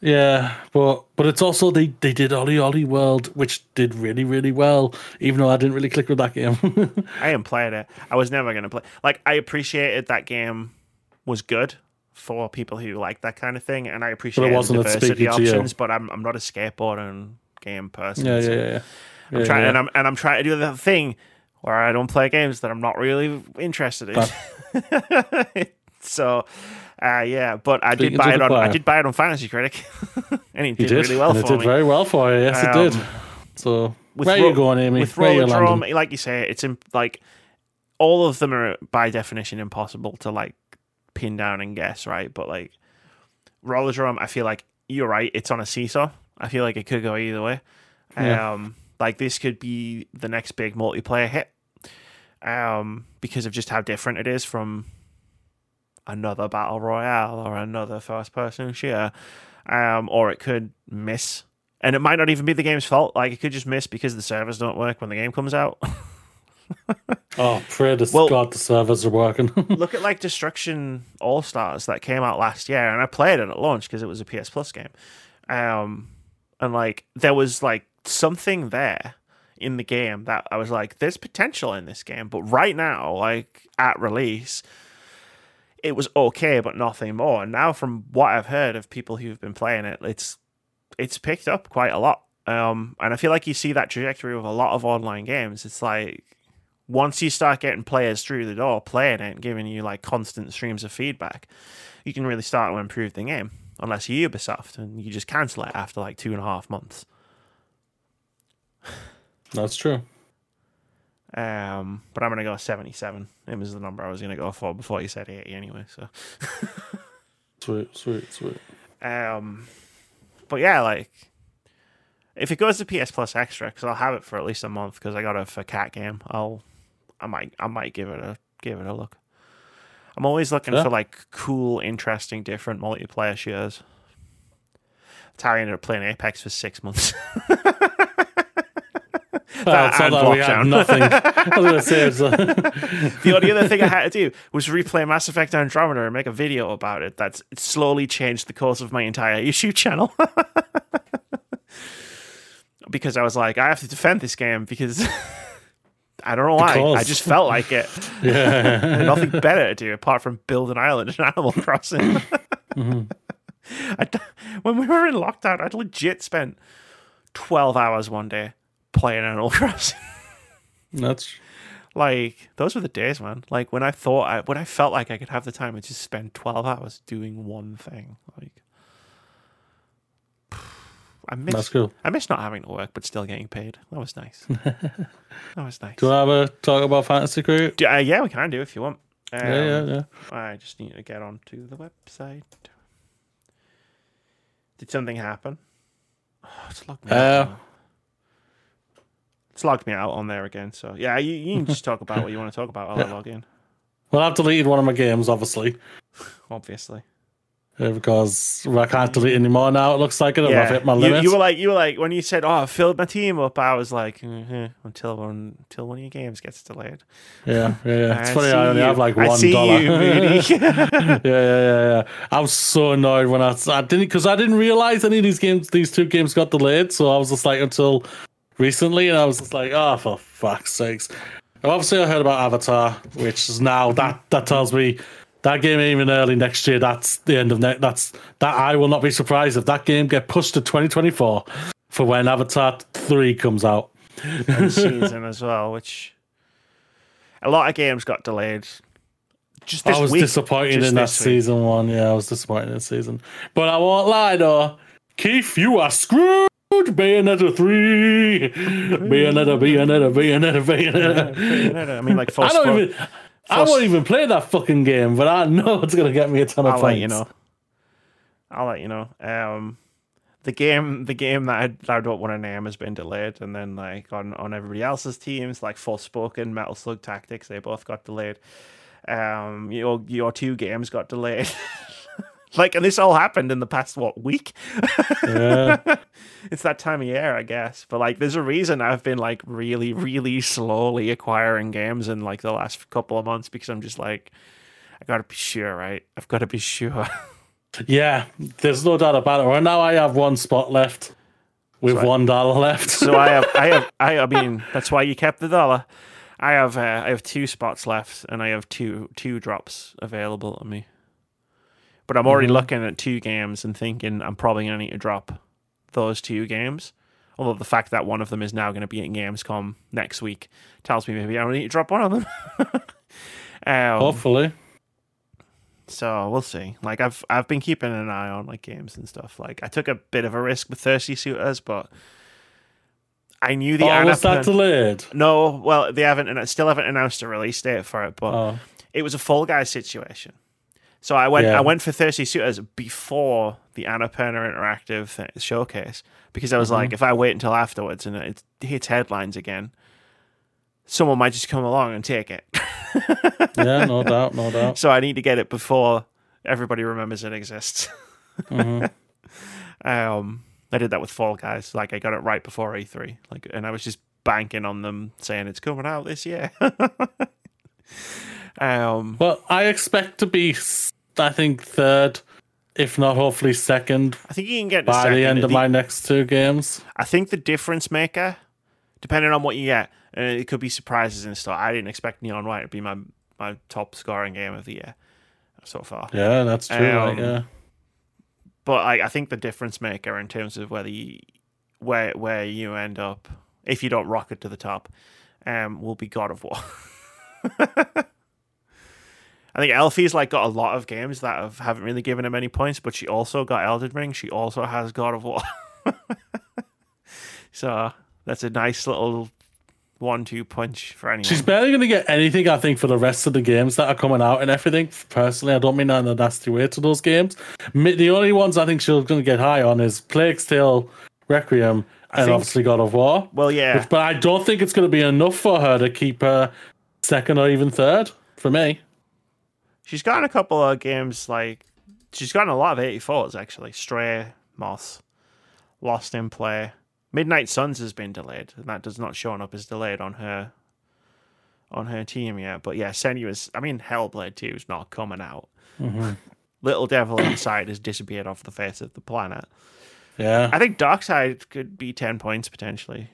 Yeah, but but it's also they they did OlliOlli World, which did really really well. Even though I didn't really click with that game. I didn't play it. I was never going to play. Like, I appreciated that game was good for people who like that kind of thing, and I appreciate the diversity speaking to you. options. But I'm I'm not a skateboarding game person. yeah, yeah, so yeah. yeah. I'm Yeah, trying, yeah. and I'm and I'm trying to do the thing where I don't play games that I'm not really interested in. so, uh, yeah, but I did buy it on I did buy it on Fantasy Critic, and it did, did, really well and it did me. very well for you. Yes, it Um, did. So with where ro- you going, Amy? with Rollerdrome, landing? like you say, it's in, like all of them are by definition impossible to like pin down and guess, right? But like Rollerdrome, I feel like you're right. It's on a seesaw. I feel like it could go either way. Yeah. Um, like this could be the next big multiplayer hit, um, because of just how different it is from another battle royale or another first-person shooter, um, or it could miss. And it might not even be the game's fault. Like it could just miss because the servers don't work when the game comes out. Oh, pray to Well- God the servers are working. Look at like Destruction All Stars that came out last year, and I played it at launch because it was a PS Plus game. Um, and like there was like something there in the game that I was like, there's potential in this game, but right now, like at release, it was okay, but nothing more. And now, from what I've heard of people who've been playing it, it's it's picked up quite a lot. Um, and I feel like you see that trajectory with a lot of online games. It's like once you start getting players through the door playing it and giving you like constant streams of feedback, you can really start to improve the game. Unless you're Ubisoft and you just cancel it after like two and a half months. That's true. Um, but I'm gonna go 77. It was the number I was gonna go for before you said 80 anyway. So, Sweet, sweet, sweet. um, but yeah, like if it goes to PS Plus Extra, because I'll have it for at least a month because I got it for cat game. I'll, I might, I might give it a give it a look. I'm always looking Yeah. for like cool, interesting, different multiplayer shooters. That's how I ended up playing Apex for six months. Well, it's and that lockdown. nothing. I was gonna say it's, uh, the only other thing I had to do was replay Mass Effect Andromeda and make a video about it. That's it slowly changed the course of my entire YouTube channel. because I was like, I have to defend this game because I don't know why. Because. I just felt like it. yeah. Nothing better to do apart from build an island in Animal Crossing. I d- when we were in lockdown, I'd legit spent 12 hours one day playing Animal Crossing. That's Like those were the days, man. Like when I thought I when I felt like I could have the time to just spend twelve hours doing one thing. Like I miss that's cool. I miss not having to work but still getting paid. That was nice. that was nice. Do you want to have a talk about Fantasy Crew? Do- uh, yeah, we can do if you want. Um, yeah, yeah, yeah. I just need to get onto the website. Did something happen? Oh, it's logged me Uh, out. now. It's logged me out on there again. So yeah, you, you can just talk about what you want to talk about while I log in. Well, I've deleted one of my games, obviously, Obviously. uh, because I can't delete anymore now. It looks like it. I've hit my you, limit. you were like, you were like, when you said, "Oh, I filled my team up," I was like, "Mhm," until one, until one of your games gets delayed. yeah, yeah, yeah. It's I funny. I only you. have like one dollar. you, yeah, yeah, yeah, yeah. I was so annoyed when I, I didn't because I didn't realize any of these games, these two games got delayed. So I was just like until recently, and I was just like, oh, for fuck's sakes. And obviously, I heard about Avatar, which is now that that tells me that game even early next year. That's the end of next. That's that. I will not be surprised if that game get pushed to 2024 for when Avatar three comes out. and season as well, which a lot of games got delayed. Just I was week, disappointed in that week. season one. Yeah, I was disappointed in season. But I won't lie though. Keith, you are screwed. Bayonetta 3. Bayonetta, Bayonetta, Bayonetta, Bayonetta. I mean, like, full I don't even. I won't even play that fucking game, but I know it's gonna get me a ton of I'll points. let you know. I'll let you know. Um, the game, the game that I, that I don't want to name has been delayed, and then like on on everybody else's teams, like Forspoken, Metal Slug Tactics, they both got delayed. Um, your your two games got delayed. like, and this all happened in the past what week? Yeah. it's that time of year, I guess. But like, there's a reason I've been like really, really slowly acquiring games in like the last couple of months because I'm just like, I gotta be sure, right? I've got to be sure. Yeah, there's no doubt about it. Right now, I have one spot left with So one dollar left. so I have, I have, I, I mean, that's why you kept the dollar. I have, uh, I have two spots left, and I have two two drops available to me. But I'm already Mhm. looking at two games and thinking I'm probably gonna need to drop those two games. Although the fact that one of them is now going to be at Gamescom next week tells me maybe I don't need to drop one of them. um, Hopefully, So we'll see. Like I've I've been keeping an eye on like games and stuff. Like I took a bit of a risk with Thirsty Suitors, but I knew the oh, was that delayed? no, well they haven't and I still haven't announced a release date for it, but Oh, it was a Fall Guys situation. So I went Yeah. I went for Thirsty Suitors before the Annapurna Interactive showcase because I was Mm-hmm. like, if I wait until afterwards and it hits headlines again, someone might just come along and take it. yeah, no doubt, no doubt. so I need to get it before everybody remembers it exists. hmm Um, I did that with Fall Guys. Like I got it right before E3. Like, and I was just banking on them saying it's coming out this year. um, Well, I expect to be, I think, third, if not hopefully second, I think you can get by the end of The- my next two games. I think the difference maker, depending on what you get, and it could be surprises and stuff. I didn't expect Neon White to be my my top scoring game of the year so far. Yeah, that's true. right, Um, yeah. but I, I think the difference maker in terms of whether you, where where you end up if you don't rocket to the top, um, will be God of War. I think Elfie's like got a lot of games that have, haven't really given him any points, but she also got Elden Ring. She also has God of War. so that's a nice little one-two punch for anyone. She's barely going to get anything, I think, for the rest of the games that are coming out and everything. Personally, I don't mean that in a nasty way to those games. The only ones I think she's going to get high on is Plague Tale, Requiem, and think- obviously God of War. well, yeah, Which- but I don't think it's going to be enough for her to keep her second or even third for me. She's gotten a couple of games like she's gotten a lot of 84s actually. Stray, Moss, Lost in Play. Midnight Suns has been delayed, and that does not showing up as delayed on her on her team yet. But yeah, Senua's I mean Hellblade 2 is not coming out. Mm-hmm. Little Devil Inside has disappeared off the face of the planet. Yeah. I think Darkside could be 10 points potentially,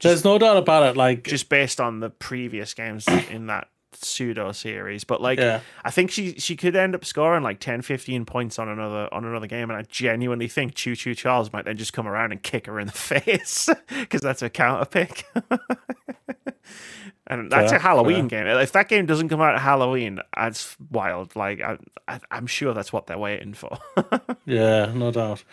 There's no doubt about it. Like, just based on the previous games in that pseudo series. But like yeah. I think she she could end up scoring like 10, 15 points on another on another game, and I genuinely think Choo Choo Charles might then just come around and kick her in the face because that's a counter pick. and that's Fair, a Halloween game. If that game doesn't come out at Halloween, that's wild. Like I, I I'm sure that's what they're waiting for. Yeah, no doubt.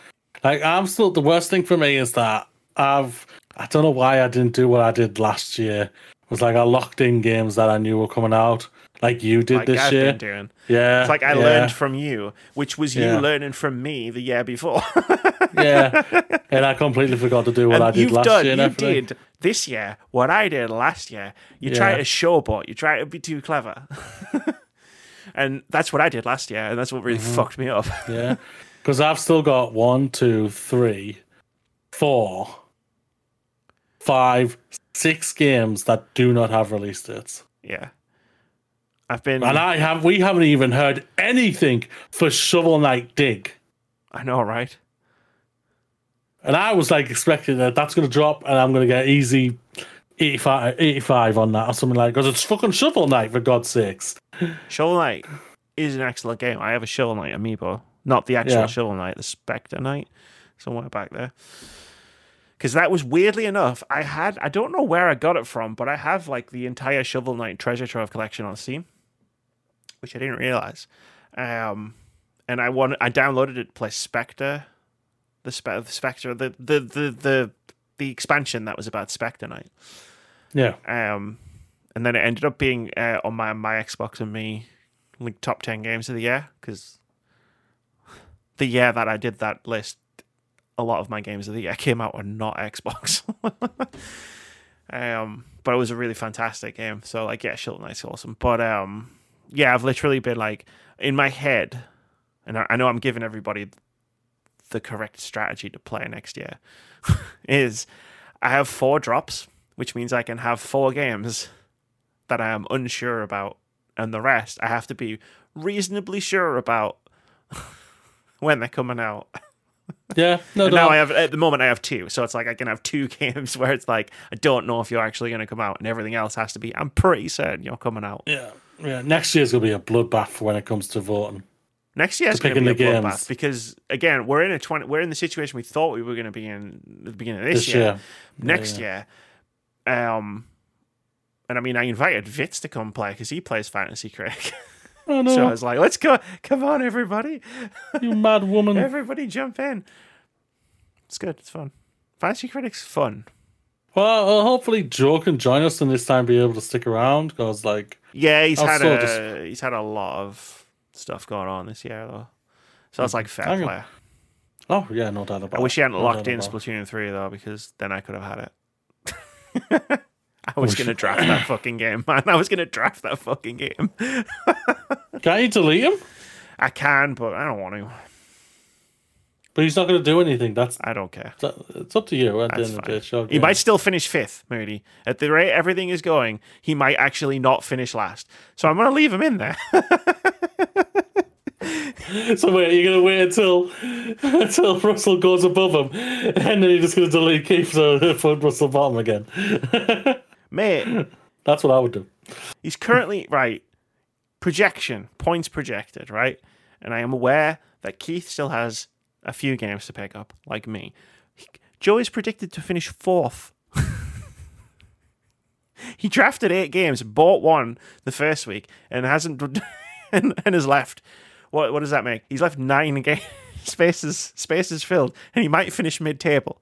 Like I'm still the worst thing for me is that I've I don't know why I didn't do what I did last year. It was like I locked in games that I knew were coming out, like you did like this I've year. doing. Yeah, It's like I yeah, learned from you, which was you Yeah. learning from me the year before. yeah, and I completely forgot to do what and I did last done, year. and you everything. did this year what I did last year. You try Yeah. to showboat. You try to be too clever. and that's what I did last year, and that's what really Mm-hmm. fucked me up. Yeah, because I've still got one, two, three, four, five, six games that do not have release dates. yeah. I've been And I have we haven't even heard anything for Shovel Knight Dig. I know, right? And I was like expecting that that's going to drop and I'm going to get easy 85, 85 on that or something like because it's fucking Shovel Knight for God's sakes. Shovel Knight is an excellent game. I have a Shovel Knight amiibo. Not the actual Yeah. Shovel Knight, the Spectre Knight. Somewhere back there. Because that was weirdly enough, I had I don't know where I got it from, but I have like the entire Shovel Knight treasure trove collection on Steam. Which I didn't realize. Um and I wanted I downloaded it to play Spectre. The, Spe- the Spectre the, the the the the expansion that was about Spectre Knight. Yeah. Um, and then it ended up being uh, on my my Xbox and me like top ten games of the year because the year that I did that list, a lot of my games of the year came out on not Xbox. um, but it was a really fantastic game. So like, yeah, Shovel Knight's awesome. But um, yeah, I've literally been like in my head, and I know I'm giving everybody the correct strategy to play next year. is I have four drops, which means I can have four games that I am unsure about, and the rest I have to be reasonably sure about when they're coming out. Yeah, no, now I have at the moment I have two, so it's like I can have two games where it's like I don't know if you're actually going to come out, and everything else has to be. I'm pretty certain you're coming out. yeah, yeah. Next year's gonna be a bloodbath when it comes to voting. Next year's going to be a the bloodbath because again we're in a twenty. We're in the situation we thought we were going to be in at the beginning of this, This year. year. Next year, um, and I mean I invited Vitz to come play because he plays Fantasy Critic. Oh no, so I was like, let's go, come on everybody, you mad woman! everybody jump in. It's good. It's fun. Fantasy Critic's fun. Well, uh, hopefully Joe can join us and this time be able to stick around because, like, Yeah, he's had a he's had a lot of stuff going on this year though. So it's like fair Hang on. play. oh yeah, no doubt about. It. I wish he hadn't No locked in. Splatoon three though, because then I could have had it. I was oh, gonna draft that fucking game, man. I was gonna draft that fucking game. Can't you delete him? I can, but I don't want to. But he's not going to do anything. That's I don't care. it's up to you at the That's end of the fine. He might still finish fifth, Moody. At the rate everything is going, he might actually not finish last. So I'm gonna leave him in there. So wait, you're going to wait until until Russell goes above him, and then you're just going to delete Keith to uh, put Russell bottom again. Mate, That's what I would do. He's currently right. Projection points projected, right? And I am aware that Keith still has a few games to pick up, like me. Joe is predicted to finish fourth. he drafted eight games, bought one the first week, and hasn't and, and has left. What what does that make? He's left nine games. spaces spaces filled, and he might finish mid table.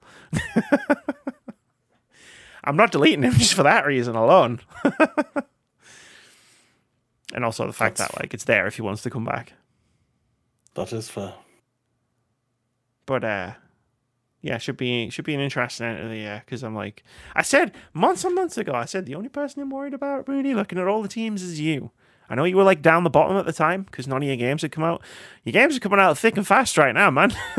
I'm not deleting him just for that reason alone. and also the fact That's- that like it's there if he wants to come back. That is fair. But uh yeah, should be should be an interesting end of the year because I'm like I said months and months ago. I said the only person I'm worried about, Moody, looking at all the teams, is you. I know you were like down the bottom at the time because none of your games had come out. Your games are coming out thick and fast right now, man.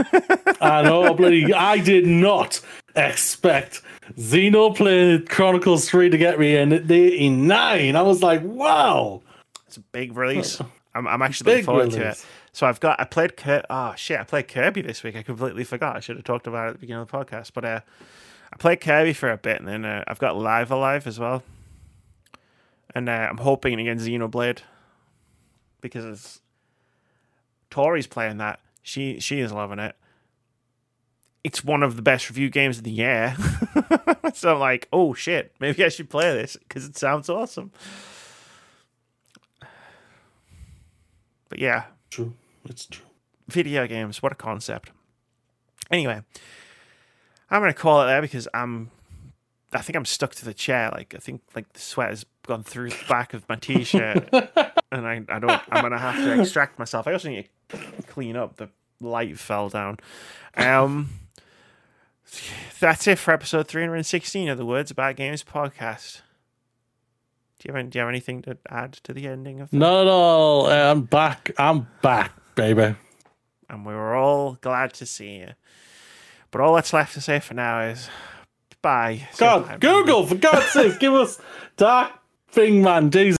I know, bloody. I did not expect Xenoblade Chronicles 3 to get me in at 89. I was like, wow. it's a big release. I'm, I'm actually looking forward to it. So I've got I played Kirby. Oh shit, I played Kirby this week. I completely forgot. I should have talked about it at the beginning of the podcast. But uh, I played Kirby for a bit, and then uh, I've got Live Alive as well. And uh, I'm hoping against Xenoblade because it's Tori's playing that. She she is loving it. It's one of the best review games of the year. so I'm like, oh shit, maybe I should play this because it sounds awesome. But yeah, True. It's true. video games, what a concept. Anyway, I'm gonna call it there because I'm I think I'm stuck to the chair. Like I think like the sweat has gone through the back of my t-shirt, and I, I don't. I'm gonna have to extract myself. I also need to clean up. The light fell down. Um, that's it for episode 316 of the Words About Games podcast. Do you have any, do you have anything to add to the ending of? Not at all. Uh, I'm back. I'm back, baby. and we were all glad to see you. But all that's left to say for now is bye. Bye, God, Google, for God's sake, give us Dark Thing Man. Jesus.